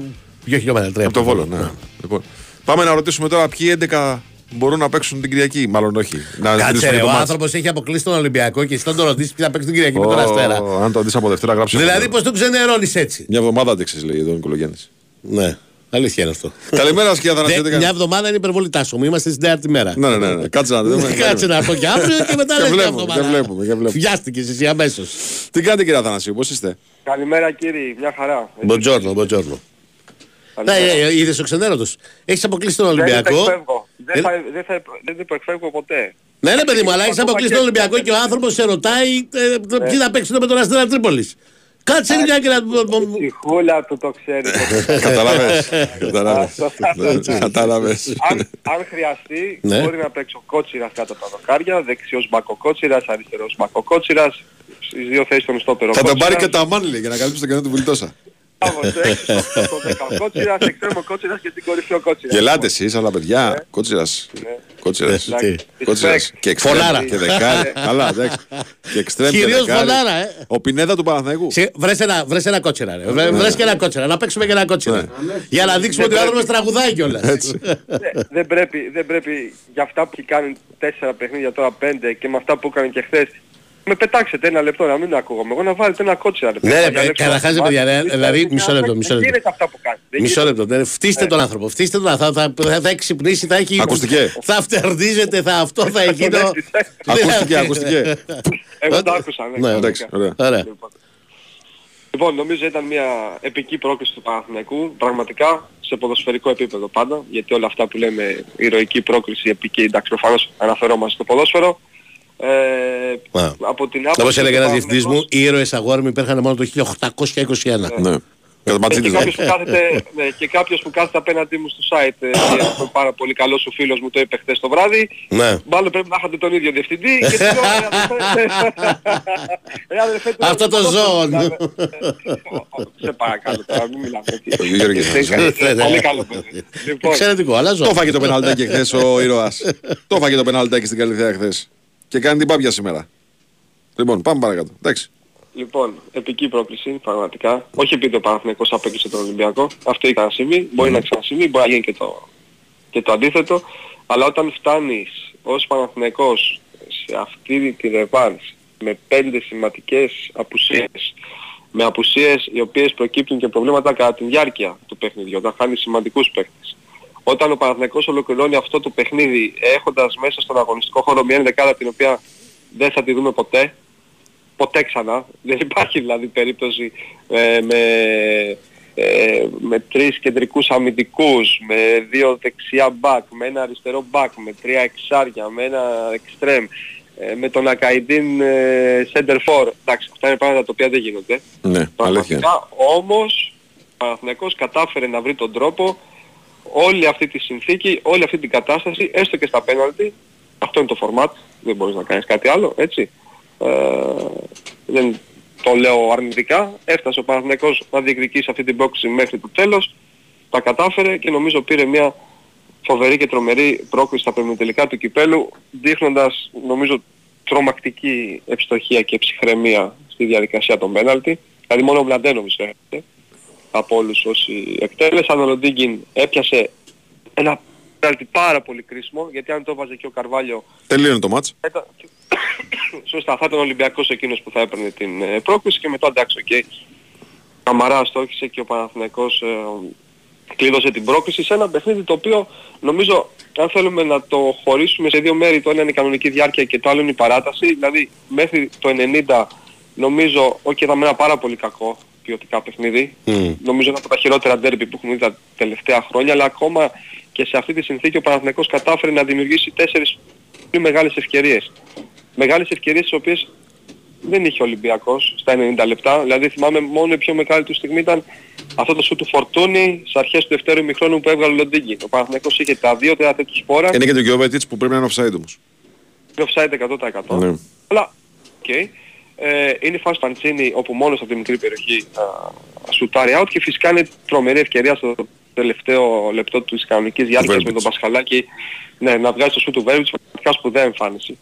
S2: δύο χιλιόμετρα, τρία.
S1: Από το Βόλο, ναι. Λοιπόν, πάμε να ρωτήσουμε τώρα ποιοι 11 μπορούν να παίξουν την Κυριακή. Μάλλον όχι. Να
S2: Κάτσε
S1: ζητήσουμε
S2: ρε,
S1: το
S2: ο
S1: μάτς.
S2: άνθρωπος έχει αποκλείσει τον Ολυμπιακό και εσύ θα τον ρωτήσεις ποιοι θα παίξει την Κυριακή με τον
S1: Ω,
S2: Αστέρα.
S1: Αν το δει από Δευτέρα, γράψε.
S2: Δηλαδή πώ τον ξενερώνεις έτσι.
S1: Μια εβδομάδα αντέξει, λέει εδώ ο Νικολογιάννης.
S2: Ναι, αλήθεια είναι αυτό.
S1: Καλημέρα, κύριε
S2: Δε-
S1: Αθανασιώτη.
S2: Μια εβδομάδα είναι υπερβολή τάσο μου. Είμαστε στην τέταρτη μέρα.
S1: Ναι, ναι, ναι, ναι. Κάτσε να δούμε.
S2: Κάτσε να έρθω και αύριο και μετά
S1: Και
S2: λες μια
S1: βλέπουμε,
S2: εβδομάδα.
S1: και βλέπουμε, και βλέπουμε.
S2: Βιάστηκες εσύ αμέσως.
S1: Τι κάνετε, κύριε Αθανασίου, πώς είστε;
S4: Καλημέρα κύριε, μια χαρά.
S2: Μποτζόρνο, μποτζόρνο. Ναι,
S4: Καλημέρα.
S2: είδες ο ξενέρωτος. Έχεις αποκλείσει τον
S4: Δεν
S2: Ολυμπιακό;
S4: υπεκφεύγω. Δεν
S2: Ε,
S4: θα, δεν θα, δεν θα υπεκφεύγω ποτέ.
S2: Ναι, ναι, παιδί μου, αλλά έχεις αποκλείσει τον Ολυμπιακό και ο άνθρωπος σε ρωτάει ε, ποιοι θα παίξουν με τον Αστέρα Τρίπολης. Κάτσε μια και να.
S4: Η χούλα του το ξέρει.
S1: Κατάλαβες. Κατάλαβες.
S4: Αυτό θα το
S1: Κατάλαβες.
S4: αν, αν χρειαστεί,
S2: Ναι.
S4: μπορεί να παίξω κότσιρας κάτω από τα δοκάρια, δεξιός μπακοκότσιρας, αριστερός μπακοκότσιρας, στις δύο θέσεις των στόπερο
S1: Θα τον πάρει και τα μάνλι για να καλύψει το κενό του Βουλτόσα.
S4: Στο 6, στο 10 ο κότσιρας, εξτρέμο κότσιρας και στην κορυφή ο κότσιρας.
S1: Γελάτες εσεί, αλλά παιδιά. Κότσιρας. Κότσιρας.
S2: Τι.
S1: Κότσιρας.
S4: Respect.
S1: Και εξτρέμ
S2: Φολάρα.
S1: και δεκάρι. Καλά, εντάξει. Και εξτρέμ και
S2: Κυρίως
S1: δεκάρι.
S2: φολάρα, ε.
S1: Ο Πινέδα του Παναθηναϊκού.
S2: Βρες ένα, βρες ένα κότσερα. Ρε. Βρε- Βρες και ένα κότσερα. Να παίξουμε και ένα κότσερα. Για να δείξουμε ότι ο άνθρωπος τραγουδάει κιόλας.
S1: Έτσι.
S4: Ναι, δεν, πρέπει, δεν πρέπει για αυτά που έχει κάνει τέσσερα παιχνίδια τώρα πέντε και με αυτά που έκανε και χθες με πετάξετε ένα λεπτό να μην ακούγομαι. Εγώ να βάλετε ένα κότσιρα. ρε,
S2: Ναι,
S4: παιδιά,
S2: ρε,
S4: για να
S2: καταρχάς,
S4: λέξω,
S2: παιδιά,
S4: μάτια,
S2: ναι, δηλαδή,
S4: δεν
S2: μισό λεπτό, μισό
S4: Δεν
S2: λεπτό.
S4: γίνεται αυτά που κάνει. Δεν
S2: Μισό
S4: γίνεται.
S2: λεπτό. ναι. Φτύστε τον άνθρωπο. Φτύστε τον άνθρωπο. Θα, θα, θα εξυπνήσει, θα έχει.
S1: Ακούστηκε.
S2: Θα φτερνίζεται, θα αυτό, θα εκείνο.
S1: Ακούστηκε,
S2: Δηλαδή-
S1: ακούστηκε.
S4: Εγώ το άκουσα.
S2: Ναι,
S1: Εντάξει, ωραία.
S2: Ωραία.
S4: Λοιπόν. Λοιπόν, νομίζω ήταν μια επική πρόκληση του Παναθηναϊκού, πραγματικά σε ποδοσφαιρικό επίπεδο πάντα, γιατί όλα αυτά που λέμε ηρωική πρόκληση, επική, εντάξει προφανώς αναφερόμαστε στο ποδόσφαιρο. Ε,
S2: Α.
S4: από την άποψη
S2: Όπως έλεγε
S4: του
S2: ένας διευθυντής μου,
S4: Παναθηναϊκός-
S2: οι ήρωες αγόρι μου υπήρχαν μόνο το 1821.
S1: Ναι. Και το
S6: Ε, και,
S1: Ματσίτης,
S6: κάποιος
S1: ναι.
S6: που κάθεται, ναι, και κάποιος που κάθεται απέναντί μου στο site, ε, και αυτό πάρα πολύ καλό σου φίλος μου το είπε χθες το βράδυ,
S2: Ναι.
S6: μάλλον πρέπει να είχατε τον ίδιο διευθυντή και του λέω, «Ρε αδερφέ, ρε αδερφέ, του
S2: Αυτό
S6: λέω,
S2: το ζώο.
S6: Ε, Σε παρακαλώ τώρα, μην μιλάμε έτσι.
S1: Ο Γιώργος,
S6: Ε,
S2: ναι, ναι.
S6: Πολύ καλό παιδί. Λοιπόν,
S2: Εξαιρετικό, αλλά ζω.
S1: Το φάγε το πεναλτάκι χθες ο ήρωας. το φάγε το πεναλτάκι στην Καλυθέα χθες. Και κάνει την πάπια σήμερα. Λοιπόν, πάμε παρακάτω. Εντάξει.
S6: Λοιπόν, επική πρόκληση, πραγματικά. Όχι επειδή ο Παναθηναϊκός απέκλεισε τον Ολυμπιακό. Αυτό ήταν να συμβεί. Μπορεί να ξανασυμβεί, μπορεί να γίνει και το, και το αντίθετο. Αλλά όταν φτάνεις ως Παναθηναϊκός σε αυτή τη ρεβάνς με πέντε σημαντικές απουσίες, με απουσίες οι οποίες προκύπτουν και προβλήματα κατά τη διάρκεια του παιχνιδιού, όταν χάνεις σημαντικούς παίκτες. Όταν ο Παναθηναϊκός ολοκληρώνει αυτό το παιχνίδι έχοντας μέσα στον αγωνιστικό χώρο μια δεκάδα την οποία δεν θα τη δούμε ποτέ, ποτέ ξανά. Δεν υπάρχει δηλαδή περίπτωση ε, με, ε, με τρεις κεντρικούς αμυντικούς, με δύο δεξιά μπακ, με ένα αριστερό μπακ, με τρία εξάρια, με ένα εξτρέμ, ε, με τον Ακαϊντίν ε, center for. Εντάξει, αυτά είναι πράγματα τα οποία δεν γίνονται.
S1: Ναι, αλήθεια.
S6: Πραγματικά όμως ο Παναθηναϊκός κατάφερε να βρει τον τρόπο όλη αυτή τη συνθήκη, όλη αυτή την κατάσταση, έστω και στα πέναλτι, αυτό είναι το format, δεν μπορείς να κάνεις κάτι άλλο, έτσι. Ε, δεν το λέω αρνητικά, έφτασε ο Παναθηναϊκός να διεκδικήσει αυτή την πρόκληση μέχρι το τέλος, τα κατάφερε και νομίζω πήρε μια φοβερή και τρομερή πρόκριση στα τελικά του κυπέλου, δείχνοντας νομίζω τρομακτική ευστοχία και ψυχραιμία στη διαδικασία των πέναλτι. Δηλαδή μόνο ο Μλαντένοβιτς έρχεται από όλους όσοι εκτέλεσαν. Ο Λοντίγκιν έπιασε ένα πέναλτι πάρα πολύ κρίσιμο, γιατί αν το έβαζε και ο Καρβάλιο
S1: Τελείωνε το ματς.
S6: ήταν... Σωστά, θα ήταν ο Ολυμπιακός εκείνος που θα έπαιρνε την ε, πρόκριση και μετά εντάξει, οκ. Καμαρά αστόχησε και ο Παναθηναϊκός ε, κλείδωσε την πρόκριση σε ένα παιχνίδι το οποίο νομίζω αν θέλουμε να το χωρίσουμε σε δύο μέρη, το ένα είναι η κανονική διάρκεια και το άλλο είναι η παράταση, δηλαδή μέχρι το 90 νομίζω, όχι ήταν ένα πάρα πολύ κακό ποιοτικά παιχνίδι, νομίζω ένα από τα χειρότερα ντέρμπι που έχουμε δει τα τελευταία χρόνια, αλλά ακόμα και σε αυτή τη συνθήκη ο Παναθηναϊκός κατάφερε να δημιουργήσει τέσσερις πολύ μεγάλες ευκαιρίες. Μεγάλες ευκαιρίες τις οποίες δεν είχε ο Ολυμπιακός στα 90 λεπτά. Δηλαδή θυμάμαι μόνο η πιο μεγάλη του στιγμή ήταν αυτό το σουτ του Φορτούνη στις αρχές του δευτέρου ημιχρόνου που έβγαλε ο Λοντίγκιν. Ο Παναθηναϊκός είχε τα δύο τέταρτα του Σπόραρ.
S1: Είναι και το Γιόβετιτς που πρέπει να είναι offside όμως.
S6: Είναι offside 100%.
S1: Ναι.
S6: Αλλά, οκ. Ε, είναι η φάση Μαντσίνι όπου μόνος από τη μικρή περιοχή α, σουτάρει out και φυσικά είναι τρομερή ευκαιρία στο τελευταίο λεπτό της κανονικής διάρκειας με
S1: Βέρμπιτς.
S6: τον Πασχαλάκη ναι, να βγάζει το σουτ του Βέρμπιτς πραγματικά σπουδαία εμφάνιση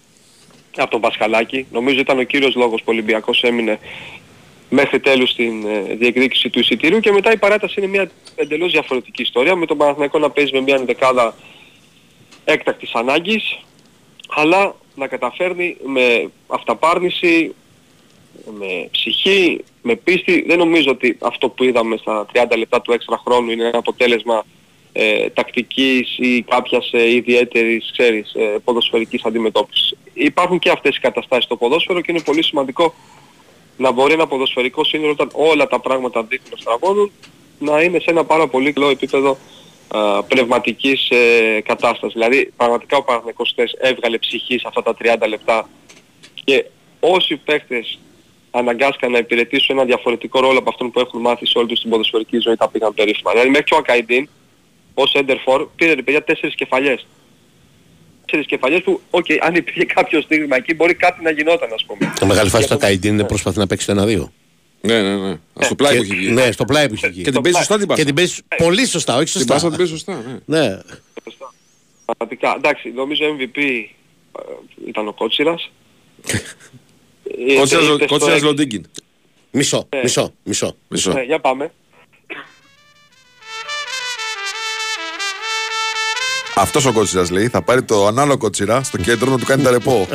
S6: από τον Πασχαλάκη. Νομίζω ήταν ο κύριος λόγος που ο Ολυμπιακός έμεινε μέχρι τέλους στην ε, διεκδίκηση του εισιτήριου και μετά η παράταση είναι μια εντελώς διαφορετική ιστορία με τον Παναθηναϊκό να παίζει με μια δεκάδα έκτακτης ανάγκης αλλά να καταφέρνει με αυταπάρνηση, με ψυχή, με πίστη. Δεν νομίζω ότι αυτό που είδαμε στα 30 λεπτά του έξτρα χρόνου είναι ένα αποτέλεσμα ε, τακτικής ή κάποιας ε, ιδιαίτερης, ξέρεις, ε, ποδοσφαιρικής αντιμετώπισης. Υπάρχουν και αυτές οι καταστάσεις στο ποδόσφαιρο και είναι πολύ σημαντικό να μπορεί ένα ποδοσφαιρικό σύνολο όταν όλα τα πράγματα δείχνουν να στραβώνουν να είναι σε ένα πάρα πολύ καλό επίπεδο α, πνευματικής ε, κατάστασης. Δηλαδή πραγματικά ο Παναθηναϊκός χθες έβγαλε ψυχή σε αυτά τα 30 λεπτά και όσοι παίχτες αναγκάστηκαν να υπηρετήσουν ένα διαφορετικό ρόλο από αυτόν που έχουν μάθει σε όλη τους την ποδοσφαιρική ζωή τα πήγαν περίφημα. Δηλαδή μέχρι και ο Ακαϊντίν ως σέντερ φορ πήρε ρε παιδιά τέσσερις κεφαλιές. Τέσσερις κεφαλιές που, οκ, αν υπήρχε κάποιο στίγμα εκεί μπορεί κάτι να γινόταν ας πούμε.
S2: Η μεγάλη φάση του Ακαϊντίν είναι προσπαθεί να παίξει το 1-2.
S1: Ναι, ναι, ναι. Στο πλάι
S2: Και-
S1: που έχει βγει.
S2: Ναι, στο πλάι που έχει βγει.
S1: Και την παίζει σωστά την
S2: Και
S1: πάσα.
S2: την παίζει πολύ σωστά, όχι
S1: Την
S2: σωστά.
S1: πάσα την παίζει σωστά, ναι.
S2: Ναι.
S6: Σωστά. Πραγματικά. Εντάξει, νομίζω MVP ε, ήταν ο Κότσιρας. Ε,
S1: Κότσιρας-
S6: είτε στο
S1: Κότσιρας
S6: έξι-
S1: Λοντίγκιν.
S2: Μισό,
S6: Ναι.
S2: μισό, μισό.
S1: Μισό.
S6: Ναι, για πάμε.
S1: Αυτός ο κότσιρας λέει θα πάρει το ανάλογο κότσιρα στο κέντρο να του κάνει τα ρεπό.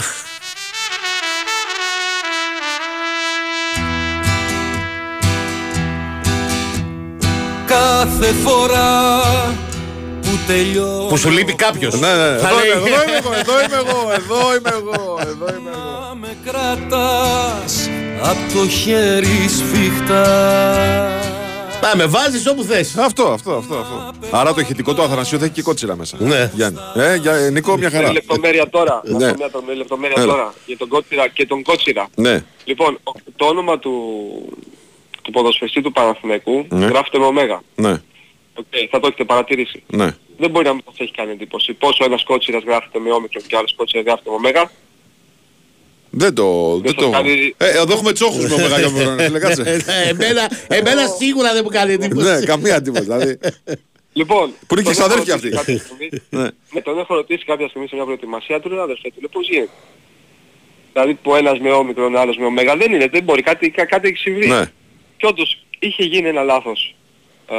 S7: Κάθε φορά που τελειώνω
S2: Που σου λείπει κάποιος.
S1: Ναι, ναι, εδώ
S2: Θα
S1: είμαι,
S2: λέει-
S1: εδώ είμαι εγώ, εδώ είμαι εγώ, εδώ είμαι εγώ, εδώ είμαι εγώ.
S7: Να με κρατάς απ' το χέρι σφιχτά
S2: Να με βάζεις όπου θες.
S1: Αυτό, αυτό, αυτό, αυτό. Άρα το ηχητικό του Αθανασίου θα έχει και κότσιρα μέσα.
S2: Ναι.
S1: Γιάννη. Ε, για, ε, Νίκο, μια
S6: Με
S1: χαρά.
S6: λεπτομέρεια τώρα. Να
S1: Ναι.
S6: πω μια το- με λεπτομέρεια
S1: Έλα.
S6: τώρα. Για τον Κότσιρα και τον Κότσιρα.
S1: Ναι.
S6: Λοιπόν, το όνομα του, του ποδοσφαιριστή του Παναθηναϊκού
S1: Ναι.
S6: γράφεται με ωμέγα.
S1: Ναι,
S6: Οκ, θα το έχετε παρατηρήσει.
S1: ναι.
S6: Δεν μπορεί να μην σας έχει κάνει εντύπωση. Πώς ο ένας Κότσιρας γράφεται με όμικρον και ο άλλος Κότσιρας γράφεται με ωμέγα.
S1: Δεν το. Δεν
S6: σας
S1: το...
S6: κάνει-
S1: Ε, εδώ έχουμε Τσόχους με μεγάλο χρόνο. φίλε, κάτσε.
S2: Ε, εμένα, εμένα σίγουρα δεν μου κάνει εντύπωση.
S1: Ναι, καμία εντύπωση. Δηλαδή.
S6: Λοιπόν,
S1: Που είναι και
S6: τον έχω
S1: ξαδέρφια
S6: ρωτήσει
S1: αυτοί.
S6: κάποια στιγμή-
S1: Ναι.
S6: Ναι, τον έχω ρωτήσει κάποια στιγμή σε μια προετοιμασία του, ρε αδερφέ του, λέει πώς γίνεται; Δηλαδή που ένας με όμικρον, ο άλλος με ωμέγα, δεν είναι, δεν μπορεί, κάτι, κά- κάτι έχει συμβεί.
S1: Ναι.
S6: Και όντως είχε γίνει ένα λάθος ε,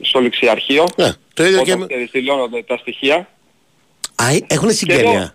S6: στο ληξιαρχείο,
S2: Ναι, το ίδιο και...
S6: όταν περιστηλώνονται τα στοιχεία.
S2: Α, έχουν συγγένεια;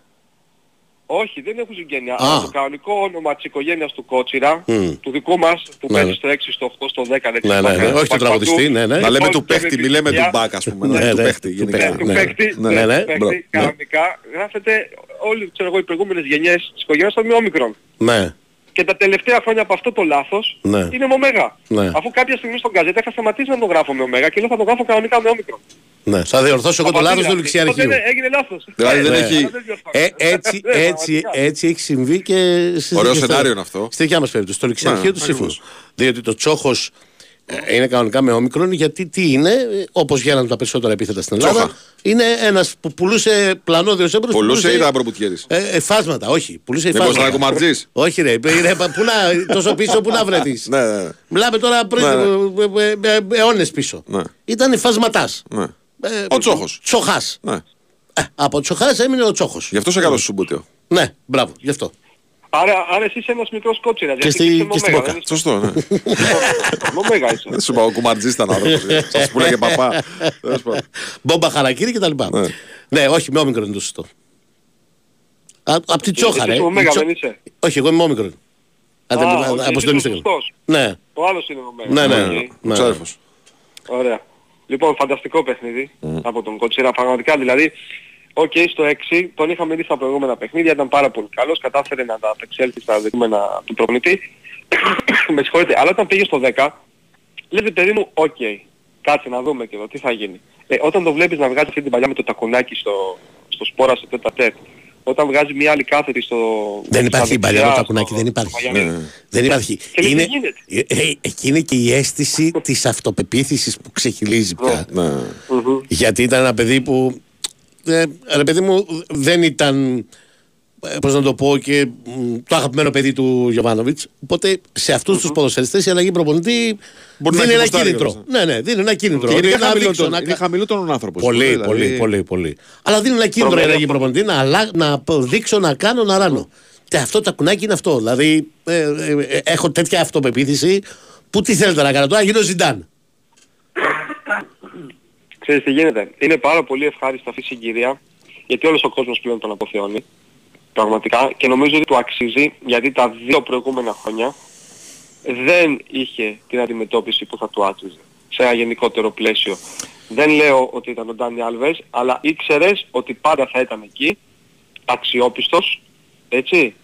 S6: Όχι, δεν έχουν συγγένεια.
S2: Α.
S6: Αλλά το κανονικό όνομα της οικογένειας του Κότσιρα,
S2: Μμ.
S6: του δικού μας, που
S2: Ναι,
S6: παίζει
S2: ναι.
S6: στο 6, στο 8, στο 10, δεν
S2: Ναι, ναι, ναι, όχι τον τραγουδιστή, ναι, ναι.
S1: Να λέμε
S6: Λοιπόν,
S1: του
S6: και με
S1: παίχτη, μη λέμε του
S6: επιτυχία-
S1: μπακ, ας πούμε.
S2: Ναι,
S1: Ναι, του
S2: ναι,
S1: παίχτη.
S2: του
S1: γενικά.
S2: παίχτη,
S6: του
S2: ναι.
S6: παίκτη,
S1: Ναι,
S2: ναι,
S6: του
S2: ναι,
S6: παίκτη,
S1: μπρο- ναι.
S6: κανονικά γράφεται όλοι ξέρω εγώ, οι προηγούμενες γενιές της οικογένειας των όμικρον.
S2: Ναι.
S6: Και τα τελευταία χρόνια από αυτό το λάθος
S2: Ναι.
S6: είναι με ωμέγα.
S2: Ναι.
S6: Αφού κάποια στιγμή στον καζέτα είχα σταματήσει να το γράφω με ωμέγα και λέω θα το γράφω κανονικά με όμικρον.
S2: Ναι, θα διορθώσω εγώ το
S6: Από
S2: λάθος
S6: αυτή
S2: του
S6: γράφει. Οπότε
S2: ληξιαρχείου.
S6: έγινε λάθος.
S1: Δηλαδή δεν
S2: Ναι.
S1: έχει-
S6: Αλλά δεν διορθώνω.
S2: Ε, έτσι,
S6: Ναι,
S2: έτσι,
S6: πραγματικά.
S2: έτσι έχει συμβεί και στις
S1: Ωραίο
S2: δικές
S1: σενάριο
S2: του-
S1: είναι αυτό.
S2: Στη δικιά μας περίπτωση. Στο ληξιαρχείο
S1: Ναι,
S2: του Σύμφωνου.
S1: ακριβώς.
S2: Διότι το τσόχος ε, είναι κανονικά με όμικρον γιατί τι είναι, ε, όπως γίνανε τα περισσότερα επίθετα στην Ελλάδα,
S1: Τσόχα.
S2: είναι ένας που πουλούσε πλανόδιος έμπρος.
S1: Πουλούσε ή ήταν προμπουτιέρης.
S2: Ε, ε, φάσματα, όχι. Πουλούσε
S1: Μήπως
S2: φάσματα.
S1: ήταν κουμαρτζής.
S2: Όχι ρε, ρε, ρε, πού να, τόσο πίσω που να βρεθείς.
S1: Ναι, ναι, ναι.
S2: Μιλάμε τώρα πριν
S1: Ναι,
S2: ε, ε, ε, αιώνες πίσω.
S1: Ναι.
S2: Ήταν φασματάς.
S1: Ναι.
S2: Ε,
S1: Ο Τσόχος.
S2: Τσοχάς.
S1: Ναι.
S2: Ε, από Τσοχάς έμεινε ο Τσόχος.
S1: Γι' αυτό σε καλό σου Σουμπούτιο.
S2: Ναι, μπράβο, γι' αυτό.
S6: Άρα, άρα εσύ είσαι ένας μικρός κότσιρας.
S2: Και
S6: γιατί
S2: στη-
S6: είσαι
S2: και στην
S6: με
S2: Μπόκα.
S6: ωμέγα,
S1: Σωστό, ναι.
S6: δεν είσαι- Με ωμέγα είσαι.
S1: Δεν σου είπα, ο κουμαρτζής ήταν άνθρωπος. ε. Σας πουλάγε παπά. Τέλος πάντων.
S2: Μπόμπα χαρακτήρι και τα λοιπά.
S1: Ναι.
S2: Ναι, όχι, με όμικρον είναι το σωστό. Α- Απ' τη τσόχα,
S6: Εσύ
S2: ρε.
S6: είσαι
S2: Η
S6: ωμέγα,
S2: τσο-
S6: δεν είσαι.
S2: Όχι, εγώ είμαι όμικρον. Αν δεν
S6: Α,
S2: αν-
S6: οκ, εσύ
S2: αποστολίστε
S6: είσαι ο
S2: καλά.
S6: σωστός.
S2: Ναι,
S6: Ο άλλος είναι με ωμέγα.
S2: ναι,
S6: Οκ.
S2: ναι.
S1: Ο ξάδερφος.
S6: Ωραία. Λοιπόν, φανταστικό παιχνίδι από τον Κοτσίρα. Πραγματικά δηλαδή, οκ, στο 6 τον είχαμε δει στα προηγούμενα παιχνίδια, ήταν πάρα πολύ καλός, κατάφερε να τα απεξέλθει στα δεδομένα του προπονητή. Με συγχωρείτε, αλλά όταν πήγε στο 10, λέτε παιδί μου, οκ, κάτσε να δούμε και εδώ τι θα γίνει. Ε, όταν το βλέπεις να βγάζει αυτή την παλιά με το τακουνάκι στο, στο σπόρα στο τέτα τέτ, όταν βγάζει μια άλλη κάθετη στο...
S2: Δεν
S6: στα
S2: υπάρχει
S6: δεξιά,
S2: παλιό
S6: στο-
S2: τακουνάκι, δεν
S6: στο
S2: υπάρχει.
S6: Μαγιανί.
S1: Ναι.
S2: Δεν υπάρχει.
S6: Και λέει,
S2: Είναι,
S6: τι γίνεται;
S2: ε, ε, εκεί είναι και η αίσθηση της αυτοπεποίθησης που ξεχυλίζει πια.
S1: Ναι.
S6: Μμμ.
S2: Γιατί ήταν ένα παιδί που. Ε, ρε παιδί μου, δεν ήταν. ε, Πώς να το πω και μ, το αγαπημένο παιδί του Γιωβάνοβιτς. Οπότε σε αυτούς τους ποδοσφαιριστές η αλλαγή προπονητή
S1: Μπορεί να
S2: δίνει
S1: έχει
S2: ένα
S1: γουστάρει
S2: κίνητρο.
S1: κιόλας,
S2: Ναι, ναι, δίνει ένα κίνητρο.
S1: Και είναι
S2: Ότι
S1: και
S2: να δείξω,
S1: χαμηλότερον-
S2: να
S1: είναι
S2: κα-
S1: χαμηλότερον άνθρωπος.
S2: Πολύ,
S1: Δηλαδή,
S2: πολύ, πολύ, πολύ. Αλλά δίνει ένα κίνητρο η
S6: Προβαίνει
S2: αλλαγή
S6: αυτό.
S2: προπονητή να, αλλα- να δείξω, να κάνω, να ράνω. Και αυτό το κουνάκι είναι αυτό. Δηλαδή, ε, ε, ε, έχω τέτοια αυτοπεποίθηση που τι θέλετε να κάνω τώρα, να γίνω Ζιντάν.
S6: Ξέρεις τι γίνεται; Είναι πάρα πολύ ευχάριστα αυτή η συγκυρία γιατί όλος ο κόσμος πλέον τον αποθεώνει. Πραγματικά και νομίζω ότι του αξίζει γιατί τα δύο προηγούμενα χρόνια δεν είχε την αντιμετώπιση που θα του άξιζε σε ένα γενικότερο πλαίσιο. Δεν λέω ότι ήταν ο Ντάνι Άλβες, αλλά ήξερες ότι πάντα θα ήταν εκεί, αξιόπιστος, έτσι,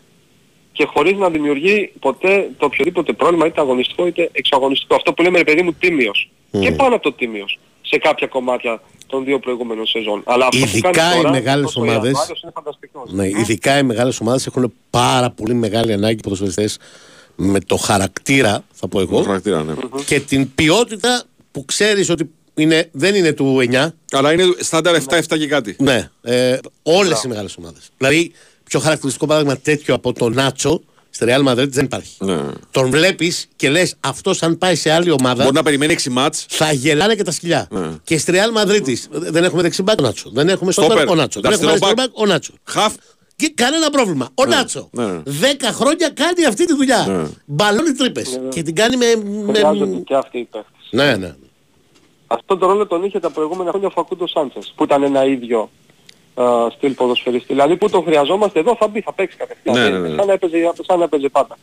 S6: και χωρίς να δημιουργεί ποτέ το οποιοδήποτε πρόβλημα, είτε αγωνιστικό είτε εξαγωνιστικό. Αυτό που λέμε ρε παιδί μου τίμιος. Και πάνω από το τίμιος σε κάποια κομμάτια των δύο προηγούμενων σεζόν. Αλλά αυτό
S2: Ειδικά
S6: που κάνει
S2: οι
S6: τώρα,
S2: μεγάλες
S6: αυτό ο
S2: ομάδες-
S6: Ιανουάριος είναι φανταστικός.
S2: Ναι, ειδικά οι μεγάλες ομάδες έχουν πάρα πολύ μεγάλη ανάγκη ποδοσφαιριστές με το χαρακτήρα, θα πω
S1: Το
S2: εγώ,
S1: χαρακτήρα, ναι.
S2: και την ποιότητα που ξέρεις ότι είναι, δεν είναι του 9.
S1: Αλλά είναι στάνταρ 7-7 και κάτι.
S2: Ναι, ε, όλες οι μεγάλες ομάδες. Δηλαδή, πιο χαρακτηριστικό παράδειγμα τέτοιο από τον Νάτσο στη Real Madrid δεν υπάρχει.
S1: Ναι.
S2: Τον βλέπεις και λες, αυτός αν πάει σε άλλη ομάδα.
S1: Μπορεί να περιμένει 6 μάτς.
S2: Θα γελάνε και τα σκυλιά.
S1: Ναι.
S2: Και στη Real Madrid της, δεν έχουμε δεξιμπάκ ο Νάτσο. Δεν έχουμε στο
S1: Στόπερ.
S2: ο Νάτσο. Δεν έχουμε
S1: Αριστερό
S2: αριστερό μπακ ο Νάτσο.
S1: Χαφ.
S2: Και κανένα πρόβλημα. Ο Νάτσο.
S1: ναι.
S2: Δέκα χρόνια κάνει αυτή τη δουλειά.
S1: Ναι.
S2: Μπαλώνει τρύπες. Και την κάνει με.
S6: Χρειάζονται
S2: με...
S6: και αυτοί οι παίχτες.
S2: Ναι, ναι.
S6: Αυτόν τον ρόλο τον είχε τα προηγούμενα χρόνια ο Φακούντο Σάντσες, που ήταν ένα ίδιο α, στυλ ποδοσφαιριστή. Δηλαδή που τον χρειαζόμαστε εδώ θα μπει, θα παίξει κατευθείαν.
S1: Ναι,
S6: Ε,
S1: ναι, ναι.
S6: Σαν, να έπαιζε, σαν να έπαιζε πάντα.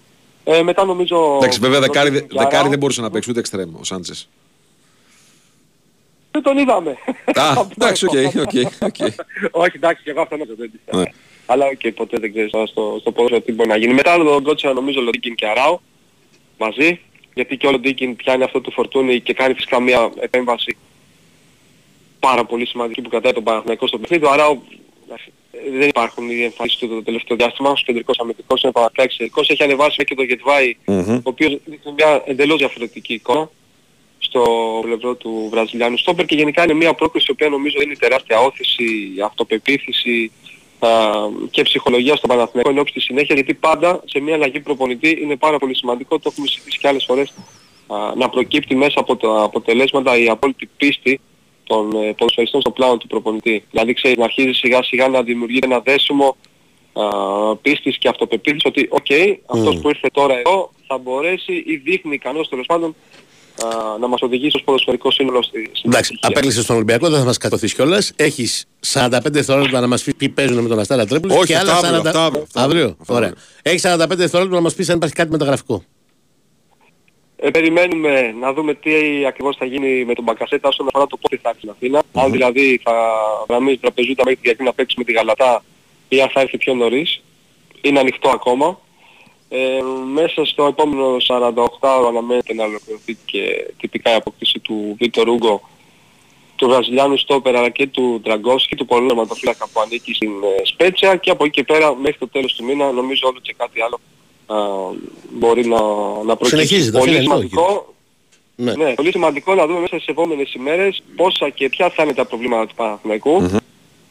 S6: Ε, μετά νομίζω...
S1: Εντάξει, βέβαια
S6: τον
S1: δεκάρι,
S6: Γιάρα-
S1: δεκάρι δεν μπορούσε να παίξει ούτε εξτρέμ ο Σάντσες.
S6: Δεν τον είδαμε.
S1: Α,
S6: Αυτό
S1: εντάξει, οκ,
S6: έχω.
S1: οκ, οκ.
S6: Όχι, εντάξει, και εγώ αυτό νομίζω δεν πιστεύω.
S1: Ναι.
S6: Αλλά οκ, ποτέ δεν ξέρεις τώρα στο, στο ποδόσφαιρο τι μπορεί να γίνει. Μετά τον Κότσιρα νομίζω Λοντίγκιν και Αράου μαζί. Γιατί και ο Λοντίγκιν πιάνει αυτό του Φορτούνη και κάνει φυσικά μια επέμβαση πάρα πολύ σημαντική που κρατάει τον Παναθηναϊκό στο παιχνίδι. Ο Αράου εντάξει, ε, δεν υπάρχουν οι εμφανίσεις του το τελευταίο διάστημα. Ο κεντρικός αμυντικός είναι πραγματικά εξαιρετικός. Έχει ανεβάσει και τον Γεντβάι,
S1: Μμμ.
S6: ο οποίος δείχνει μια εντελώς διαφορετική εικόνα στο πλευρό του Βραζιλιάνου στόπερ και γενικά είναι μια πρόκριση η οποία νομίζω είναι τεράστια ώθηση, αυτοπεποίθηση α, και ψυχολογία στον Παναθηναϊκό εν όψει της συνέχειας γιατί πάντα σε μια αλλαγή προπονητή είναι πάρα πολύ σημαντικό, το έχουμε συζητήσει και άλλες φορές, α, να προκύπτει μέσα από τα αποτελέσματα η απόλυτη πίστη των ε, ποδοσφαιριστών στο πλάνο του προπονητή. Δηλαδή ξέρεις να αρχίζει σιγά σιγά να δημιουργεί ένα δέσιμο α, πίστης και αυτοπεποίθησης ότι οκ, αυτός που ήρθε τώρα εδώ θα μπορέσει ή δείχνει ικανός τέλος πάντων α, να μας οδηγήσει ως ποδοσφαιρικό σύνολο στη, στην
S2: Εντάξει,
S6: επιτυχία.
S2: απέκλεισε στον Ολυμπιακό, δεν θα μας κατωθεί κιόλας. Έχεις 45 δευτερόλεπτα να μας πεις ποιοι παίζουν με τον Αστέρα Τρίπολη.
S1: Όχι,
S2: και
S1: αυτά
S2: άλλα
S1: αύριο,
S2: 40...
S1: αυτά αύριο, αυτά
S2: Αύριο,
S1: αύριο.
S2: ωραία. Έχεις 45 δευτερόλεπτα να μας πεις αν υπάρχει κάτι μεταγραφικό.
S6: Ε, περιμένουμε να δούμε τι ακριβώς θα γίνει με τον Μπακασέτα όσον αφορά το πότε θα έρθει στην Αθήνα. Αν δηλαδή θα γραμμίζει τραπεζούτα μέχρι την Κυριακή να παίξει με τη Γαλατά ή αν θα έρθει πιο νωρίς. Είναι ανοιχτό ακόμα. Ε, μέσα στο επόμενο 48 ώρο αναμένεται να ολοκληρωθεί και τυπικά η απόκτηση του Βίτορ Ούγκο του Βραζιλιάνου Στόπερ αλλά και του Ντραγκόσκι, του πολλού τερματοφύλακα που ανήκει στην ε, Σπέτσια και από εκεί και πέρα μέχρι το τέλος του μήνα νομίζω όλο και κάτι άλλο α, μπορεί να, να προκύψει.
S2: Συνεχίζεται,
S6: Πολύ
S2: αυτό είναι ανοιχτό,
S6: σημαντικό,
S2: Ναι.
S6: ναι, πολύ σημαντικό να δούμε μέσα στις επόμενες ημέρες πόσα και ποια θα είναι τα προβλήματα του παναθηναικου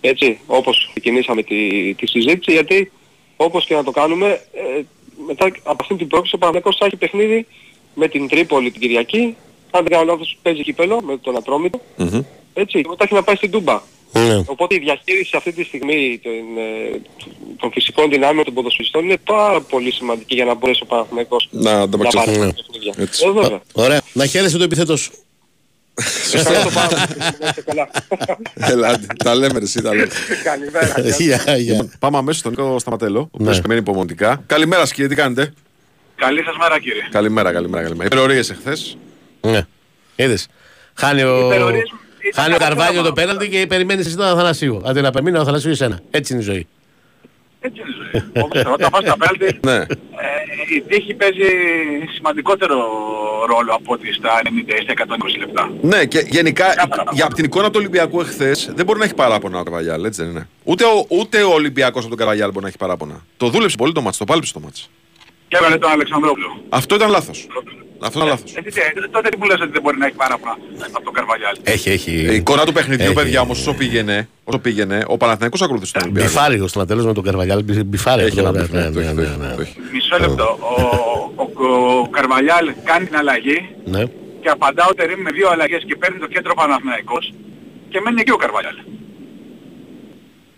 S6: Έτσι, όπως ξεκινήσαμε τη, τη συζήτηση, γιατί όπως και να το κάνουμε, ε, μετά από αυτή την πρόκληση ο Παναθηναϊκός θα έχει παιχνίδι με την Τρίπολη την Κυριακή, αν δεν κάνω λάθος παίζει κύπελο με τον Ατρόμητο,
S1: Μμμ.
S6: έτσι, και μετά έχει να πάει στην Τούμπα.
S2: Ναι.
S6: Οπότε η διαχείριση αυτή τη στιγμή των, ε, των φυσικών δυνάμεων των ποδοσφαιριστών είναι πάρα πολύ σημαντική για να μπορέσει ο Παναθηναϊκός
S1: Να
S6: να
S1: ανταπεξέλθει.
S6: πάρει
S2: Ναι.
S6: τα παιχνίδια.
S1: Έτσι.
S6: Ε, βέβαια.
S2: Ωραία. Να χαίρεσαι το επιθέτως σου.
S6: Ευχαριστώ πάρα πολύ. Να είστε καλά.
S1: Έλα, άντε, τα λέμε ρε, εσύ τα λέμε.
S6: Καλημέρα.
S2: Γεια, γεια.
S1: Πάμε αμέσως στον Νίκο Σταματέλο, ο οποίος
S2: Ναι.
S1: περιμένει υπομονητικά. Καλημέρα σας κύριε, τι κάνετε;
S8: Καλή σας μέρα κύριε.
S1: Καλημέρα, καλημέρα, καλημέρα. Υπερορίες εχθές.
S2: Ναι. Είδες. Χάνει ο,
S8: υπερορίες ήταν
S2: χάνει ο
S8: ένα
S2: Καρβάλιο
S8: πράγμα.
S2: το πέναλτι και περιμένεις εσύ τον Αθανασίου. Αντί να περιμένει ο Αθανασίου εσένα. Έτσι είναι η ζωή.
S8: Έτσι είναι η ζωή. Όπως όταν πας στα πέλτη,
S1: Ναι.
S8: ε, η τύχη παίζει σημαντικότερο ρόλο από ότι στα 90 ή στα 120 λεπτά.
S1: Ναι, και γενικά
S8: Κάμερα,
S1: για από την εικόνα του Ολυμπιακού εχθές δεν μπορεί να έχει παράπονα ο Καρβαγιάλ, έτσι δεν είναι. Ούτε ο, ούτε ο Ολυμπιακός από τον Καρβαγιάλ μπορεί να έχει παράπονα. Το δούλεψε πολύ το μάτς, το πάλεψε το μάτς.
S8: Και έβαλε τον Αλεξανδρόπουλο.
S1: Αυτό ήταν λάθος. Αυτό ήταν λάθος.
S8: Ε, τι- τι- τότε τι μου λες ότι δεν μπορεί να έχει παράπονα από τον Καρβαλιάλ.
S2: Έχει,
S1: Η
S2: έχει.
S1: εικόνα του παιχνιδιού,
S2: Έχει.
S1: παιδιά, όμως όσο πήγαινε, όσο πήγαινε, ο Παναθηναϊκός ακολούθησε τον Ολυμπιακό.
S2: Μπιφάριο στον τέλος με τον Καρβαλιάλ. μπι- Μπιφάρι.
S1: Έχει ένα
S2: Ναι,
S1: μπιφ, ναι,
S2: ναι,
S1: το έχει,
S2: ναι,
S1: το έχει,
S2: ναι,
S1: το έχει.
S8: Μισό λεπτό. Ο, ο, ο Καρβαλιάλ κάνει την αλλαγή
S2: Ναι.
S8: και απαντά ο Τερίμ με δύο αλλαγές και παίρνει το κέντρο Παναθηναϊκός και μένει εκεί ο Καρβαλιάλ.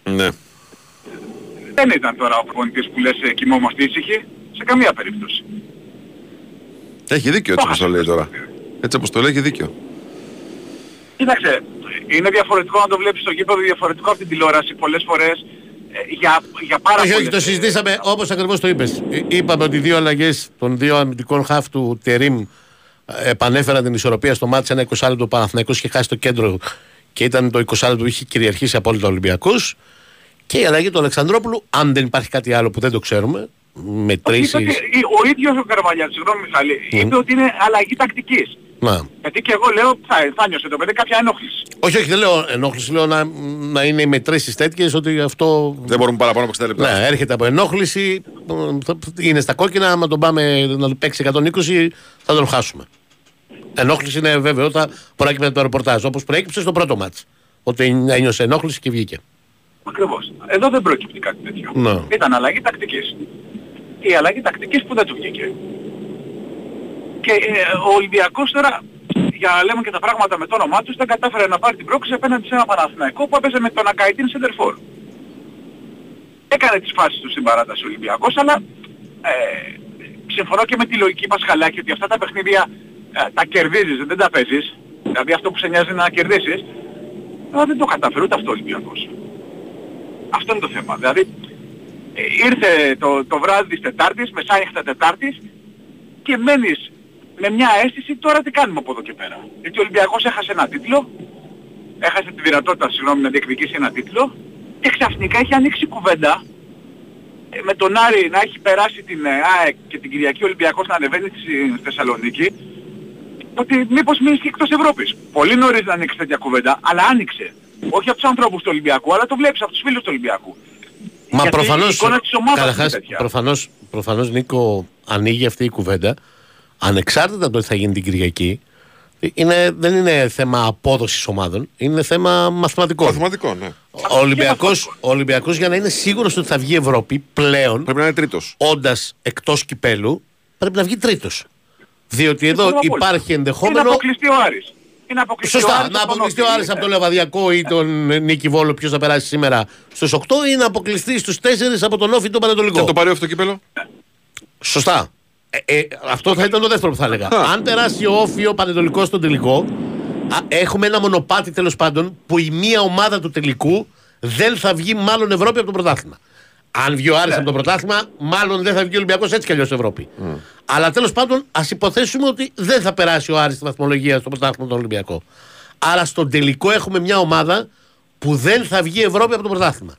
S1: Ναι.
S8: Δεν ήταν τώρα ο προπονητής που λες ε, κοιμόμαστε ήσυχοι σε καμία περίπτωση.
S1: Έχει δίκιο έτσι όπως το λέει τώρα. Έτσι όπως το λέει έχει δίκιο.
S8: Κοίταξε, είναι διαφορετικό να το βλέπεις στο γήπεδο, διαφορετικό από την τηλεόραση πολλές φορές ε, για, για πάρα
S2: Όχι, όχι,
S8: πολλές,
S2: το
S8: ε,
S2: συζητήσαμε όπως ακριβώς το είπες. Είπαμε ότι οι δύο αλλαγές των δύο αμυντικών χαφ του Τερήμ ε, επανέφεραν την ισορροπία στο μάτι. Ένα 20 λεπτό Παναθηναϊκός είχε χάσει το κέντρο και ήταν το 20 λεπτό που είχε κυριαρχήσει απόλυτα ο Ολυμπιακός. Και η αλλαγή του Αλεξανδρόπουλου, αν δεν υπάρχει κάτι άλλο που δεν το ξέρουμε,
S8: Όχι, είπε
S2: μετρήσεις.
S8: ότι- ο ίδιος ο Καρβαλιάς, συγγνώμη Μιχάλη, είπε ότι είναι αλλαγή τακτικής.
S2: Να.
S8: Γιατί και εγώ λέω θα, θα νιώσε το παιδί κάποια ενόχληση.
S2: Όχι, όχι, δεν λέω ενόχληση, λέω να, να είναι οι μετρήσεις τέτοιες ότι αυτό.
S1: Δεν μπορούμε παραπάνω από 60 λεπτά.
S2: Ναι, έρχεται από ενόχληση, θα- είναι στα κόκκινα, άμα τον πάμε να του παίξει 120 θα τον χάσουμε. Ενόχληση είναι βέβαιο, θα προέκυψε από το ρεπορτάζ, όπως προέκυψε στο πρώτο μάτς. Ότι ένιωσε ενόχληση και βγήκε.
S8: Ακριβώς. Εδώ δεν προκύπτει κάτι τέτοιο.
S2: Ναι.
S8: Ήταν αλλαγή τακτικής. Η αλλαγή τακτικής που δεν του βγήκε. Και ε, ο Ολυμπιακός τώρα, για να λέμε και τα πράγματα με το όνομά τους, δεν κατάφερε να πάρει την πρόκληση απέναντι σε ένα Παναθηναϊκό που έπαιζε με τον Ακαϊτίν Σεντερφόρ. Έκανε τις φάσεις του στην παράταση ο Ολυμπιακός, αλλά ε, συμφωνώ και με τη λογική Πασχαλάκη ότι αυτά τα παιχνίδια ε, τα κερδίζεις, δεν τα παίζεις. Δηλαδή αυτό που σε νοιάζει είναι να κερδίσεις. Αλλά δεν το καταφέρει ούτε αυτό ο Ολυμπιακός. Αυτό είναι το θέμα. Δηλαδή ε, ήρθε το, το βράδυ της Τετάρτης, μεσάνυχτα Τετάρτης και μένεις με μια αίσθηση τώρα τι κάνουμε από εδώ και πέρα. Γιατί ο Ολυμπιακός έχασε ένα τίτλο, έχασε τη δυνατότητα συγγνώμη να διεκδικήσει ένα τίτλο και ξαφνικά έχει ανοίξει κουβέντα ε, με τον Άρη να έχει περάσει την ε, ΑΕΚ και την Κυριακή ο Ολυμπιακός να ανεβαίνει στη στη Θεσσαλονίκη ότι μήπως μείνεις και εκτός Ευρώπης. Πολύ νωρίς να ανοίξει τέτοια κουβέντα, αλλά άνοιξε. Όχι από τους ανθρώπους του Ολυμπιακού, αλλά το βλέπεις από τους φίλους του Ολυμπιακού.
S2: Μα
S8: Γιατί
S2: προφανώς,
S8: η εικόνα της ομάδας είναι
S2: καταρχάς,
S8: τέτοια.
S2: προφανώς, προφανώς Νίκο ανοίγει αυτή η κουβέντα ανεξάρτητα από το τι θα γίνει την Κυριακή είναι, δεν είναι θέμα απόδοσης ομάδων, είναι θέμα μαθηματικό.
S1: Μαθηματικό, ναι.
S2: Ο Ολυμπιακός, ο Ολυμπιακός για να είναι σίγουρος ότι θα βγει Ευρώπη πλέον,
S1: Πρέπει να είναι τρίτος.
S2: όντας εκτός κυπέλου, πρέπει να βγει τρίτος. Διότι εδώ
S8: Συμφωνώ απόλυτα.
S2: υπάρχει
S8: Είναι
S2: ενδεχόμενο...
S8: αποκλειστεί ο Άρης. Είναι αποκλειστεί ο
S2: Σωστά,
S8: Άρης
S2: να
S8: από τον
S2: αποκλειστεί ο
S8: Όφη.
S2: Άρης από τον
S8: Ναι.
S2: Λεβαδιακό ή τον Νίκη Βόλο, ποιος θα περάσει σήμερα στους 8 ή να αποκλειστεί στους 4 από τον Όφη ή τον Πανετολικό.
S1: Και το πάρει αυτό το κύπελο;
S2: Σωστά. Ε, ε, αυτό θα ήταν το δεύτερο που θα έλεγα. Αν περάσει ο Όφη ο Πανετολικός στον τελικό, α, έχουμε ένα μονοπάτι τέλος πάντων που η μία ομάδα του τελικού δεν θα βγει μάλλον Ευρώπη από το πρωτάθλημα. Αν βγει ο Άρης από το πρωτάθλημα, μάλλον δεν θα βγει ο Ολυμπιακός έτσι κι αλλιώς Ευρώπη. Αλλά τέλος πάντων, ας υποθέσουμε ότι δεν θα περάσει ο Άρης στη βαθμολογία στο πρωτάθλημα τον Ολυμπιακό. Άρα στον τελικό έχουμε μια ομάδα που δεν θα βγει Ευρώπη από το πρωτάθλημα.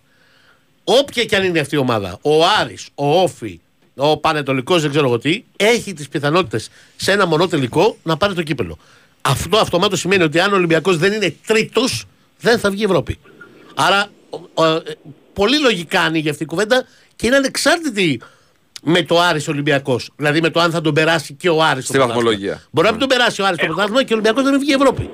S2: Όποια και αν είναι αυτή η ομάδα, ο Άρης, ο Όφη, ο Πανετολικός, δεν ξέρω εγώ τι, έχει τις πιθανότητες σε ένα μονό τελικό να πάρει το κύπελο. Αυτό αυτομάτως σημαίνει ότι αν ο Ολυμπιακός δεν είναι τρίτος, δεν θα βγει Ευρώπη. Άρα, ο- ο- ε, πολύ λογικά ανοίγει αυτή η κουβέντα και είναι ανεξάρτητη με το Άρης Ολυμπιακός. Δηλαδή με το αν θα τον περάσει και ο Άρης στο
S1: Στη
S2: πρωτάθλημα.
S1: βαθμολογία.
S2: Μπορεί να μην τον περάσει ο Άρης στο πρωτάθλημα και ο Ολυμπιακός δεν βγει Ευρώπη.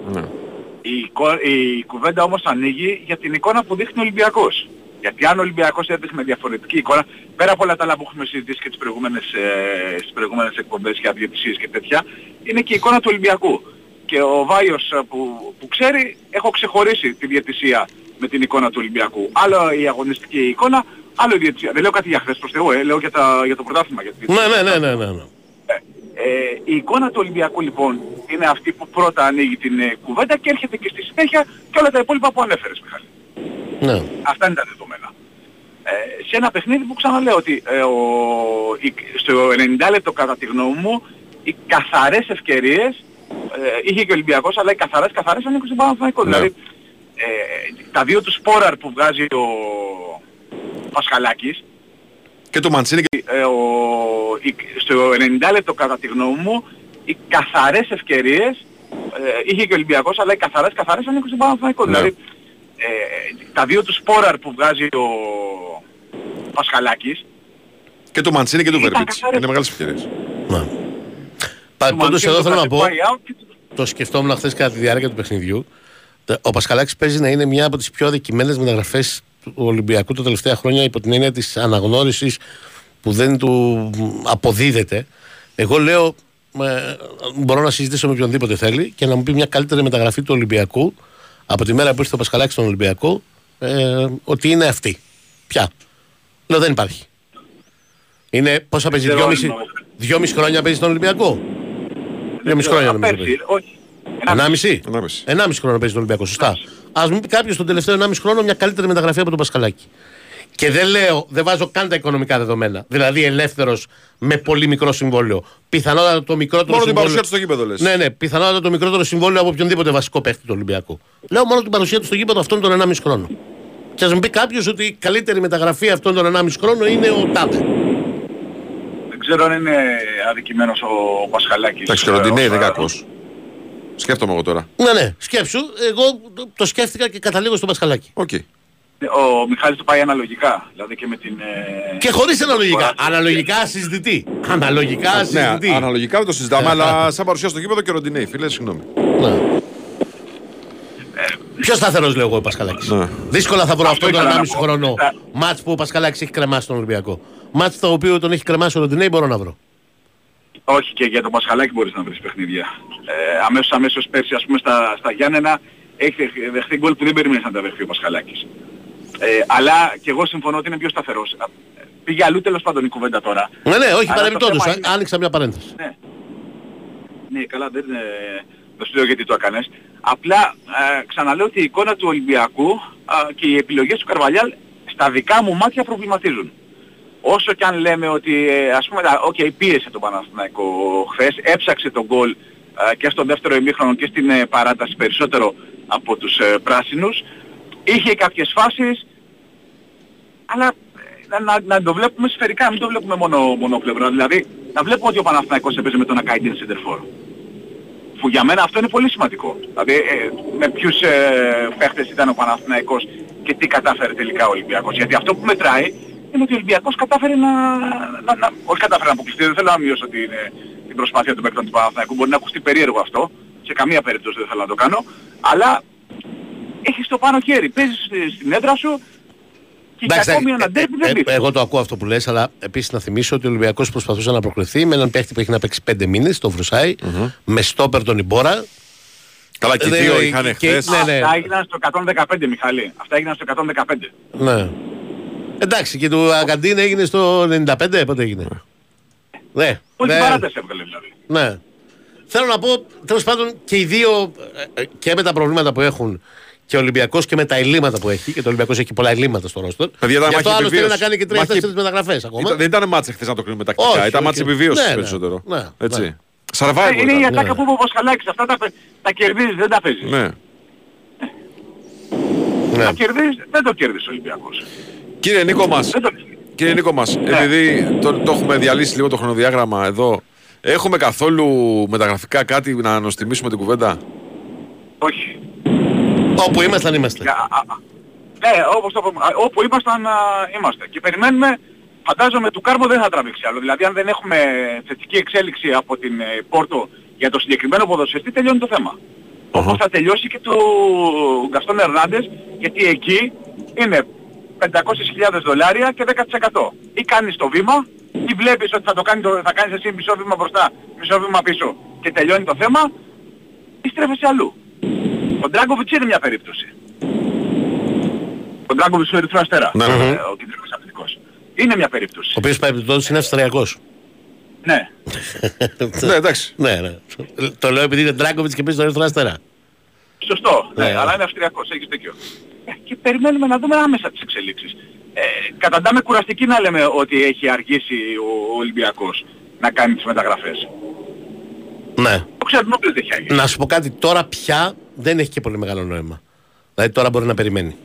S8: Η, εικο- η κουβέντα όμως ανοίγει για την εικόνα που δείχνει ο Ολυμπιακός. Γιατί αν ο Ολυμπιακός έδειχνε διαφορετική εικόνα, πέρα από όλα τα άλλα που έχουμε συζητήσει και τις προηγούμενες, ε, στις προηγούμενες εκπομπές για διαιτησίες και τέτοια, είναι και η εικόνα του Ολυμπιακού. Και ο Βάιος ε, που, που ξέρει, έχω ξεχωρίσει τη διαιτησία με την εικόνα του Ολυμπιακού. Άλλο η αγωνιστική εικόνα, άλλο η διαιτησία. Δεν λέω κάτι για χθες προς Θεού, ε, λέω για, τα, για το πρωτάθλημα. Για τη
S2: Ναι, ναι, ναι, ναι. ναι, ναι.
S8: ε, η εικόνα του Ολυμπιακού λοιπόν είναι αυτή που πρώτα ανοίγει την ε, κουβέντα και έρχεται και στη συνέχεια και όλα τα υπόλοιπα που ανέφερες Μιχάλη.
S2: ναι.
S8: Αυτά είναι τα δεδομένα. Ε, σε ένα παιχνίδι που ξαναλέω ότι ε, ο, η, στο 90 λεπτό κατά τη γνώμη μου οι καθαρές ευκαιρίες ε, είχε και ο Ολυμπιακός αλλά οι καθαρές καθαρές ανήκουν στον Παναθηναϊκό.
S1: Ναι.
S8: Δηλαδή ε, τα δύο τους σπόραρ που βγάζει ο Πασχαλάκης
S1: Και το Μαντσίνη και
S8: ε, ο, η, στο 90 λεπτό κατά τη γνώμη μου οι καθαρές ευκαιρίες ε, είχε και ο Ολυμπιακός αλλά οι καθαρές καθαρές ανήκουν στον Παναθηναϊκό.
S1: Ναι.
S8: Δηλαδή ε, τα δύο τους σπόραρ που βγάζει ο Πασχαλάκης
S1: και το Μαντσίνη και το
S8: Ήταν
S1: Βερμπίτς.
S8: καθαρές.
S1: Είναι μεγάλες ευκαιρίες.
S2: ναι. Πα-
S8: του
S2: Πάντως
S8: Μαντσίνη
S2: εδώ
S8: το
S2: θέλω να πω,
S8: πάει out και του-
S2: το σκεφτόμουν χθες κατά τη διάρκεια του παιχνιδιού. Τε- Ο Πασχαλάκης παίζει να είναι μια από τις πιο αδικημένες μεταγραφές του Ολυμπιακού τα τελευταία χρόνια υπό την έννοια της αναγνώρισης που δεν του αποδίδεται. Εγώ λέω, ε, μπορώ να συζητήσω με οποιονδήποτε θέλει και να μου πει μια καλύτερη μεταγραφή του Ολυμπιακού από τη μέρα που ήρθε ο Πασχαλάκης στον Ολυμπιακό ε, ότι είναι αυτή. Ποια. Λέω δεν υπάρχει. Είναι πόσα παίζει,
S8: ξέρω
S2: δυόμιση,
S8: αν-
S2: δυόμιση χρόνια παίζει στον Ολυμπιακό; Δυόμιση
S8: Α,
S2: χρόνια νομίζω.
S8: πέρσι,
S2: παίζει.
S8: όχι. Ένα-
S2: Ενάμιση.
S1: Ενάμιση.
S2: Ενάμιση χρόνο παίζεις το Ολυμπιακό. Σωστά. Α μου πει κάποιος τον τελευταίο 1,5 χρόνο μια καλύτερη μεταγραφή από τον Πασχαλάκη. Και δεν λέω, δεν βάζω καν τα οικονομικά δεδομένα. Δηλαδή ελεύθερος με πολύ μικρό συμβόλαιο. Πιθανότατα το μικρότερο
S1: Μόνο την
S2: συμβόλαιο.
S1: παρουσία του στο γήπεδο λες.
S2: Ναι, ναι, πιθανότατα το μικρότερο συμβόλαιο από οποιονδήποτε βασικό παίχτη του Ολυμπιακού. Λέω μόνο την παρουσία του στο γήπεδο αυτόν τον 1,5 χρόνο. Και ας μου πει κάποιος ότι η καλύτερη μεταγραφή αυτόν τον 1,5 χρόνο είναι ο Τάδε.
S8: Δεν ξέρω αν είναι αδικημένος ο Πασχαλάκης.
S1: Εντάξει, και ο Ροντινέ
S8: Ε,
S1: είναι
S8: ως-
S1: κακός. Σκέφτομαι εγώ τώρα.
S2: Ναι, ναι, σκέψου. Εγώ το- το σκέφτηκα και καταλήγω στον Πασχαλάκη.
S1: Οκ.
S8: Ο Μιχάλης το πάει αναλογικά. Δηλαδή και με την... ε,
S2: Και χωρίς αναλογικά.
S8: φορά-
S2: Αναλογικά συζητητή. Αναλογικά
S1: Ναι,
S2: συζητητή.
S1: αναλογικά δεν το συζητάμε, αλλά σαν παρουσία στο γήπεδο και ο Ροντινέι, φίλε, συγγνώμη.
S2: Ναι. Πιο σταθερός λέω εγώ ο Πασχαλάκης;
S1: Ναι.
S2: Δύσκολα θα βρω
S8: Αυτό
S2: αυτόν τον
S8: ήθελα να
S2: 1,5
S8: πω.
S2: χρόνο
S8: Ε,
S2: ματς που ο Πασχαλάκης έχει κρεμάσει τον Ολυμπιακό. Ματς το οποίο τον έχει κρεμάσει ο Ροντινέι μπορώ να βρω.
S8: Όχι και για τον Πασχαλάκη μπορείς να βρεις παιχνίδια. Ε, αμέσως αμέσως πέρσι ας πούμε στα, στα Γιάννενα έχει δεχθεί γκολ που δεν περίμενες να τα δεχθεί ο Πασχαλάκης. Ε, αλλά και εγώ συμφωνώ ότι είναι πιο σταθερός. Α, Πήγε αλλού τέλος πάντων η κουβέντα τώρα.
S2: Ναι, ναι, όχι
S8: Αλλά το
S2: παρεμπιπτόντως.
S8: θέμα
S2: Α-
S8: είναι-
S2: Άνοιξα μια παρένθεση.
S8: Ναι. Ναι, καλά, δεν, ε, δεν σου λέω γιατί το έκανες. Απλά ε, ξαναλέω ότι η εικόνα του Ολυμπιακού α, και οι επιλογές του Καρβαλιάλ στα δικά μου μάτια προβληματίζουν. Όσο και αν λέμε ότι ε, ας πούμε, α, οκ, πίεσε τον Παναθηναϊκό χθες, έψαξε τον γκολ ε, και στο δεύτερο ημίχρονο και στην ε, παράταση περισσότερο από τους ε, πράσινους. Είχε κάποιες φάσεις, αλλά ε, να, να, να το βλέπουμε σφαιρικά, να μην το βλέπουμε μόνο, μονοπλευρά. Δηλαδή, να βλέπουμε ότι ο Παναθηναϊκός έπαιζε με τον Ακάιντι Σεντερφόρ. Που για μένα αυτό είναι πολύ σημαντικό. Δηλαδή ε, με ποιους ε, παίχτες ήταν ο Παναθηναϊκός και τι κατάφερε τελικά ο Ολυμπιακός. Γιατί αυτό που μετράει είναι ότι ο Ολυμπιακός κατάφερε να... να, να όχι κατάφερε να αποκλειστεί, δεν θέλω να μειώσω την, ε, την προσπάθεια των παίκτων του Παναθηναϊκού. Μπορεί να ακουστεί περίεργο αυτό. Σε καμία περίπτωση δεν θέλω να το κάνω. Αλλά έχεις το πάνω χέρι. Παίζεις στη- στην έδρα σου και
S2: Εντάξει,
S8: για ακόμη
S2: ε,
S8: ένα
S2: ε,
S8: ντέρμπι
S2: ε,
S8: δεν
S2: ε,
S8: λείπει.
S2: εγώ το ακούω αυτό που λες, αλλά επίσης να θυμίσω ότι ο Ολυμπιακός προσπαθούσε να προκριθεί με έναν παίχτη που έχει να παίξει πέντε μήνες, τον βρουσαη με στόπερ τον Ιμπόρα.
S1: Καλά, και οι
S2: Δεν-
S1: δύο
S2: και-
S1: είχαν
S2: και-
S1: χθες.
S2: ναι, ναι.
S8: Αυτά έγιναν στο 115 Μιχαλή. Αυτά έγιναν στο 115.
S2: Ναι. Εντάξει, και του Αγκαντίν έγινε στο 95, πότε έγινε. Ναι.
S8: Όλη
S2: ναι.
S8: την παράταση έβγαλε δηλαδή.
S2: Ναι. Θέλω να πω, τέλος πάντων, και οι δύο ε, ε, και με τα προβλήματα που έχουν και ο Ολυμπιακός και με τα ελλείμματα που έχει, και το Ολυμπιακός έχει πολλά ελλείμματα στο ρόστο.
S1: Παιδιά, ήταν
S2: Γι' αυτό
S1: μάχη
S2: άλλος θέλει να
S1: επιβίωσης.
S2: κάνει και
S1: Μάχη-
S2: τρεις-τέσσερις μεταγραφές ακόμα.
S1: Ήταν- δεν ήταν μάτς χθες να το κρίνουμε τακτικά.
S2: Όχι,
S1: ήταν
S2: όχι.
S1: μάτς επιβίωσης
S2: Ναι, ναι.
S1: περισσότερο.
S2: Ναι,
S1: Έτσι.
S2: ναι.
S1: Survivor
S8: Ε, είναι η
S1: ήταν.
S8: ατάκα που είπε ο Πασχαλάκης. Αυτά τα, τα κερδίζεις, δεν τα παίζεις.
S1: Ναι.
S2: Ναι.
S8: Τα κερδίζεις, δεν το κέρδισε ο Ολυμπιακός.
S1: Κύριε Νίκο μας,
S8: Δεν το...
S1: κύριε Νίκο μας,
S8: Ναι.
S1: επειδή το, το έχουμε διαλύσει λίγο το χρονοδιάγραμμα εδώ, έχουμε καθόλου μεταγραφικά κάτι να ανοστιμήσουμε την κουβέντα;
S8: Όχι.
S2: Όπου ήμασταν, είμαστε.
S8: Για- α- α- Ναι, όπως το πούμε, α, όπου ήμασταν α, είμαστε. Και περιμένουμε, φαντάζομαι του Κάρμο δεν θα τραβήξει άλλο. Δηλαδή αν δεν έχουμε θετική εξέλιξη από την ε, Πόρτο για το συγκεκριμένο ποδοσφαιριστή τελειώνει το θέμα. Όπως θα τελειώσει και του Γκαστόν Ερνάντες γιατί εκεί είναι 500.000 δολάρια και 10%. Ή κάνεις το βήμα; Ή βλέπεις ότι θα, το κάνεις το, θα κάνεις εσύ μισό βήμα μπροστά, μισό βήμα πίσω και τελειώνει το θέμα; Ή στρέφεσαι αλλού. Ο Ντράγκοβιτς είναι μια περίπτωση. Ο Ντράγκοβιτς του Ερυθρού Αστέρας.
S1: Ναι, ναι, ναι.
S8: Ε, Ο κεντρικός αμυντικός. Είναι μια περίπτωση.
S2: Ο οποίος παρεμπιπτόντως είναι Αυστριακός.
S8: Ναι.
S1: ναι, εντάξει.
S2: ναι, ναι. Το λέω επειδή είναι Ντράγκοβιτς και παίζει στο Ερυθρό Αστέρα.
S8: Σωστό. Ναι,
S2: Ναι.
S8: αλλά είναι Αυστριακός. Έχεις δίκιο. Ε, Και περιμένουμε να δούμε άμεσα τις εξελίξεις. Ε, καταντάμε κουραστική να λέμε ότι έχει αργήσει ο Ολυμπιακός να κάνει τις μεταγραφές.
S2: Ναι.
S8: Το ξέρουμε ότι δεν έχει αργήσει.
S2: Να σου πω κάτι, τώρα πια δεν έχει και πολύ μεγάλο νόημα. Δηλαδή τώρα μπορεί να περιμένει.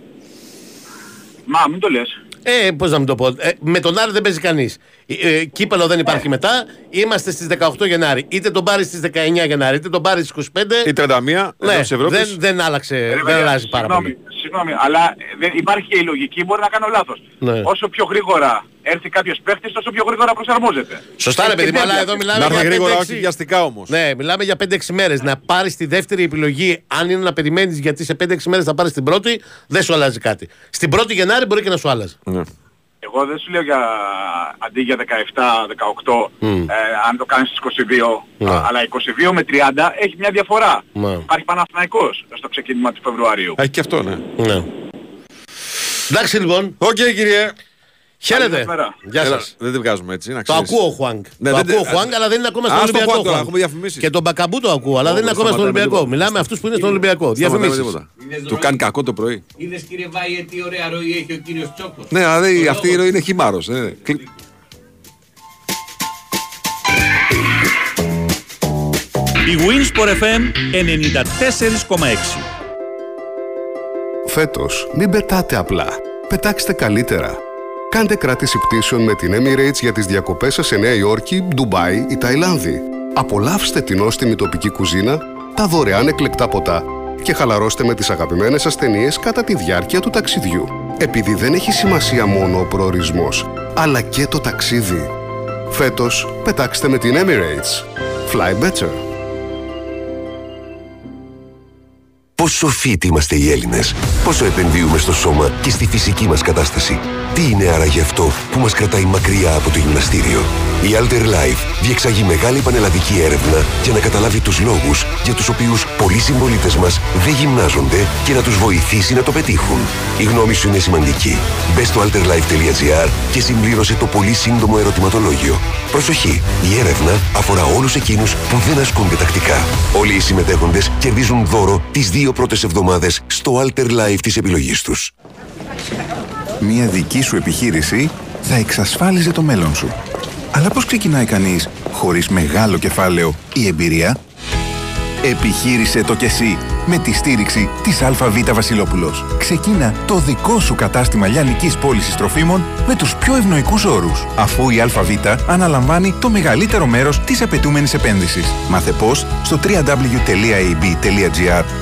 S8: Μα μην το λες.
S2: Ε, πώς να μην το πω. Ε, με τον Άρη δεν παίζει κανείς. Ε, κύπελο δεν υπάρχει μετά. Είμαστε στις 18 Γενάρη. Είτε τον πάρει στις 19 Γενάρη, είτε τον πάρει στις 25.
S1: Η 31
S2: Ναι,
S1: εδώ της Ευρώπης.
S2: δεν, δεν άλλαξε.
S8: Ρε
S2: δεν
S8: παιδιά,
S2: αλλάζει πάρα
S8: συγγνώμη,
S2: πολύ.
S8: Συγγνώμη, αλλά ε, δεν, υπάρχει και η λογική, μπορεί να κάνω λάθος.
S2: Ναι.
S8: Όσο πιο γρήγορα έρθει κάποιος παίχτης, τόσο πιο γρήγορα προσαρμόζεται.
S2: Σωστά, ρε
S8: Έχει
S2: παιδί μου,
S8: και
S2: αλλά
S8: τέτοια.
S2: εδώ μιλάμε
S1: Να έρθει
S2: για
S1: γρήγορα,
S2: 5-6
S1: όχι βιαστικά όμως.
S2: Ναι, μιλάμε για 5-6 μέρες. Να πάρεις τη δεύτερη επιλογή, αν είναι να περιμένεις γιατί σε 5-6 μέρες θα πάρεις την πρώτη, δεν σου αλλάζει κάτι. Στην πρώτη Γενάρη μπορεί και να σου άλλαζε.
S1: Ναι.
S8: Εγώ δεν σου λέω για αντί για 17-18, ε, αν το κάνεις στις 22,
S2: Ναι.
S8: α, αλλά 22 με 30 έχει μια διαφορά.
S2: Ναι.
S8: Υπάρχει Παναθηναϊκός στο ξεκίνημα του Φεβρουαρίου.
S1: Έχει και αυτό, ναι.
S2: Ναι. Εντάξει λοιπόν,
S1: Οκ, κύριε.
S2: Χαίρετε.
S8: Καλησπέρα.
S2: Γεια
S1: Έλα,
S2: σας.
S1: δεν την βγάζουμε έτσι, να
S2: Το
S1: ξέρεις.
S2: ακούω ο Χουάνγκ.
S1: Ναι,
S2: το
S1: δεν
S2: ακούω ο
S1: τε-
S2: Χουάνγκ, αλλά δεν είναι ακόμα
S1: Α,
S2: στον
S1: στο
S2: Ολυμπιακό.
S1: Χουάνγκ τώρα,
S2: Χουάνγκ.
S1: έχουμε διαφημίσεις.
S2: Και τον Μπακαμπού το ακούω, αλλά δεν είναι ακόμα στον
S1: σταματάμε
S2: Ολυμπιακό.
S1: τίποτα.
S2: Μιλάμε αυτούς που είναι στον Ολυμπιακό.
S1: Σταματάμε
S2: Διαφημίσεις.
S1: τίποτα. Του κάνει κακό το πρωί.
S9: Είδες κύριε Βάιε τι ωραία ροή έχει ο κύριος Τσόκος.
S1: Ναι, δηλαδή
S9: Το
S1: αυτή η
S9: λόγο.
S1: ροή είναι χυμάρος. ε. Κλικ.
S10: Η Winsport FM 94,6
S11: Φέτος, μην πετάτε απλά. Πετάξτε καλύτερα. Κάντε κράτηση πτήσεων με την Emirates για τις διακοπές σας σε Νέα Υόρκη, Ντουμπάι ή Ταϊλάνδη. Απολαύστε την νόστιμη τοπική κουζίνα, τα δωρεάν εκλεκτά ποτά και χαλαρώστε με τις αγαπημένες σας ταινίες κατά τη διάρκεια του ταξιδιού. Επειδή δεν έχει σημασία μόνο ο προορισμός, αλλά και το ταξίδι. Φέτος, πετάξτε με την Emirates. Fly better.
S12: Πόσο fit είμαστε οι Έλληνες, πόσο επενδύουμε στο σώμα και στη φυσική μας κατάσταση; Τι είναι άραγε αυτό που μας κρατάει μακριά από το γυμναστήριο; Η Alter Life διεξάγει μεγάλη πανελλαδική έρευνα για να καταλάβει τους λόγους για τους οποίους πολλοί συμπολίτες μας δεν γυμνάζονται και να τους βοηθήσει να το πετύχουν. Η γνώμη σου είναι σημαντική. Μπες στο alterlife.gr και συμπλήρωσε το πολύ σύντομο ερωτηματολόγιο. Προσοχή! Η έρευνα αφορά όλους εκείνους που δεν ασκούνται τακτικά. Όλοι οι συμμετέχοντες κερδίζουν δώρο τις δύο πρώτες εβδομάδες στο Alter Life της επιλογής τους.
S13: Μια δική σου επιχείρηση θα εξασφάλιζε το μέλλον σου. Αλλά πώς ξεκινάει κανείς χωρίς μεγάλο κεφάλαιο; Ή εμπειρία; Επιχείρησε το κι εσύ με τη στήριξη της ΑΒ Βασιλόπουλος. Ξεκίνα το δικό σου κατάστημα λιανικής πώλησης τροφίμων με τους πιο ευνοϊκούς όρους, αφού η ΑΒ αναλαμβάνει το μεγαλύτερο μέρος της απαιτούμενης επένδυσης. Μάθε πώς στο www.ab.gr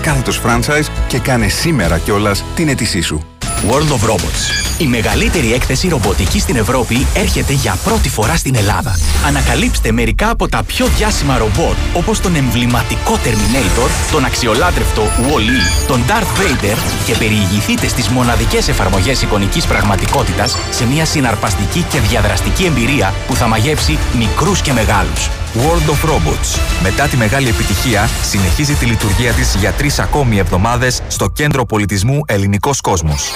S13: κάθετος franchise και κάνε σήμερα κιόλας την αίτησή σου.
S14: World of Robots. Η μεγαλύτερη έκθεση ρομποτικής στην Ευρώπη έρχεται για πρώτη φορά στην Ελλάδα. Ανακαλύψτε μερικά από τα πιο διάσημα ρομπότ, όπως τον εμβληματικό Terminator, τον αξιολάτρευτο Wall-E, τον Darth Vader και περιηγηθείτε στις μοναδικές εφαρμογές εικονικής πραγματικότητας σε μια συναρπαστική και διαδραστική εμπειρία που θα μαγεύσει μικρούς και μεγάλους.
S15: World of Robots. Μετά τη μεγάλη επιτυχία, συνεχίζει τη λειτουργία της για τρεις ακόμη εβδομάδες στο Κέντρο Πολιτισμού Ελληνικός Κόσμος.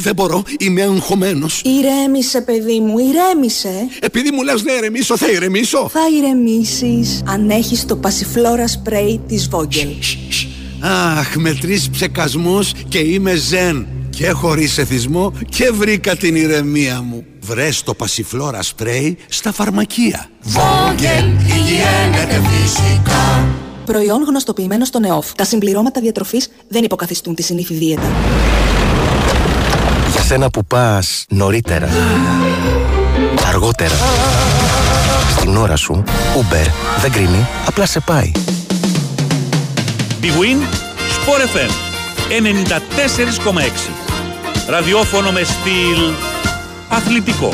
S16: Δεν μπορώ, είμαι αγχωμένος.
S17: Ηρέμησε, παιδί μου, ηρέμησε.
S16: Επειδή μου λες να ηρεμήσω, θα ηρεμήσω.
S17: Θα ηρεμήσεις αν έχεις το πασιφλόρα σπρέι της Vogel.
S16: Αχ, με τρεις ψεκασμούς και είμαι ζεν. Και χωρίς εθισμό και βρήκα την ηρεμία μου. Βρες το πασιφλόρα σπρέι στα φαρμακεία.
S17: Vogel, υγιένεται φυσικά. Προϊόν γνωστοποιημένο στο ΝΕΟΦ. Τα συμπληρώματα διατροφής δεν υποκαθιστούν τη συνήθι δίαιτα.
S18: Για σένα που πας νωρίτερα, αργότερα, στην ώρα σου, Uber δεν κρίνει, απλά σε πάει.
S8: Big Win, Sport FM 94,6. Ραδιόφωνο με στυλ αθλητικό.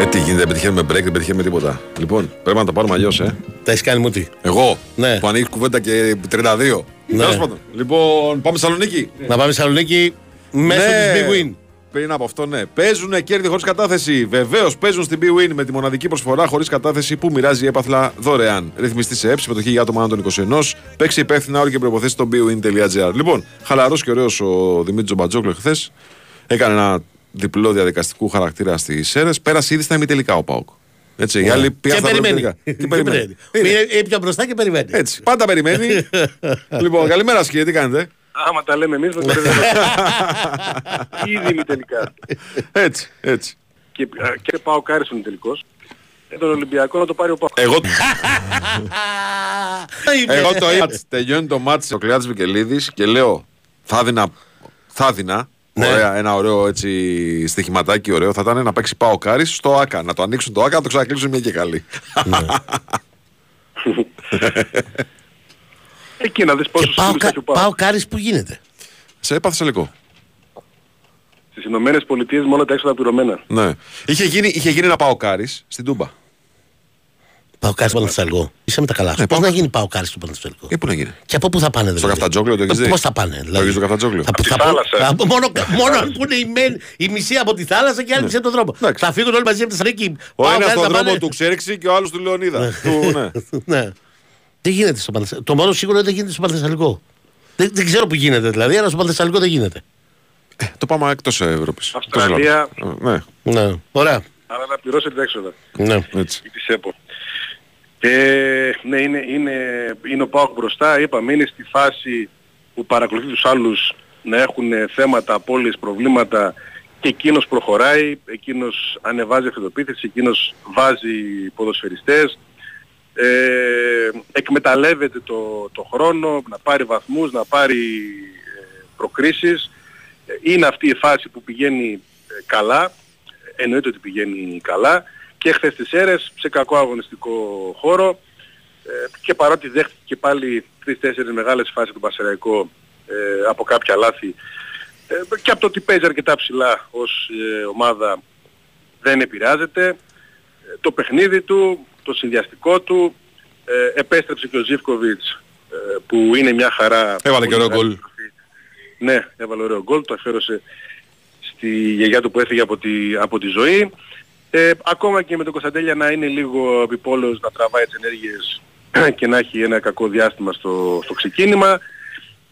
S1: Ε, τι γίνεται, δεν πετυχαίνουμε break, δεν πετυχαίνουμε τίποτα. Λοιπόν, πρέπει να το πάρουμε αλλιώς, ε.
S2: Τα έχεις κάνει μου τι.
S1: Εγώ,
S2: Ναι.
S1: που ανοίγει κουβέντα και 32.
S2: Ναι.
S1: Τέλος πάντων. Λοιπόν, πάμε Θεσσαλονίκη.
S2: Να πάμε Θεσσαλονίκη μέσω
S1: Ναι.
S2: της Big Win.
S1: Πριν από αυτό, ναι. Παίζουν κέρδη χωρίς κατάθεση. Βεβαίως παίζουν στην Big Win με τη μοναδική προσφορά χωρίς κατάθεση που μοιράζει έπαθλα δωρεάν. Ρυθμιστή σε ΕΠ, συμμετοχή για άτομα άνω των 21. Παίξει υπεύθυνα όρια και προποθέσει στο bwin.gr. Λοιπόν, χαλαρός και ωραίος ο Δημήτρης Τζομπατζόκλου χθε. Έκανε ένα διπλό διαδικαστικού χαρακτήρα στις αίρε. Πέρασε ήδη στα ημιτελικά ο Πάουκ. Έτσι, οι
S2: Ναι.
S1: άλλοι πήγαν
S2: Και
S1: στα
S2: περιμένει.
S1: τελικά.
S2: Και περιμένει; Είναι πιο μπροστά και περιμένει.
S1: Έτσι, πάντα περιμένει. λοιπόν, καλημέρα σας, κύριε, τι κάνετε;
S19: Άμα τα λέμε εμείς, με Ήδη μη τελικά.
S1: Έτσι, έτσι.
S19: Και, α, και πάω Κάρισον τελικός. Ε, τον Ολυμπιακό να το πάρει ο Πάο.
S1: Εγώ, εγώ το είπα. Τελειώνει το μάτι ο Κλειάτης Βικελίδης και λέω θα δίνα, θα δίνα ωραία, ένα ωραίο έτσι στοιχηματάκι ωραίο θα ήταν να παίξει πάω Κάρις στο ΆΚΑ. Να το ανοίξουν το ΆΚΑ, να το ξανακλείσουν μια και καλή.
S19: Εκεί να δεις
S2: Και
S19: πόσους
S2: πάω,
S19: φίλους
S2: κα,
S19: έχει ο Πάο.
S2: πάω κάρις που γίνεται;
S1: Σε έπαθε Θεσσαλικό.
S19: Στις Ηνωμένες Πολιτείες μόνο τα έξοδα πληρωμένα.
S1: Ναι. Είχε γίνει, είχε γίνει ένα πάω Κάρις στην Τούμπα.
S2: Πάω κάρις στο Παναθεσσαλικό. Είσαι με τα καλά σου. Πώς να γίνει πάω κάρις στο Παναθεσσαλικό.
S1: Ε, πού να γίνει;
S2: Και από πού θα πάνε
S1: Στο
S2: δηλαδή;
S1: Καφτατζόκλιο το έχεις
S2: Ε,
S1: δει;
S2: Πώς θα πάνε.
S1: Το
S2: Δηλαδή;
S1: έχεις στο Καφτατζόκλιο.
S2: Θα, θα,
S19: θάλασσα.
S2: θα- μόνο, μόνο αν πούνε η, μεν- η μισή από τη θάλασσα και η άλλη μισή από τον δρόμο. Θα φύγουν όλοι μαζί από τη Θεσσαλονίκη.
S1: Ο
S2: Πάω
S1: ένας
S2: κάρις,
S1: στον
S2: θα
S1: δρόμο
S2: πάνε-
S1: του Ξέρξη και ο άλλος του Λεωνίδα. του, ναι.
S2: ναι. Τι γίνεται στο Πανθεσσαλικό. Το μόνο σίγουρο είναι ότι δεν γίνεται στο Πανθεσσαλικό. Δεν, δεν ξέρω που γίνεται δηλαδή, αλλά στο Πανθεσσαλικό δεν γίνεται.
S1: Το πάμε εκτός Ευρώπης.
S19: Αυστραλία.
S1: Εκτός Ελλάδας. Ναι.
S2: Ναι. Ωραία.
S19: Αλλά να πληρώσετε τα έξοδα.
S2: Ναι.
S1: Έτσι.
S19: Η της ΕΠΟ. Ε, ναι, είναι, είναι, είναι ο Πάοκ μπροστά. Είπαμε, είναι στη φάση που παρακολουθεί τους άλλους να έχουν θέματα, απώλειες, προβλήματα και εκείνος προχωράει, εκείνος ανεβάζει αυτοπεποίθηση, εκείνος βάζει ποδοσφαιριστές, ε, εκμεταλλεύεται το, το χρόνο, να πάρει βαθμούς, να πάρει ε, προκρίσεις. Ε, Είναι αυτή η φάση που πηγαίνει ε, καλά, εννοείται ότι πηγαίνει καλά και χθες τις αίρες σε κακό αγωνιστικό χώρο ε, και παρότι δέχτηκε και πάλι τρεις-τέσσερις μεγάλες φάσεις του Πασεραϊκό ε, από κάποια λάθη ε, και από το ότι παίζει αρκετά ψηλά ως ε, ομάδα δεν επηρεάζεται. Ε, το παιχνίδι του, το συνδυαστικό του, ε, επέστρεψε και ο Ζίβκοβιτς ε, που είναι μια χαρά.
S1: Έβαλε και
S19: Πολύ
S1: ωραίο
S19: μεγάλη
S1: γκολ.
S19: ναι, έβαλε ωραίο γκολ, το αφιέρωσε στη γιαγιά του που έφυγε από τη, από τη ζωή. Ε, ακόμα και με τον Κωνσταντέλια να είναι λίγο επιπόλαιος, να τραβάει τις ενέργειες και να έχει ένα κακό διάστημα στο, στο ξεκίνημα.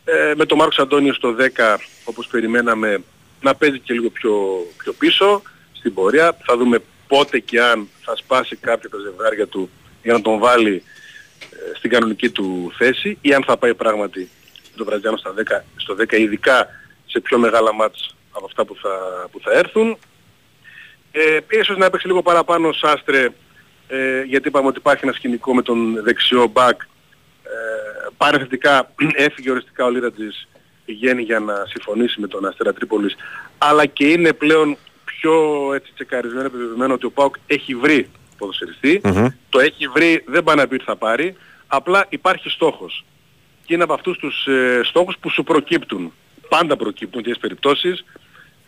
S19: Ε, με τον Μάρκος Αντώνιο στο 10, όπως περιμέναμε, να παίζει και λίγο πιο, πιο πίσω στην πορεία. Θα δούμε πότε και αν θα σπάσει κάποια τα ζευγάρια του για να τον βάλει ε, στην κανονική του θέση ή αν θα πάει πράγματι το Βραζιάνο στα 10, στο 10 ειδικά σε πιο μεγάλα μάτς από αυτά που θα, που θα έρθουν. Ε, ίσως να έπαιξε λίγο παραπάνω ο Σάστρε ε, γιατί είπαμε ότι υπάρχει ένα σκηνικό με τον δεξιό μπακ. Ε, παρεθετικά έφυγε οριστικά ο Λίρατζης πηγαίνει για να συμφωνήσει με τον Αστέρα Τρίπολης αλλά και είναι πλέον πιο έτσι τσεκαρισμένο επιβεβαιωμένο ότι ο ΠΑΟΚ έχει βρει ποδοσφαιριστή. Το έχει βρει δεν πάει να πει ότι θα πάρει. Απλά υπάρχει στόχος. Και είναι από αυτούς τους ε, στόχους που σου προκύπτουν. Πάντα προκύπτουν τέτοιες περιπτώσεις.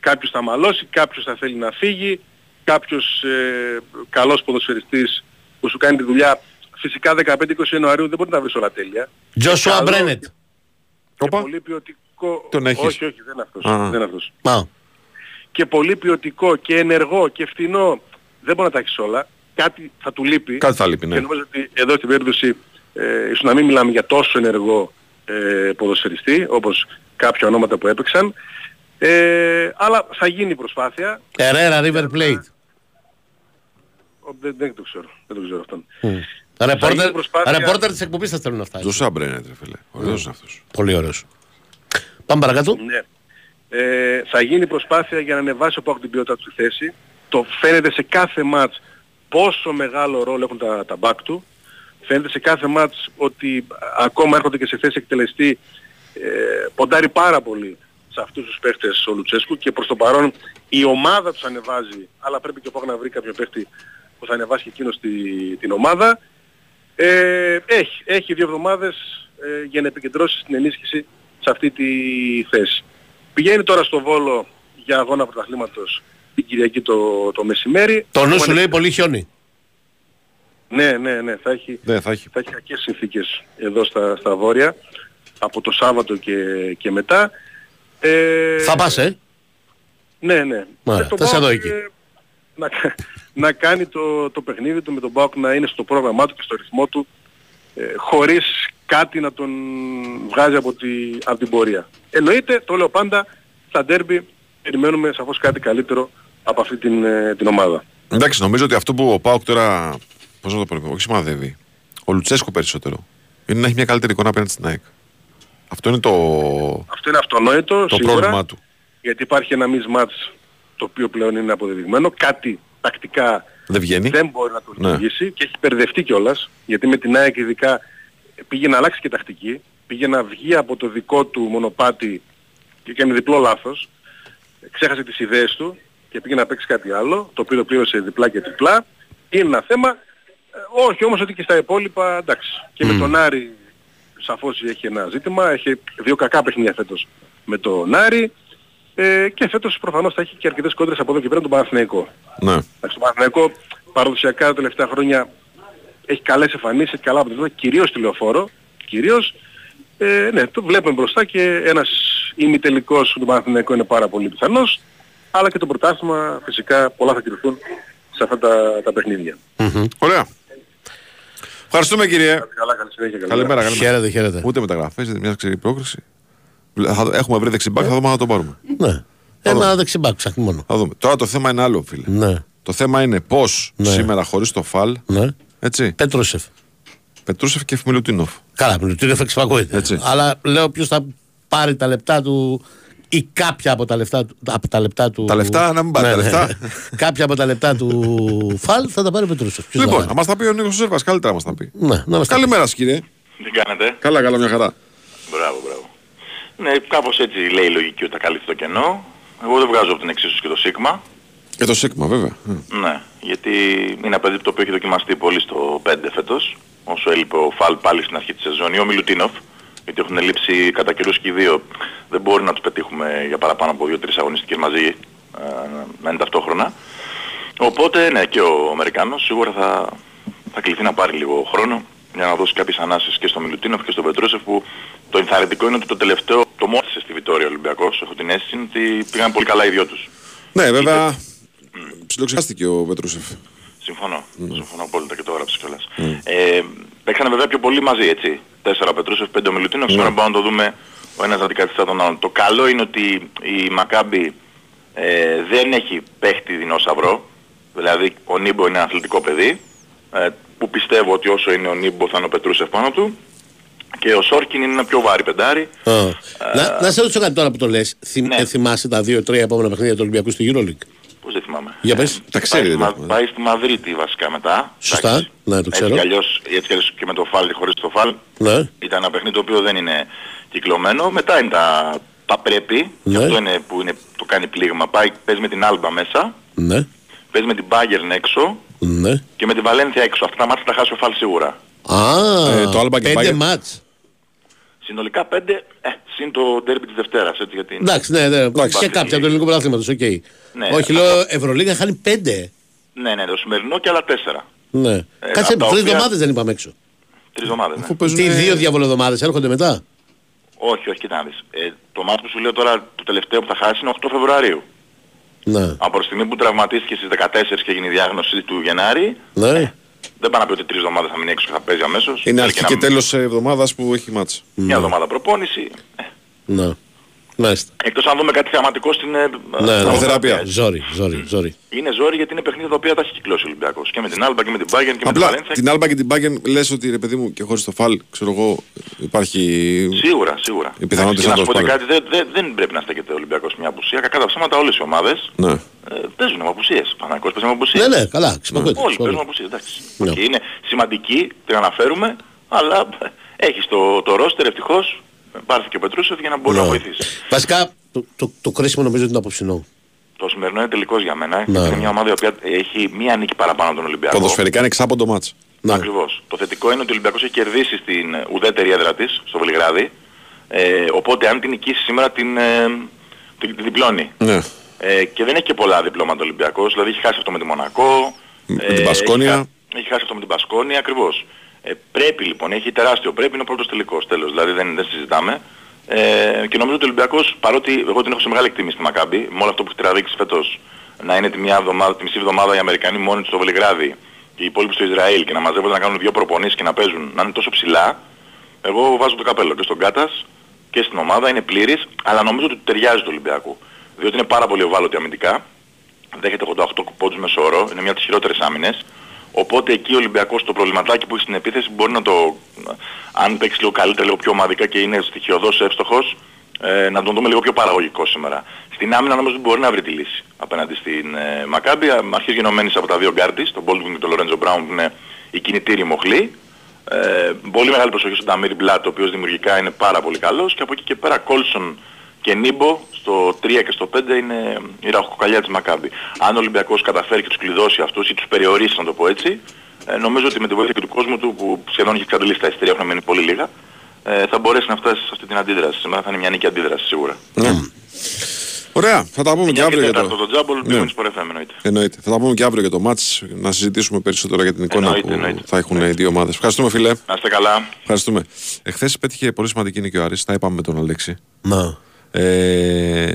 S19: Κάποιος θα μαλώσει, κάποιος θα θέλει να φύγει, κάποιος ε, καλός ποδοσφαιριστής που σου κάνει τη δουλειά. Φυσικά 15-20 Ιανουαρίου δεν μπορεί να τα βρεις όλα τέλεια.
S2: Τζόσουα
S19: Καλό
S2: Μπρένετ.
S19: Και πολύ ποιοτικό.
S1: Τον έχεις.
S19: Όχι, όχι, δεν είναι αυτός.
S1: Α.
S19: Δεν είναι αυτός.
S2: Α.
S19: Και πολύ ποιοτικό και ενεργό και φθηνό. Δεν μπορεί να τα έχεις όλα. Κάτι θα του λείπει.
S1: Κάτι θα λείπει, ναι.
S19: Και νομίζω ότι εδώ στην περίπτωση ε, ίσως να μην μιλάμε για τόσο ενεργό ε, ποδοσφαιριστή όπως κάποια ονόματα που έπαιξαν. Ε, αλλά θα γίνει η προσπάθεια.
S2: Ερέρα River Plate.
S19: Ο, δεν, δεν το ξέρω. Δεν το ξέρω αυτόν.
S2: Ρεπόρτερ,
S19: προσπάθεια-
S2: ρεπόρτερ της εκπομπής θα στέλνουν αυτά.
S1: Τζοσά Μπρένετ, ρε φίλε. Ωραίος είναι αυτός.
S2: Πολύ ωραίος. Πάμε παρακάτω.
S19: Ναι. Ε, θα γίνει προσπάθεια για να ανεβάσει ο Πάοκ την ποιότητα του στη θέση. Το φαίνεται σε κάθε μάτς πόσο μεγάλο ρόλο έχουν τα, τα back του. Φαίνεται σε κάθε μάτς ότι ακόμα έρχονται και σε θέση εκτελεστή ε, ποντάρει πάρα πολύ σε αυτούς τους παίχτες ο Λουτσέσκου και προς το παρόν η ομάδα τους ανεβάζει αλλά πρέπει και ο Πάοκ να βρει κάποιο παίχτη που θα ανεβάσει και εκείνος τη, την ομάδα. Ε, έχει, έχει δύο εβδομάδες ε, για να επικεντρώσει την ενίσχυση σε αυτή τη θέση. Πηγαίνει τώρα στο Βόλο για αγώνα πρωταθλήματος την Κυριακή το, το μεσημέρι.
S2: Το νου
S19: Ακόμα
S2: σου
S19: είναι-
S2: λέει πολύ χιόνι.
S19: Ναι, ναι, ναι. Θα έχει,
S1: Ναι, θα έχει.
S19: θα έχει κακές συνθήκες εδώ στα, στα βόρεια από το Σάββατο και, και μετά. Ε,
S2: Θα πας, ε;
S19: Ναι, ναι.
S2: Ωραία,
S19: Και το
S2: θα σε
S19: ΠΑΟΚ,
S2: δω εκεί.
S19: ε, Να, κα- να κάνει το, το παιχνίδι του με τον Μπάουκ να είναι στο πρόγραμμά του και στο ρυθμό του ε, χωρίς κάτι να τον βγάζει από, τη, από την πορεία. Εννοείται, το λέω πάντα, στα ντέρμπι περιμένουμε σαφώς κάτι καλύτερο από αυτή την, ε, την ομάδα.
S1: Εντάξει, νομίζω ότι αυτό που ο Πάοκ τώρα. Πώς να το πω, όχι σημαδεύει. Ο Λουτσέσκο περισσότερο. Είναι να έχει μια καλύτερη εικόνα απέναντι στην ΑΕΚ. Αυτό είναι το,
S19: Αυτό είναι αυτονόητο,
S1: το
S19: σίγουρα,
S1: πρόβλημά του.
S19: γιατί υπάρχει ένα mismatch το οποίο πλέον είναι αποδεδειγμένο. Κάτι τακτικά
S1: Δεν βγαίνει.
S19: δεν μπορεί να το
S1: Ναι.
S19: λειτουργήσει και έχει μπερδευτεί κιόλας γιατί με την ΑΕΚ ειδικά πήγε να αλλάξει και τακτική, πήγε να βγει από το δικό του μονοπάτι και έκανε διπλό λάθος, ξέχασε τις ιδέες του και πήγε να παίξει κάτι άλλο, το οποίο το πλήρωσε διπλά και τριπλά. Είναι ένα θέμα, ε, όχι όμως ότι και στα υπόλοιπα εντάξει. Και με τον Άρη σαφώς έχει ένα ζήτημα, έχει δύο κακά παιχνίδια φέτος με τον Άρη ε, και φέτος προφανώς θα έχει και αρκετές κόντρες από εδώ και πέρα τον Παναθηναϊκό.
S1: Ναι.
S19: Εντάξει, το Παναθηναϊκό παραδοσιακά τα τελευταία χρόνια έχει καλές εμφανίσεις, έχει καλά αποτελέσματα, κυρίως στη λεωφόρο, κυρίως. Ε, ναι, το βλέπουμε μπροστά και ένας ημιτελικός του Παναθηναϊκού είναι πάρα πολύ πιθανός, αλλά και το πρωτάθλημα φυσικά πολλά θα κρυφθούν σε αυτά τα, τα παιχνίδια.
S1: Ωραία. Ευχαριστούμε κύριε.
S19: Καλά, καλή συνέχεια. καλή
S1: Καλημέρα,
S19: μέρα.
S1: καλημέρα.
S2: Χαίρετε, χαίρετε.
S1: Ούτε μεταγραφές, είτε μια ξερή πρόκριση. Θα- Έχουμε βρει δεξιμπάκ, θα δούμε αν θα τον πάρουμε.
S2: Ναι. Ένα δεξιμπάκ ψάχνει μόνο.
S1: Θα δούμε. Τώρα το θέμα είναι άλλο, φίλε.
S2: Ναι.
S1: Το θέμα είναι πώς
S2: Ναι.
S1: σήμερα χωρίς το φαλ.
S2: Ναι.
S1: Έτσι.
S2: Πέτροσεφ.
S1: Πετρούσεφ και Φιμιλουτίνοφ.
S2: Καλά, Μιλουτίνοφ εξυπακούεται.
S1: Έτσι.
S2: Αλλά λέω ποιος θα πάρει τα λεπτά του ή κάποια από τα λεπτά του. Από τα λεπτά του
S1: Τα λεφτά, να μην πάρει
S2: Ναι,
S1: τα
S2: ναι.
S1: λεφτά.
S2: κάποια από τα λεπτά του Φαλ θα τα πάρει ο Πετρούσεφ. Ποιος θα
S1: Λοιπόν,
S2: πάρει;
S1: να μας τα πει ο Νίκος Σέρβας, καλύτερα να μας τα πει.
S2: Ναι, να μας τα πει.
S1: Καλημέρα, σας, κύριε.
S20: Τι κάνετε;
S1: Καλά, καλά, μια χαρά.
S20: Μπράβο, μπράβο. Ναι, κάπως έτσι λέει η λογική ότι θα καλύψει το κενό. Εγώ δεν βγάζω από την εξίσωση και το σίγμα.
S1: Και το ΣΥΚΜΑ, βέβαια.
S20: Ναι, γιατί είναι ένα παιδί το οποίο έχει δοκιμαστεί πολύ στο 5 φέτος. Όσο έλειπε ο Φαλ πάλι στην αρχή της σεζόν ή ο Μιλουτίνοφ. Γιατί έχουν λείψει κατά καιρούς και οι δύο. Δεν μπορεί να τους πετύχουμε για παραπάνω από 2-3 αγωνιστικές μαζί ε, να είναι ταυτόχρονα. Οπότε ναι, και ο Αμερικάνος σίγουρα θα, θα κληθεί να πάρει λίγο χρόνο για να δώσει κάποιες ανάσες και στο Μιλουτίνοφ και στο Πετρούσεφ που το ενθαρρυντικό είναι ότι το τελευταίο το μόλισε στη Βιτόρια ο Ολυμπιακός. Έχω την αίσθηση ότι πήγαν πολύ καλά οι δυο τους.
S1: Ναι, βέβαια. Ψιλοξεχάστηκε ο Πετρούσεφ.
S20: Συμφωνώ. Συμφωνώ απόλυτα και το έγραψες κιόλας. Ε, παίξανε βέβαια πιο πολύ μαζί, έτσι. Τέσσερα Πετρούσεφ, πέντε ο Μιλουτίνοφ. Σήμερα πάμε να το δούμε ο ένας να αντικαθιστά τον άλλον. Το καλό είναι ότι η Μακάμπη ε, δεν έχει παίχτη δεινόσαυρο. Δηλαδή ο Νίμπο είναι ένα αθλητικό παιδί. Ε, που πιστεύω ότι όσο είναι ο Νίμπο θα είναι ο Πετρούσεφ πάνω του. Και ο Σόρκιν είναι ένα πιο βάρη πεντάρι.
S2: Α. να, να σε ρωτήσω κάτι τώρα που το λες. Θυμ,
S20: Ναι.
S2: ε, θυμάσαι τα δύο-τρία επόμενα παιχνίδια του Ολυμπιακού στη EuroLeague;
S20: Πώς δεν θυμάμαι.
S2: Για πες.
S1: Τα ξέρει,
S20: πάει,
S1: δεν
S20: στη
S1: έχουμε.
S20: Μα- πάει στη Μαδρίτη βασικά μετά.
S2: Σωστά.
S20: Εντάξει.
S2: Ναι, το
S20: Έτσι
S2: ξέρω.
S20: κι αλλιώς, έτσι κι αλλιώς και με το φάλ και χωρίς το φάλ.
S2: Ναι.
S20: Ήταν ένα παιχνίδι το οποίο δεν είναι κυκλωμένο. Μετά είναι τα, τα πρέπει.
S2: Ναι.
S20: Και αυτό είναι που είναι, το κάνει πλήγμα. Πάει, παίζει με την Άλμπα μέσα.
S2: Ναι.
S20: Παίζει με την Bayern έξω.
S2: Ναι.
S20: Και με την Βαλένθια έξω. Αυτά τα ματς θα χάσει ο Φαλ σίγουρα.
S2: Α,
S1: Ε, το Alba και
S2: πέντε
S1: Bayern.
S2: ματς.
S20: Συνολικά πέντε, ε, συν το ντέρμπι της Δευτέρας. Έτσι, γιατί
S2: Εντάξει, ναι, ναι. Και
S20: Υπάρχει.
S2: κάποια από το ελληνικό πρωτάθλημα, οκ.
S20: Ναι,
S2: Όχι, λέω Ευρωλίγα χάνει πέντε.
S20: Ναι, ναι, το σημερινό και άλλα τέσσερα.
S2: Ναι.
S20: Ε,
S2: Κάτσε,
S20: από τα
S2: τρεις
S20: οποία-
S2: εβδομάδες δεν είπαμε έξω.
S20: Τρεις εβδομάδες. Ναι.
S2: Τι δύο διαβολοδομάδες έρχονται μετά;
S20: Όχι, όχι, κοίτα να δεις. Ε, το μάτι που σου λέω τώρα, το τελευταίο που θα χάσει είναι 8 Φεβρουαρίου.
S2: Ναι.
S20: Από τη στιγμή που τραυματίστηκε στις 14 και έγινε η διάγνωση του Γενάρη,
S2: Ναι.
S20: Δεν πάει να πει ότι τρεις εβδομάδες θα μείνει έξω και θα παίζει αμέσως.
S1: Είναι
S20: Θέλει
S1: αρχή
S20: να-
S1: και τέλος εβδομάδας που έχει μάτς.
S20: Μια εβδομάδα προπόνηση.
S2: Ναι. Μάλιστα.
S20: Εκτός αν δούμε κάτι θεαματικό στην... ε,
S2: Ναι,
S20: ε,
S2: ναι.
S20: θεραπεία.
S2: Ζόρι, ζόρι, ζόρι.
S20: Είναι ζόρι γιατί είναι παιχνίδια τα οποία τα έχει κυκλώσει ο Ολυμπιακός. Και με την Άλμπα και με την Bayern και με την
S1: Απλά
S20: Βαλένθια.
S1: την Άλμπα και την Bayern λες ότι ρε παιδί μου και χωρίς το φάλ, ξέρω εγώ, υπάρχει...
S20: Σίγουρα, σίγουρα.
S1: Οι πιθανότητες
S20: και
S1: να
S20: να
S1: το
S20: σου πω και
S1: σπάνε.
S20: κάτι, δεν, δεν, δεν πρέπει να στέκεται ο Ολυμπιακός μια απουσία. Κακά τα ψέματα όλες οι ομάδες
S1: Ναι.
S20: ε, παίζουν με απουσίες. Παναγικός παίζει με απουσίες.
S2: Ναι, ναι, καλά, ξυπακούεται.
S20: Όλοι παίζουν με απουσίες, εντάξει.
S2: Ναι.
S20: Και είναι σημαντική, την αναφέρουμε, αλλά έχεις το, το ρόστερ ευτυχώς, πάρθηκε ο Πετρούσεφ για να μπορεί
S2: Ναι.
S20: να βοηθήσει.
S2: Βασικά, το, το, το κρίσιμο νομίζω ότι είναι το απόψινό.
S20: Το σημερινό είναι τελικός για μένα.
S2: Ναι.
S20: Είναι μια ομάδα η οποία έχει μία νίκη παραπάνω από τον Ολυμπιακό.
S1: Ποδοσφαιρικά είναι εξάποντο μάτς.
S2: Ναι.
S20: Ακριβώς. Το θετικό είναι ότι ο Ολυμπιακός έχει κερδίσει στην ουδέτερη έδρα της, στο Βελιγράδι. Ε, οπότε αν την νικήσει σήμερα την, ε, την, την διπλώνει.
S1: Ναι.
S20: Ε, και δεν έχει και πολλά διπλώματα ο Ολυμπιακός. Δηλαδή έχει χάσει αυτό με τη Μονακό.
S1: Με την Πασκόνια.
S20: Έχει, χα- έχει χάσει αυτό με την Πασκόνια ακριβώς. Ε, πρέπει λοιπόν, έχει τεράστιο πρέπει, είναι ο πρώτος τελικός τέλος. Δηλαδή δεν, δεν συζητάμε. Ε, και νομίζω ότι ο Ολυμπιακός, παρότι εγώ την έχω σε μεγάλη εκτίμηση στη Μακάμπη, με όλο αυτό που έχει τραβήξει φέτος, να είναι τη, μια εβδομάδα, τη μισή εβδομάδα οι Αμερικανοί μόνοι τους στο Βελιγράδι και οι υπόλοιποι στο Ισραήλ και να μαζεύονται να κάνουν δύο προπονήσεις και να παίζουν, να είναι τόσο ψηλά, εγώ βάζω το καπέλο και στον Κάτας και στην ομάδα, είναι πλήρης, αλλά νομίζω ότι του ταιριάζει του Ολυμπιακού. Διότι είναι πάρα πολύ ευάλωτη αμυντικά, δέχεται 88 πόντους μέσω όρο, είναι μια από τις χειρότερες άμυνες. Οπότε εκεί ο Ολυμπιακός το προβληματάκι που έχει στην επίθεση μπορεί να το, αν παίξει λίγο καλύτερα, λίγο πιο ομαδικά και είναι στοιχειοδός εύστοχος, ε, να τον δούμε λίγο πιο παραγωγικό σήμερα. Στην άμυνα νομίζω ότι μπορεί να βρει τη λύση απέναντι στην ε, Μακάμπη, αρχής γενομένης από τα δύο γκάρτις, τον Baldwin και τον Lorenzo Brown που είναι οι κινητήροι μοχλοί. Ε, πολύ μεγάλη προσοχή στον Ταμίρ Μπλάτ, ο οποίος δημιουργικά είναι πάρα πολύ καλός και από εκεί και πέρα Κόλσον και Νίμπο στο 3 και στο 5 είναι η ραχοκοκαλιά της Μακάμπη. Αν ο Ολυμπιακός καταφέρει και τους κλειδώσει αυτούς ή τους περιορίσει να το πω έτσι, ε, νομίζω ότι με τη βοήθεια και του κόσμου του που σχεδόν έχει εξαντλήσει τα εισιτήρια, έχουν μείνει πολύ λίγα, ε, θα μπορέσει να φτάσει σε αυτή την αντίδραση. Σήμερα θα είναι μια νίκη αντίδραση σίγουρα.
S1: Ναι. Ωραία, θα τα πούμε και αύριο για
S20: τέταρτο
S1: το...
S20: το τζάμπολ,
S1: Ναι.
S20: ναι. σπορ FM εννοείται.
S1: Εννοείται. Θα τα πούμε και αύριο για το μάτς, να συζητήσουμε περισσότερο για την εικόνα
S20: Εννοείται,
S1: που
S20: εννοείται.
S1: θα έχουν οι δύο ομάδες. Ευχαριστούμε φίλε.
S20: Να είστε καλά.
S1: Ευχαριστούμε. Εχθές πέτυχε πολύ σημαντική νίκη ο Άρης, τα είπαμε με τον Αλέξη.
S2: Να.
S1: Ε,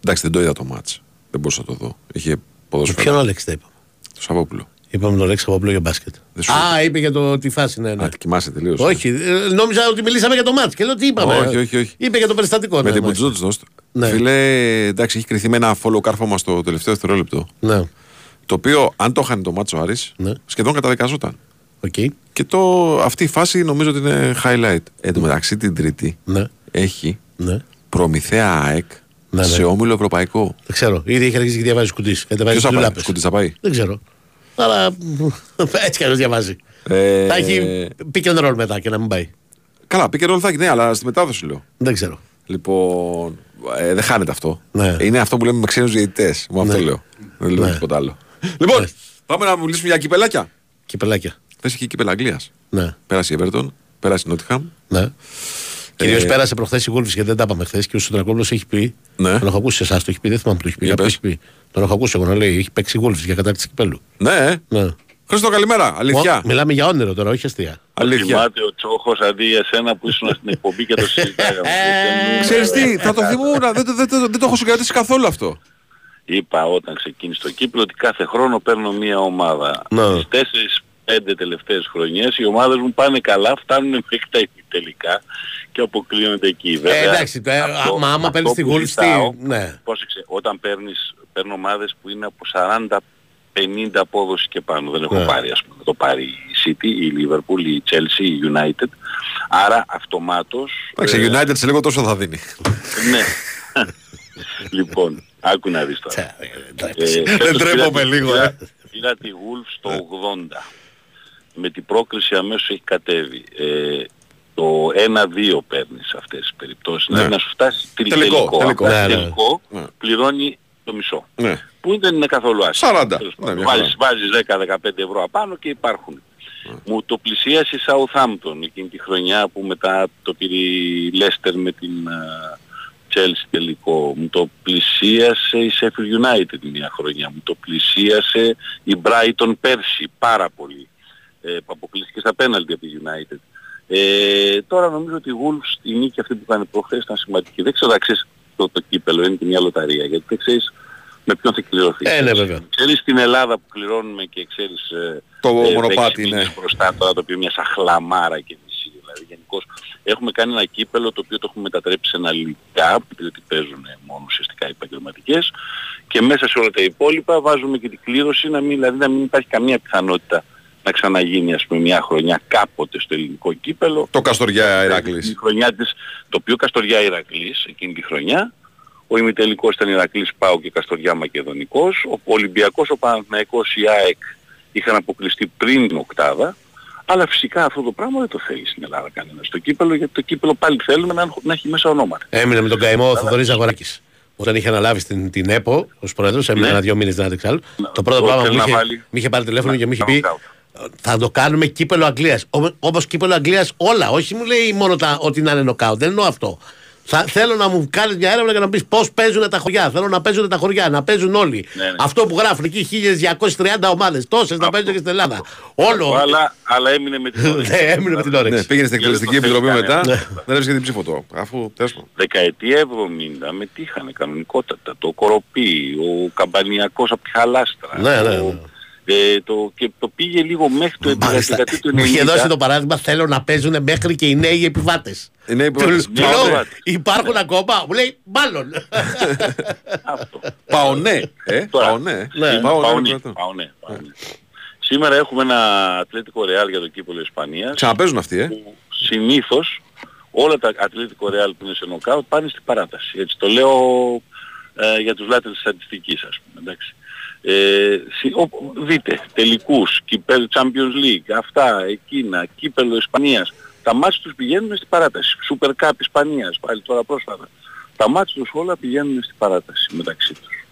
S1: εντάξει, δεν το είδα το μάτς. Δεν μπορούσα να το δω. Είχε ποδόσφαιρο.
S2: Ποιον Άλεξ τα είπαμε;
S1: Το Σαββόπουλο.
S2: Είπαμε τον Λέξη Παπαπλό για μπάσκετ.
S1: σου
S2: Α, είπε για το, τη φάση, ναι, ναι.
S1: Α, κοιμάσαι τελείως.
S2: Όχι, ε, νόμιζα ότι μιλήσαμε για το μάτς και λέω τι είπαμε;
S1: Όχι, όχι, όχι.
S2: Είπε για το περιστατικό.
S1: Με
S2: ναι,
S1: την
S2: μάλιστα.
S1: Μπουτζούτζ
S2: Ναι.
S1: Φίλε, εντάξει, έχει κρυθεί με ένα follow κάρφωμα στο τελευταίο δευτερόλεπτο.
S2: Ναι.
S1: Το οποίο, αν το χάνει το μάτσο Άρης, σχεδόν καταδικαζόταν.
S2: Okay.
S1: Και το, αυτή η φάση νομίζω ότι είναι highlight. Εν τω μεταξύ την Τρίτη
S2: Ναι.
S1: έχει
S2: Ναι.
S1: Προμηθέα ΑΕΚ
S2: Ναι, ναι.
S1: σε όμιλο ευρωπαϊκό.
S2: Δεν ξέρω. Ήδη έχει αρχίσει και διαβάζει κουτί. Κατεβάζει
S1: Ποιος θα πάει,
S2: ντουλάπες.
S1: Σκούτης θα πάει;
S2: Δεν ξέρω. Αλλά έτσι κι αλλιώς διαβάζει.
S1: Ε,
S2: Θα έχει pick and roll μετά και να μην πάει.
S1: Καλά, πήγε ρόλο θα έχει, ναι, αλλά στη μετάδοση λέω.
S2: Δεν ξέρω.
S1: Λοιπόν, ε, δεν χάνεται αυτό.
S2: Ναι.
S1: Είναι αυτό που λέμε με ξένους διαιτητές. Μου αυτό
S2: Ναι.
S1: λέω. Δεν λέω
S2: Ναι.
S1: τίποτα άλλο. Λοιπόν, πάμε να μιλήσουμε για κυπελάκια.
S2: Κυπελάκια.
S1: Θες και κύπελα Αγγλίας.
S2: Ναι.
S1: Πέρασε η Everton, πέρασε η Νότιχαμ.
S2: Ναι. Κυρίως
S1: Ε,
S2: πέρασε προχθές η Γούλφη γιατί δεν τα είπαμε χθες και ο Σωτρακόπουλο έχει πει.
S1: Ναι.
S2: Τον έχω ακούσει εσάς, το έχει πει, δεν θυμάμαι που το έχει πει.
S1: Για
S2: κάποιος έχει πει. Τον έχω ακούσει εγώ να λέει: Έχει παίξει η Γούλφη για κατάκτηση κυπέλου.
S1: Ναι.
S2: ναι.
S1: Χρήστο, καλημέρα. Αλήθεια.
S2: Ω, μιλάμε για όνειρο τώρα, όχι αστεία.
S1: Αλήθεια.
S21: Θυμάται ο Τσόχος αντί για σένα που ήσουν στην εκπομπή και το συζητάγαμε.
S1: Ξέρεις τι, θα το θυμούμουν, δεν, το- δεν, το- δεν το έχω συγκρατήσει καθόλου αυτό.
S21: Είπα όταν ξεκίνησε το κύπλο ότι κάθε χρόνο παίρνω μία ομάδα.
S2: Ναι.
S21: Τις τέσσερις πέντε τελευταίες χρονιές οι ομάδες μου πάνε καλά, φτάνουν μέχρι τα τελικά και αποκλείονται εκεί. Βέβαια,
S2: Ε, εντάξει, το, ε,
S21: αυτό-
S2: μα άμα
S21: αυτό
S2: παίρνεις τη
S21: που
S2: Γούλφη.
S21: ζητάω,
S2: Ναι.
S21: Πρόσεξε, όταν παίρνεις, παίρνω ομάδες που είναι από 40 50 απόδοση και πάνω. Δεν έχω
S1: Ναι.
S21: πάρει ας πούμε. Το πάρει η City, η Liverpool, η Chelsea, η United. Άρα αυτομάτως...
S1: Εντάξει,
S21: ε,
S1: United σε λίγο τόσο θα δίνει.
S21: ναι. λοιπόν, άκου να δεις τώρα. Ε,
S1: Δεν
S21: φέτος
S1: τρέπομαι
S21: πήρα-
S1: λίγο,
S21: πήρα-
S1: ε.
S21: Πήρα τη Wolves το 80. Με την πρόκληση αμέσως έχει κατέβει. Ε, το 1-2 παίρνεις σε αυτές τις περιπτώσεις.
S1: Ναι.
S21: Δηλαδή να σου φτάσει τρι-
S1: Τελικό,
S21: τελικό.
S1: τελικό.
S21: Αν φτάσει
S1: Ναι, ναι.
S21: τελικό,
S1: Ναι.
S21: πληρώνει το μισό.
S1: Ναι.
S21: Που δεν είναι καθόλου άσχημο.
S1: 40.
S21: Τέλος
S1: Ναι,
S21: πάντων.
S1: μια χαρά.
S21: βάζεις, βάζεις 10-15 ευρώ απάνω και υπάρχουν. Μου το πλησίασε η Southampton εκείνη τη χρονιά που μετά το πήρε η Leicester με την α, Chelsea τελικό. Μου το πλησίασε η Sheffield United μια χρονιά. Μου το πλησίασε η Brighton πέρσι πάρα πολύ. Ε, που αποκλείστηκε στα πέναλτι από τη United. Ε, τώρα νομίζω ότι η Wolves η νίκη αυτή που κάνει προχθές ήταν σημαντική. Δεν ξέρω αν ξέρεις το, το κύπελο, είναι και μια λοταρία γιατί δεν ξέρεις με ποιον θα κληρωθεί.
S2: Ε, ναι, βέβαια.
S21: Ξέρεις στην Ελλάδα που κληρώνουμε και ξέρεις ε,
S1: Το
S21: ε,
S1: μονοπάτι,
S21: δέξι
S1: ναι.
S21: μήνες μπροστά τώρα το οποίο είναι μια σαχλαμάρα και μισή. Δηλαδή γενικώς έχουμε κάνει ένα κύπελο το οποίο το έχουμε μετατρέψει σε ένα λιτά διότι παίζουν μόνο ουσιαστικά οι επαγγελματικές και μέσα σε όλα τα υπόλοιπα βάζουμε και την κλήρωση να μην, δηλαδή να μην υπάρχει καμία πιθανότητα να ξαναγίνει ας πούμε μια χρονιά κάποτε στο ελληνικό κύπελο.
S1: Το Καστοριά Ηράκλης.
S21: Η χρονιά της, το οποίο Καστοριά Ηρακλής εκείνη τη χρονιά. Ο ημιτελικός ήταν Ηρακλής Πάου και Καστοριά Μακεδονικός. Ο Ολυμπιακός, ο Παναθηναϊκός, η ΑΕΚ είχαν αποκλειστεί πριν την οκτάδα. Αλλά φυσικά αυτό το πράγμα δεν το θέλει στην Ελλάδα κανένας στο κύπελο, γιατί το κύπελο πάλι θέλουμε να, να έχει μέσα ονόματα.
S2: Έμεινε με τον καημό ο Θοδωρής Αγοράκης. Όταν είχε αναλάβει την, την ΕΠΟ ως πρόεδρος, έμεινε
S21: Ναι.
S2: ένα-δύο μήνες δεν άντεξε άλλο. Το πρώτο
S21: το
S2: πράγμα που
S21: θέλει
S2: μου
S21: να
S2: είχε,
S21: βάλει.
S2: μ' είχε πάρει τηλέφωνο και μου είχε
S21: Να
S2: πει
S21: knockout.
S2: Θα το κάνουμε κύπελο Αγγλίας. Ω- Όπως κύπελο Αγγλίας όλα. Όχι μου λέει μόνο τα, ότι να είναι νοκάουτ. Δεν εννοώ αυτό. Θα, θέλω να μου κάνεις μια έρευνα και να μου πεις πώς παίζουν τα χωριά. Θέλω να παίζουν τα χωριά, να παίζουν όλοι.
S21: Ναι, ναι.
S2: Αυτό που γράφουν εκεί 1230 ομάδες. Τόσες να παίζουν και στην Ελλάδα. Όλο.
S21: Αλλά, αλλά έμεινε με την όρεξη.
S2: Ναι, έμεινε με την όρεξη.
S1: Ναι, πήγαινε στην
S21: Γιατί
S1: εκτελεστική
S21: το θέλει
S1: επιτροπή μετά.
S21: κανένας.
S1: Δεν έβρισκε την ψήφο του. Αφού τέλος πάντων.
S21: Δεκαετία 70 μετήχανε κανονικότατα το Κοροπή, ο Καμπανιακός από τη Χαλάστρα.
S2: Ναι, ναι,
S21: ο-
S2: ναι.
S21: Ε, το, και το πήγε λίγο μέχρι το
S2: Μάλιστα.
S21: δεκαετία του 90.
S2: Μου είχε δώσει το παράδειγμα, θέλω να παίζουν μέχρι και οι νέοι επιβάτες.
S1: Οι νέοι
S2: Του
S1: επιβάτες.
S2: του
S21: Ναι,
S2: λέω,
S21: επιβάτες.
S2: υπάρχουν ακόμα. Μου λέει, μάλλον.
S1: Πάω ναι. Ε,
S21: Τώρα,
S1: πάω ναι.
S2: Ναι.
S1: Πάω
S21: Πάω
S1: ναι.
S21: ναι, πάω ναι, πάω ναι. Σήμερα έχουμε ένα Ατλέτικο Ρεάλ για το κύπελο Ισπανίας.
S1: Ξαναπέζουν αυτοί, ε.
S21: που συνήθως όλα τα Ατλέτικο Ρεάλ που είναι σε νοκάουτ πάνε στην παράταση. Έτσι το λέω ε, για τους λάτρες της στατιστικής ας πούμε. Εντάξει. Ε, συ- ο- δείτε, τελικούς, κυπέλο Champions League, αυτά, εκείνα, κύπελο Ισπανίας. Τα μάτια τους πηγαίνουν στην παράταση. Super Cup Ισπανίας, πάλι τώρα πρόσφατα. Τα μάτια τους όλα πηγαίνουν στην παράταση μεταξύ τους.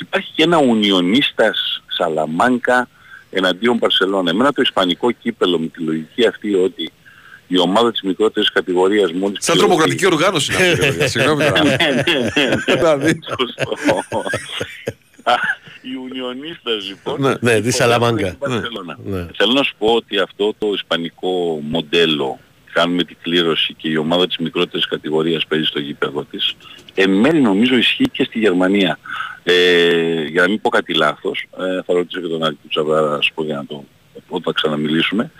S21: Υπάρχει και ένα ουνιονίστας Σαλαμάνκα εναντίον Παρσελώνα. Εμένα το ισπανικό κύπελο με τη λογική αυτή ότι η ομάδα της μικρότερης κατηγορίας μόλις...
S1: Σαν
S21: πληρωθεί-
S1: τρομοκρατική οργάνωση είναι αυτή. ρε. Συγγνώμη τώρα.
S21: ναι, ναι, ναι.
S1: Δηλαδή.
S21: Σωστό. Α, Οι Ουνιονίστες λοιπόν.
S1: Ναι,
S2: ναι, της
S21: υπογράφουν
S2: Σαλαμάνκα.
S21: την Μπαρσελόνα.
S2: Ναι.
S21: Θέλω να σου πω ότι αυτό το ισπανικό μοντέλο κάνουμε την κλήρωση και η ομάδα της μικρότερης κατηγορίας παίζει στο γήπεδο της εν μέρει νομίζω ισχύει και στη Γερμανία. Ε, για να μην πω κάτι λάθος, ε, θα ρωτήσω και τον Άκη Τσαβρά να σου πω για να το όταν ξαναμιλήσουμε.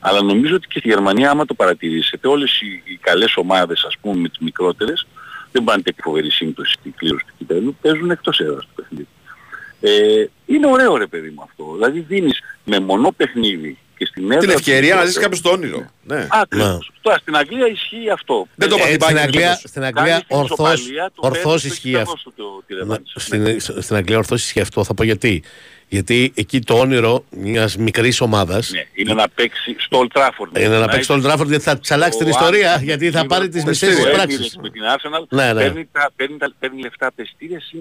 S21: Αλλά νομίζω ότι και στη Γερμανία άμα το παρατηρήσετε όλες οι, οι καλές ομάδες ας πούμε με τις μικρότερες δεν πάνε τέτοια φοβερή σύμπτωση στην κλήρωση του κυπέλου, παίζουν εκτός έδρας του παιχνίδι. Ε, είναι ωραίο ρε παιδί μου αυτό. Δηλαδή δίνεις με μονό παιχνίδι και στην έδρα...
S1: Την
S21: του
S1: ευκαιρία να
S21: μικρότερου-
S1: ζεις κάποιος το όνειρο. Ναι.
S21: Ακριβώς. Τώρα στην Αγγλία ισχύει αυτό.
S1: Δεν το
S21: Ε,
S1: είπα,
S2: Ε,
S1: Χτυπάει
S2: στην
S1: και
S2: Αγγλία,
S1: αυτός.
S2: στην Αγγλία
S21: κάνεις την
S2: ορθώς,
S21: ισοπαλία, το
S2: ορθώς
S21: παίρνεις,
S2: ισχύει
S21: έχεις
S2: αυτό.
S21: δώσει το- τη
S2: Ναι,
S21: ρεβάνς.
S2: Στην, στην Αγγλία ορθώς ισχύει αυτό. Θα πω γιατί. Γιατί εκεί το όνειρο μιας μικρής ομάδας
S21: Ναι, είναι να παίξει στο Old Trafford.
S2: είναι να
S21: Να
S2: παίξει στο Old Trafford γιατί θα της αλλάξει την
S21: Ο
S2: ιστορία
S21: Άρης,
S2: γιατί θα
S21: Liverpool,
S2: πάρει τις
S21: το
S2: μισές
S21: Emirates
S2: πράξεις.
S21: Με την Arsenal
S2: Ναι, ναι.
S21: παίρνει, τα, παίρνει, τα, παίρνει λεφτά από εστίες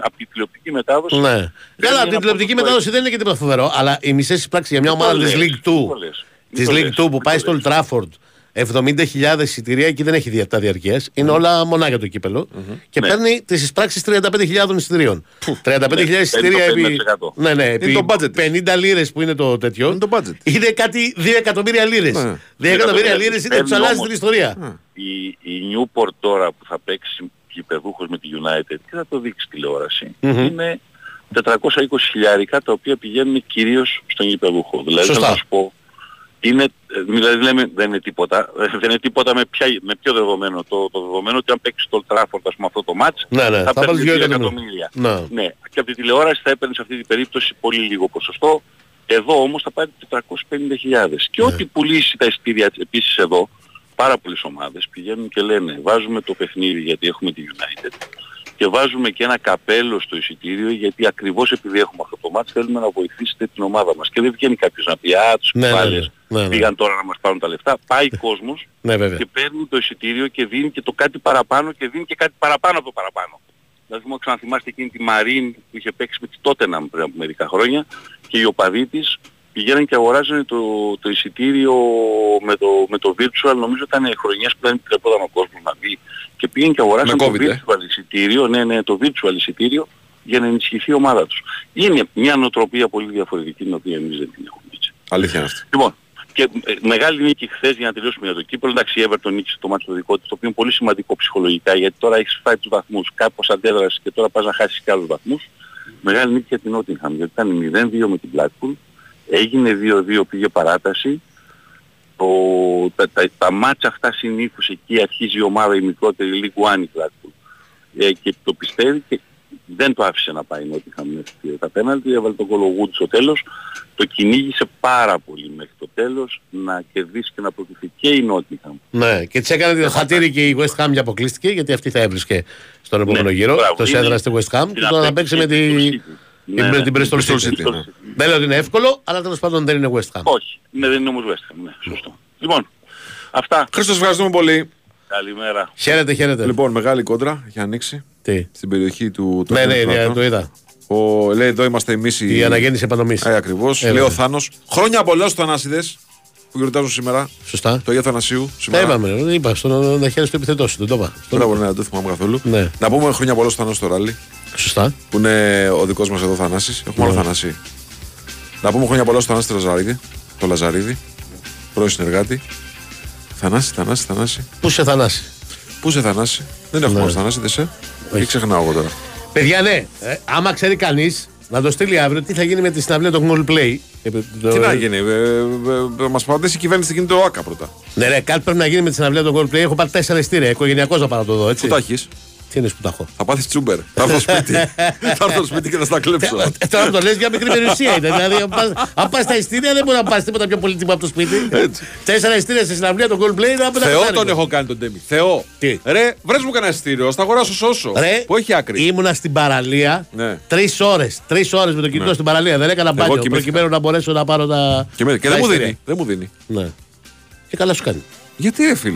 S21: από τη τηλεοπτική μετάδοση.
S2: Ναι.
S21: Παίρνει
S2: Καλά,
S21: ένα
S2: την τηλεοπτική
S21: ποσοστό
S2: μετάδοση δεν είναι και τίποτα φοβερό, αλλά οι μισές πράξεις για μια
S21: Μην το
S2: ομάδα της
S21: λες,
S2: League
S21: μην
S2: 2
S21: το λες, μην
S2: της
S21: το
S2: League
S21: λες,
S2: 2 που
S21: μην
S2: πάει
S21: το
S2: στο
S21: λες.
S2: Old Trafford 70.000 εισιτηρία εκεί δεν έχει διατά διαρκείας είναι όλα μονάχα το κύπελο και
S21: Ναι.
S2: παίρνει τις εισπράξεις 35.000 εισιτηρίων 35.000
S21: Ναι,
S2: εισιτήρια
S21: παίρνει το
S2: επί,
S21: 50%.
S2: ναι, ναι, επί
S1: το budget της.
S2: 50 λίρες που είναι το τέτοιο
S1: Είναι το budget.
S2: είναι κάτι 2 εκατομμύρια λίρες
S1: Ναι.
S2: 2 εκατομμύρια
S21: Παίρνει
S2: λίρες είναι τους αλλάζει
S21: όμως.
S2: την ιστορία
S21: Η, η Newport τώρα που θα παίξει γηπεδούχος με τη United και θα το δείξει τηλεόραση;
S2: Μμμ.
S21: είναι 420 χιλιάρικα τα οποία πηγαίνουν κυρίως στον γηπεδούχο. Δηλαδή
S2: Σωστά.
S21: θέλω να σου πω Είναι, ε, δηλαδή λέμε δεν είναι τίποτα. Δεν είναι τίποτα με, ποια, με ποιο δεδομένο. Το, το δεδομένο ότι αν παίξεις το Old Trafford ας πούμε αυτό το match
S2: Ναι, ναι, θα
S21: παίρνει
S2: βάλεις δύο
S21: 2
S2: εκατομμύρια.
S21: εκατομμύρια.
S2: Ναι.
S21: Ναι. Και από τη τηλεόραση θα έπαιρνες σε αυτή την περίπτωση πολύ λίγο ποσοστό. Εδώ όμως θα πάρει 450.000. Και ό,τι πουλήσει τα εισιτήρια επίσης εδώ, πάρα πολλές ομάδες πηγαίνουν και λένε βάζουμε το παιχνίδι γιατί έχουμε τη United και βάζουμε και ένα καπέλο στο εισιτήριο γιατί ακριβώς επειδή έχουμε αυτό το μάτς θέλουμε να βοηθήσετε την ομάδα μας. Και δεν βγαίνει κάποιος να πει α, τους
S2: Ναι, ναι,
S21: κουβάλες
S2: ναι, ναι, ναι.
S21: πήγαν τώρα να μας πάρουν τα λεφτά. Πάει κόσμος
S2: Ναι, βέβαια.
S21: και παίρνει το εισιτήριο και δίνει και το κάτι παραπάνω και δίνει και κάτι παραπάνω από το παραπάνω. Δηλαδή μου ξαναθυμάστε εκείνη τη Μαρίν που είχε παίξει με τη Τότεναμ πριν από μερικά χρόνια και οι οπαδοί της πηγαίναν και αγοράζανε το, το εισιτήριο με το, με το virtual, νομίζω ήταν χρονιές που δεν επιτρεπόταν ο κόσμος να δει και πήγαν και αγοράσαν
S1: Με
S21: το
S1: COVID, ε.
S21: virtual εισιτήριο, ναι, ναι, το virtual εισιτήριο για να ενισχυθεί η ομάδα τους. Είναι μια νοοτροπία πολύ διαφορετική την οποία εμείς δεν την έχουμε έτσι.
S1: Αλήθεια είναι αυτή.
S21: Λοιπόν, και ε, μεγάλη νίκη χθες για να τελειώσουμε για το κύπελο. Εντάξει, η Everton νίκησε το μάτι το δικό της, το οποίο είναι πολύ σημαντικό ψυχολογικά, γιατί τώρα έχεις φάει τους βαθμούς, κάπως αντέδρασες και τώρα πας να χάσεις και άλλους βαθμούς. Μεγάλη νίκη για την Nottingham, γιατί ήταν 0-2 με την Blackpool, έγινε 2-2, πήγε παράταση. Το, τα, τα, τα μάτσα αυτά συνήθως εκεί αρχίζει η ομάδα η μικρότερη League One η Blackpool. Ε, και το πιστεύει και δεν το άφησε να πάει η Nottingham μέχρι τα πέναλτι, έβαλε τον κολογού στο τέλος, το κυνήγησε πάρα πολύ μέχρι το τέλος να κερδίσει και να προκριθεί και η Nottingham.
S2: Ναι, και τη έκανε το χατήρι και η West Ham και αποκλείστηκε γιατί αυτή θα έβρισκε στον επόμενο
S21: Ναι,
S2: γύρο.
S21: μπράβο,
S2: Το
S21: είναι-
S2: έδρα στη West Ham και
S21: είναι
S2: τώρα να
S21: απ'
S2: παίξει
S21: έξω
S2: με,
S21: και
S2: τη...
S21: το City.
S2: με
S21: Ναι,
S2: την
S21: ναι,
S2: Bristol
S21: Bristol
S2: City.
S21: City, ναι.
S2: Δεν λέω ότι είναι εύκολο, αλλά τέλος πάντων δεν είναι West Ham.
S21: Όχι, ναι, δεν είναι όμως West Ham, ναι, σωστό. Λοιπόν, αυτά.
S1: Χρήστος, ευχαριστούμε πολύ.
S21: Καλημέρα.
S2: Χαίρετε, χαίρετε.
S1: Λοιπόν, μεγάλη κόντρα για ανοίξει.
S2: Τι;
S1: Στην περιοχή του του
S2: Ναι, ναι,
S1: Αθηνικού
S2: ναι,
S1: Στρατού.
S2: το είδα.
S1: Ο, λέει εδώ είμαστε εμείς οι.
S2: Η αναγέννηση επανομής.
S1: Ε, ακριβώς.
S2: Ε,
S1: λέει ο
S2: βέβαια.
S1: Θάνος. Χρόνια πολλά στους Θανάσιδες που γιορτάζουν σήμερα.
S2: Σωστά.
S1: Το Αγίου Θανασίου
S2: Τα
S1: σήμερα.
S2: είπαμε, δεν είπα, στον να χέρι του επιθετό σου, δεν το είπα. Στον-
S1: Μπράβο, ναι, δεν το θυμάμαι καθόλου.
S2: Ναι.
S1: Να πούμε χρόνια πολλά στο Θανάσι στο ράλι.
S2: Σωστά.
S1: Που είναι ο δικός μας εδώ Θανάσης. Έχουμε άλλο
S2: Ναι.
S1: Θανάση. Να πούμε χρόνια πολλά στο Θανάση το Λαζαρίδη. Το Λαζαρίδη. Πρώην συνεργάτη. Θανάση, Θανάση, Θανάση.
S2: Πού σε θανάσει.
S1: Πού σε Θανάση; Δεν έχουμε
S2: Ναι.
S1: ναι. Θανάση, δεν σε. Τι ξεχνάω εγώ τώρα.
S2: Παιδιά, ναι, ε, άμα ξέρει κανείς να το στείλει αύριο, τι θα γίνει με τη συναυλία των Google Play. Ε, το-
S1: Τι να γίνει, ε, ε, ε, μας απαντήσει η κυβέρνηση τι γίνεται το ΟΑΚΑ πρώτα.
S2: Ναι, ναι, κάτι πρέπει να γίνει με τη συναυλία των Google Play. Έχω πάρει τέσσερα ειστήρια. Οικογενειακό να πάω να το δω, έτσι.
S1: Πού τα έχεις.
S2: Τι είναι που τα έχω;
S1: Θα πάθεις τσούμπερ. Θα έρθω στο σπίτι. θα έρθω στο σπίτι και θα στα κλέψω.
S2: Ε, Τώρα το λες για μικρή περιουσία είναι. Δηλαδή, αν πας- αν πας στα ειστήρια δεν μπορεί να πας τίποτα πιο πολύτιμο από το σπίτι. Τέσσερα ειστήρια στη συναυλία των Gold Play να πέντε
S1: Θεό
S2: χιλιάρικα.
S1: τον έχω κάνει τον Τέμι. Θεό.
S2: Τι;
S1: Ρε, βρες μου κανένα εισιτήριο. Θα αγοράσω σώσο.
S2: Ρε,
S1: Που έχει άκρη.
S2: Ήμουνα στην παραλία
S1: Ναι.
S2: τρεις ώρες. Τρεις ώρες με το κινητό
S1: Ναι.
S2: στην παραλία. Δεν έκανα μπάνιο
S1: κοιμήθηκα.
S2: προκειμένου να μπορέσω να πάρω τα.
S1: Και, με- και
S2: τα
S1: δεν μου
S2: ειστήρια.
S1: δίνει. Δεν μου δίνει.
S2: Ναι. Και καλά σου κάνει.
S1: Γιατί ρε φίλε;